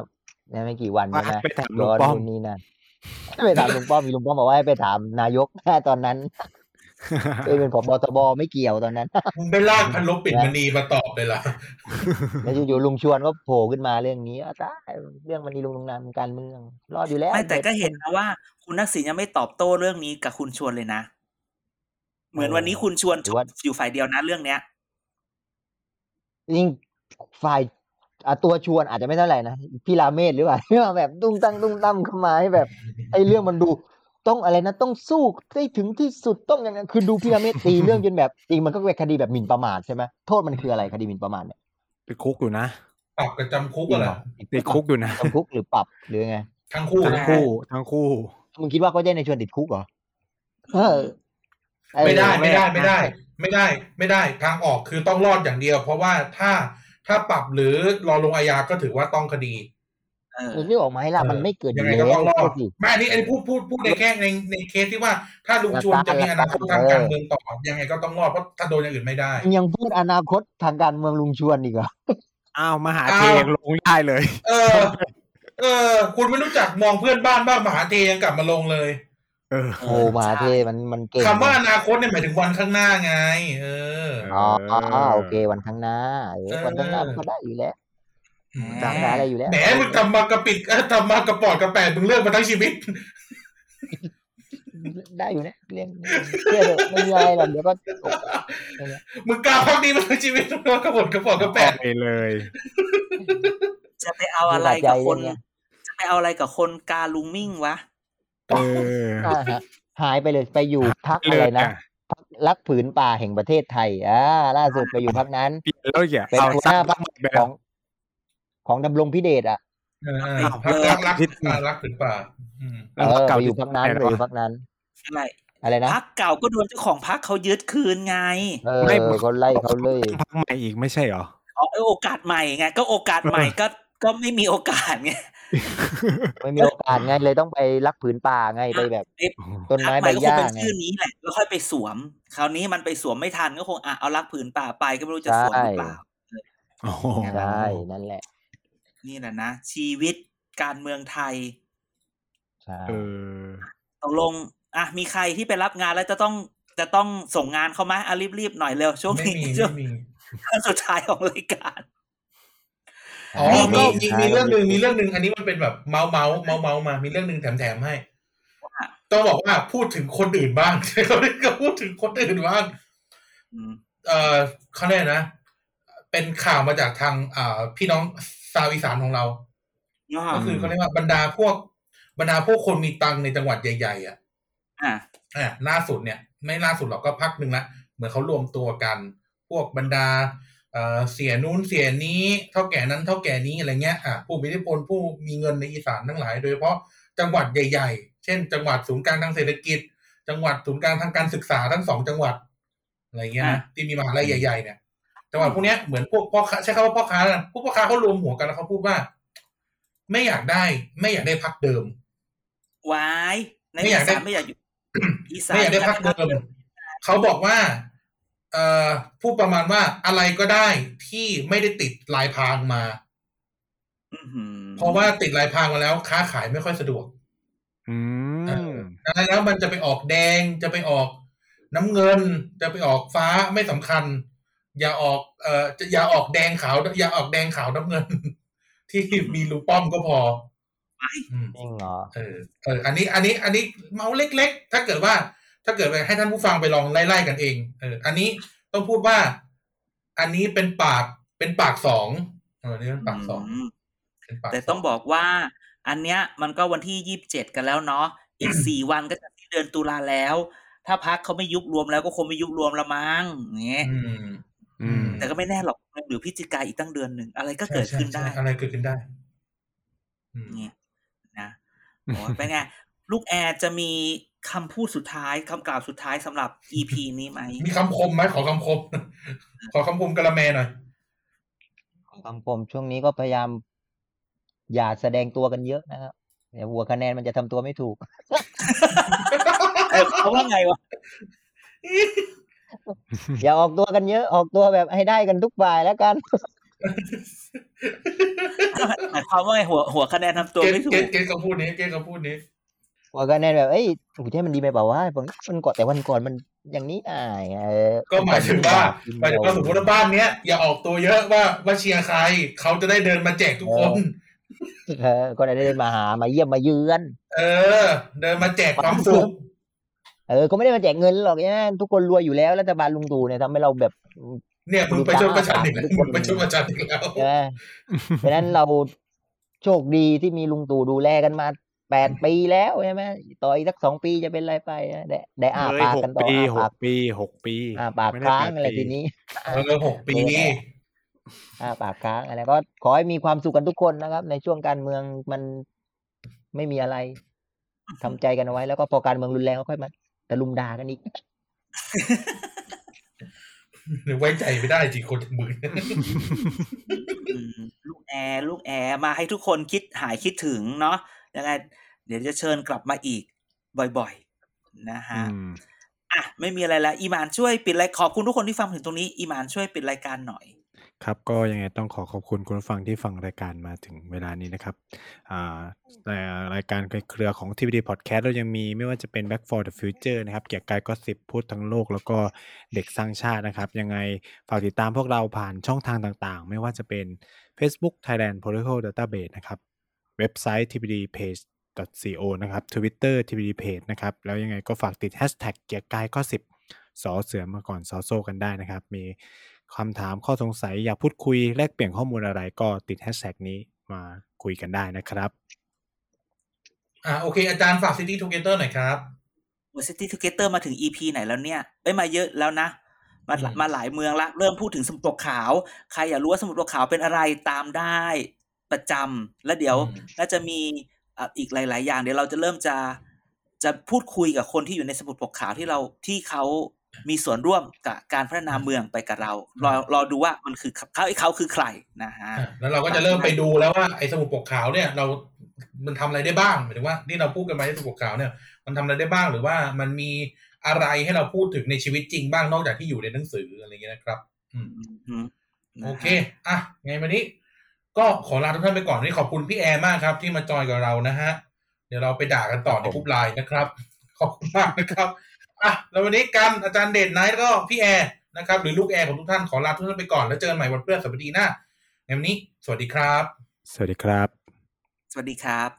Speaker 4: ไม่กี่วัน
Speaker 3: ว่า
Speaker 4: ใช่ไหม
Speaker 3: ไปถามลุ
Speaker 4: ร้
Speaker 3: ง
Speaker 4: อน
Speaker 3: ป้อม
Speaker 4: นู่นนี่นั่นไปถามลุงป้อมมีลุงป้อมบอกว่าให้ไปถามนายกแค่ตอนนั้นเอ้ยเป็นผบตบไม่เกี่ยวตอนนั้น
Speaker 2: มึงไปลากพันลบปิดมณีมาตอบเลยล่ะ
Speaker 4: แล้วอยู่ๆลุงชวนก็โผล่ขึ้นมาเรื่องนี้อะตายเรื่องมันนีลุงลงนามการเมือง รอดอยู่แล้ว
Speaker 1: ไม่แต่ก็เห็นนะว่า คุณนักษิณยังไม่ตอบโต้เรื่องนี้กับคุณชวนเลยนะ เหมือนวันนี้คุณชวนจบอยู่ฝ่ายเดียวนะเรื่องเนี้ย
Speaker 4: ยิ่งฝ่ายอะตัวชวนอาจจะไม่เท่าไหร่นะพี่ราเมศหรือเปล่าที่มาแบบตุ้งตั้งตุ้งตั้มเข้ามาให้แบบไอ้เรื่องมันดูต้องอะไรนะต้องสู้ได้ถึงที่สุดต้องอย่างนั้นคือดูพี่ราเมศตีเรื่องจนแบบจริงมันก็เป็นคดีแบบหมิ่นประมาทใช่ไหมโทษมันคืออะไรคดีหมิ่นประมาทเนี่ย
Speaker 3: ติดคุกอยู่นะ
Speaker 2: ปรับกับจำคุกก็แหละ
Speaker 3: ติดคุกอยู่นะ
Speaker 4: จำคุกหรือปรับหรือไง
Speaker 2: ทั้งคู่
Speaker 3: ทั้ง
Speaker 2: นะ
Speaker 3: คู่ทั้งคู่
Speaker 4: มึงคิดว่าเขาจะในชวนติดคุกเหรอเออเออ
Speaker 2: ไม่ได้ไม่ได้
Speaker 3: ไม่
Speaker 2: ไม่
Speaker 3: ได้
Speaker 2: ได้ ไม่ได้ไม่ได้ทางออกคือต้องรอดอย่างเดียว เพราะว่าถ้าถ้าปรับหรือรอลงอาญาก็ถือว่าต้องคดี
Speaker 1: เออ
Speaker 4: นึกออกไหมล่ะมันไม่เกิดอ
Speaker 2: ยั
Speaker 4: ยู่
Speaker 2: งไง
Speaker 4: แล้
Speaker 2: ก็
Speaker 4: ว
Speaker 2: ต้องรอด
Speaker 4: สิ
Speaker 2: ไม่อันนี้อันนี้พูดพูดพูดในแค่ในในเคสที่ว่า ถ้าลุงชวนจะมีอนาคตทางการเมืองต่อยังไงก็ต้องรอดเพราะถ้าโดนอย่างอื่นไม่ได้
Speaker 4: ยังพูดอนาคตทางการเมืองลุงชวนอีกเหรอ
Speaker 3: อ้าวมหาเท
Speaker 2: อ้าว
Speaker 3: ยังลงได้เลย
Speaker 2: เออ เออ คุณไม่รู้จักมองเพื่อนบ้านบ้างมหาเทยังกลับมาลงเลย
Speaker 3: เออ
Speaker 1: เอ
Speaker 4: โอ้
Speaker 1: อ
Speaker 4: มหา
Speaker 1: ใช่
Speaker 4: เทมันมันเก่ง
Speaker 2: คำว่าอนาคตเนี่ยหมายถึงวันข้างหน้าไง เออ
Speaker 4: อ๋อ
Speaker 3: เออ
Speaker 4: โอเควันข้างหน้าเออ
Speaker 2: เออ
Speaker 4: วันข้างหน้ามันก็ได้อยู่แล้ว
Speaker 2: อืม
Speaker 4: จำได้อะไรอยู่แล้ว
Speaker 2: แหมมึงทำมากระปิดเอ้ยทำมากระปอดกระแปดมึงเลือกมาทั้งชีวิต
Speaker 4: ได้อยู่นะเรียนเชื่อเถอะไม่มีอะไรหรอกเดี๋ยวก็จบ
Speaker 2: มึงกล้าพักดีมาทั้งชีวิตมึงกระปอดกระปอดกระแปด
Speaker 3: ไปเลย
Speaker 1: จะไปเอาอะไรกับคน
Speaker 4: ดูหลายใจเนี่ย
Speaker 1: จะไปเอาอะไรกับคนกาลุงมิ่งวะ
Speaker 3: เออ
Speaker 4: อ่าฮะหายไปเลยไปอยู่พักอะไรนะพักรักผืนป่าแห่งประเทศไทยอ่าล่าสุดไปอยู่พักนั้น
Speaker 3: เปลี่ยนแล้วอย่า
Speaker 4: เป็น
Speaker 3: เอา
Speaker 4: หัวห
Speaker 3: สัก
Speaker 4: น้าพรรค
Speaker 3: แบบ
Speaker 4: ของ ของดำรงพิเดชอะ
Speaker 2: เออเออพักรักรักอ่ารักถึงป่าอืม
Speaker 4: เออไปอยู่พักนั้นไปอยู่พักนั้น
Speaker 1: อะไร
Speaker 4: อะไรนะ
Speaker 1: พักเก่าก็โดนเจ้าของพักเขายึดคืนไง
Speaker 4: เออเขาไล่เขาเลย
Speaker 3: พักใหม่อีกไม่ใช่เหรอ
Speaker 1: อ๋อเออโอกาสใหม่ไงก็โอกาสใหม่ก็ก็ไม่มีโอกาสไง
Speaker 4: ไม่มีโอกาสไงเลยต้องไปรักผืนป่าไงไปแบบ
Speaker 1: ไอ้
Speaker 4: ต้น
Speaker 1: พัก
Speaker 4: ไม้
Speaker 1: ให
Speaker 4: ใบ
Speaker 1: ม่ก็ค
Speaker 4: ห
Speaker 1: ง
Speaker 4: ญ้า
Speaker 1: เป็น
Speaker 4: ไง
Speaker 1: ชื่อนี้แหละแล้วค่อยไปสวม คราวนี้มันไปสวมไม่ทันก็คงอะเอารักผืนป่าไปก็ไม่รู้จะสวมหรือเปล่า
Speaker 3: โอ้โห
Speaker 4: ใช่นั่นแหละ
Speaker 1: นี่แหละนะ ชีวิตการเมืองไทย
Speaker 4: ใช่
Speaker 3: เออ
Speaker 1: ตกลงอะมีใครที่ไปรับงานแล้วจะต้องจะต้องส่งงานเขาไหมอะรีบๆหน่อยเร็วช่วง
Speaker 2: ไม่
Speaker 1: นี้
Speaker 2: มี
Speaker 1: ช่ว
Speaker 2: ไม่
Speaker 1: ง
Speaker 2: มี
Speaker 1: ขั้นสุดท้ายของรายการ
Speaker 2: อ๋อ
Speaker 1: นี่ก็
Speaker 2: มีมีมีเรื่องหนึ่งมีเรื่องหนึ่งอันนี้มันเป็นแบบเมาส์เมาส์เมาส์เมาส์มา มีเรื่องหนึ่งแถมแถมให้ต้องบอกว่าพูดถึงคนอื่นบ้างเขาเรียกก็พูดถึงคนอื่นบ้าง
Speaker 1: อืม
Speaker 2: เอ่อเขาเรียกนะ เป็นข่าวมาจากทางอ่าพี่น้องชาวอีสานของเราก็คือเขาเรียกว่าบรรดาพวกบรรดาพวกคนมีตังค์ในจังหวัดใหญ่ๆอะ
Speaker 1: อะ
Speaker 2: อะล่าสุดเนี่ย ไม่ล่าสุดหรอกก็พักหนึ่งละเหมือนเขารวมตัวกัน พวกบรรดา เอ่อเสียนู้นเสียนี้เท่าแก่นั้นเท่าแก่นี้อะไรเงี้ยอะผู้มีอิทธิพลผู้มีเงินในอีสานทั้งหลาย โดยเฉพาะจังหวัดใหญ่ ๆ เช่น จังหวัดศูนย์กลางทางเศรษฐกิจ จังหวัดศูนย์กลางทางการศึกษาทั้งสองจังหวัดอะไรเงี้ยนะที่มีมหาลัยใหญ่ๆเนี่ยจังหวัดพวกเนี้ยเหมือนพวกพ่อค้าใช้คำว่าพ่อค้าแล้วกันพวกพ่อค้าเขารวมหัวกันแล้วเขาพูดว่า ไม่อยากได้ ไม่อยากได้พักเดิม
Speaker 1: วายใน
Speaker 2: ไม่อ
Speaker 1: อี
Speaker 2: ยากได้
Speaker 1: สานไม่อยากอยู่อีสาน
Speaker 2: ไม่อยากได้พักเดิมเขาบอกว่าเอ่อ พูดประมาณว่าอะไรก็ได้ที่ไม่ได้ติดลายพรางมา
Speaker 1: อื้อหือ
Speaker 2: เพราะว่าติดลายพรางมาแล้ว ค้าขายไม่ค่อยสะดวก
Speaker 3: อื
Speaker 2: เอ
Speaker 3: ม
Speaker 2: อดังนั้นแล้วมันจะไปออกแดงจะไปออกน้ำเงิน จะไปออกฟ้าไม่สำคัญ อย่าออกเอ่อจะอย่าออกแดงขาว อย่าออกแดงขาวน้ำเงิน ที่มีรูป้อมก็พออืม
Speaker 4: จริงเหรอ
Speaker 2: เออเอออันนี้ อันนี้ อันนี้เมาส์เล็ก ๆ ถ้าเกิดว่า ถ้าเกิดไปให้ท่านผู้ฟังไปลองไล่ๆกันเอง เออ อันนี้ต้องพูดว่า อันนี้เป็นปากเป็นปากสองเออนี่เป็นปากสอง
Speaker 1: ม
Speaker 2: เป็นปาก
Speaker 1: แต่ต้องบอกว่า อันเนี้ย มันก็วันที่ยี่สิบเจ็ดกันแล้วเนาะอีกสี่วันก็จะสิ้นเดือนตุลาแล้ว ถ้าพักเขาไม่ยุบรวมแล้วก็คงไม่ยุบรวมละมั้งอย่างเงี้ย
Speaker 2: อืม
Speaker 3: อืม
Speaker 1: แต่ก็ไม่แน่หรอกหรือพิจิกาอีกตั้งเดือนหนึ่งอะไรก็เกิดขึ้นได้
Speaker 2: ใช่ใช่อะไรเกิดขึ้นได้อืม
Speaker 1: เนี่ยนะโอ้ยเป็นไงลูกแอร์จะมี คำพูดสุดท้ายคำกล่าวสุดท้ายสำหรับ EP นี้ไหม
Speaker 2: มีคำคมไหมขอคำคม ขอคำคมกะละแมหน่อย
Speaker 4: คำผมช่วงนี้ก็พยายาม อย่าแสดงตัวกันเยอะนะครับเดี๋ยวหัวคะแนนมันจะทำตัวไม่ถูก
Speaker 1: เออเขาว่าไงวะ
Speaker 4: อย่าออกตัวกันเยอะ ออกตัวแบบให้ได้กันทุกฝ่ายแล้วกัน
Speaker 1: หมายความว่าไงหัวหัวคะแนนทำตัว
Speaker 2: เกต
Speaker 1: ไม่ถู
Speaker 2: เก
Speaker 1: ก
Speaker 2: ตเกตคำพูดนี้ เกตคำพูดนี้
Speaker 4: หัวคะแนนแบบเอ้ยโอ้โหที่มันดีไปเปล่าวะผมมันก่อนแต่วันก่อนมันอย่างนี้อะเออ
Speaker 2: ก็หมายถึงว่าหมายถึงว่าสมมติว่าบ้านเนี้ยอย่าออกตัวเยอะว่าว่าเชียร์ใครเขาจะได้เดินมาแจกทุกคน
Speaker 4: เออก็ได้เดินมาหามาเยี่ยมมาเยือน
Speaker 2: เออ เดินมาแจกความสุข
Speaker 4: เออก็ไม่ได้มาแจกเงินหรอกเนี่ยทุกคนรวยอยู่แล้วรัฐบาลลุงตู่เนี่ยทำให้เราแบบ
Speaker 2: เนี่ยมึงไปชดประชันอีกแล้วมึงไปชดประชันอีกแล้ว
Speaker 4: ใช่ไหมเพราะฉะนั้นเราโชคดีที่มีลุงตู่ดูแลกันมา แปดปีแล้วใช่ไหมต่ออีกสักสองปีจะเป็นไรไปนะได้ได้อ้า
Speaker 3: เฮ้ย
Speaker 4: ปาก
Speaker 3: ห
Speaker 4: กัน
Speaker 3: ก
Speaker 4: ต่อ
Speaker 3: ปี
Speaker 4: อ้า
Speaker 3: ห
Speaker 4: ปากก
Speaker 3: ปีหกปี
Speaker 4: อ้าปาก
Speaker 3: ไม่ได้
Speaker 4: ค้าง
Speaker 3: แปด
Speaker 4: อะไร
Speaker 3: ปี
Speaker 4: ทีนี้
Speaker 2: เออหกปี
Speaker 4: อ้าปากค้างอะไรก็ขอให้มีความสุขกันทุกคนนะครับ ในช่วงการเมืองมันไม่มีอะไรทำใจกันเอาไว้ แล้วก็พอการเมืองรุนแรงก็ค่อยมาตะลุมด่ากันอีก
Speaker 2: ไว้ใจไม่ได้จริงคนอย่างมึง
Speaker 1: อืมลูกแอแอร์ลูกแอร์มาให้ทุกคนคิดหายคิดถึงเนาะ ยังไงเดี๋ยวจะเชิญกลับมาอีกบ่อยๆนะฮะ
Speaker 3: อืม
Speaker 1: อะไม่มีอะไรแล้วอีหมานช่วยปิดรายขอบคุณทุกคนที่ฟังถึงตรงนี้อีหมานช่วยปิดรายการหน่อย
Speaker 3: ครับก็ยังไงต้องขอขอบคุณคุณผู้ฟังที่ฟังรายการมาถึงเวลานี้นะครับอ่ารายรายการเครือของ TVD Podcast เรายังมีไม่ว่าจะเป็น Back for the Future นะครับเกียร์กายก็สิบพูดทั้งโลกแล้วก็เด็กสร้างชาตินะครับ ยังไงฝากติดตามพวกเราผ่านช่องทางต่างๆ ไม่ว่าจะเป็น Facebook Thailand Political Database นะครับ เว็บไซต์ TVD Page co นะครับ Twitter TVD Page นะครับ แล้วยังไงก็ฝากติด Hashtag เกียร์กายก็สิบสอเสือมาก่อนสอโซกันได้นะครับ มีคำถามข้อสงสัยอยากพูดคุยแลกเปลี่ยนข้อมูลอะไรก็ติด Hashtag นี้มาคุยกันได้นะครับ
Speaker 2: อ่าโอเค อาจารย์ฝาก City Together หน่อยครับ
Speaker 1: City Together มาถึง EP ไหนแล้วเนี่ยเอ้ยมาเยอะแล้วนะมาหลาย
Speaker 2: อืม
Speaker 1: มาหลายเมืองละ เริ่มพูดถึงสมุทรปกขาว ใครอยากรู้ว่าสมุทรปกขาวเป็นอะไรตามได้ ประจำแล้วเดี๋ยว
Speaker 2: อืม
Speaker 1: น่าจะมีอะอีกหลาย ๆ อย่าง เดี๋ยวเราจะเริ่มจะจะพูดคุยกับคนที่อยู่ในสมุทรปกขาวที่เราที่เขามีส่วนร่วมกับการพัฒนาเมืองไปกับเรา รอรอดูว่ามันคือเขาไอ้เขาคือใครนะฮะ
Speaker 2: อะแล้วเราก็จะเริ่มไปดูแล้วว่าไอ้สมุดปกขาวเนี่ยเรา มันทำอะไรได้บ้างหมายถึงว่าที่เราพูดกันมาในสมุดปกขาวเนี่ยมันทำอะไรได้บ้างหรือว่ามันมีอะไรให้เราพูดถึงในชีวิตจริงบ้างนอกจากที่อยู่ในหนังสืออะไรอย่างเงี้ยนะครับ อืม
Speaker 1: อืมนะฮะ
Speaker 2: โอเค อะไงวันนี้ ก็ขอลาทุกท่านไปก่อนนี่ขอบคุณพี่แอร์มากครับ ที่มาจอยกับเรานะฮะ เดี๋ยวเราไปด่ากันต่อในกลุ่มไลน์นะครับ ขอบคุณมากนะครับอะแล้ววันนี้กันอาจารย์เดชไนท์ก็พี่แอร์นะครับ หรือลูกแอร์ของทุกท่านขอลาทุกท่านไปก่อนแล้วเจอกันใหม่วันเพฤหัสัปดีหน้าในวันนี้สวัสดีครับ
Speaker 3: สวัสดีครับ
Speaker 1: สวัสดีครับ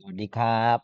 Speaker 4: สวัสดีครับ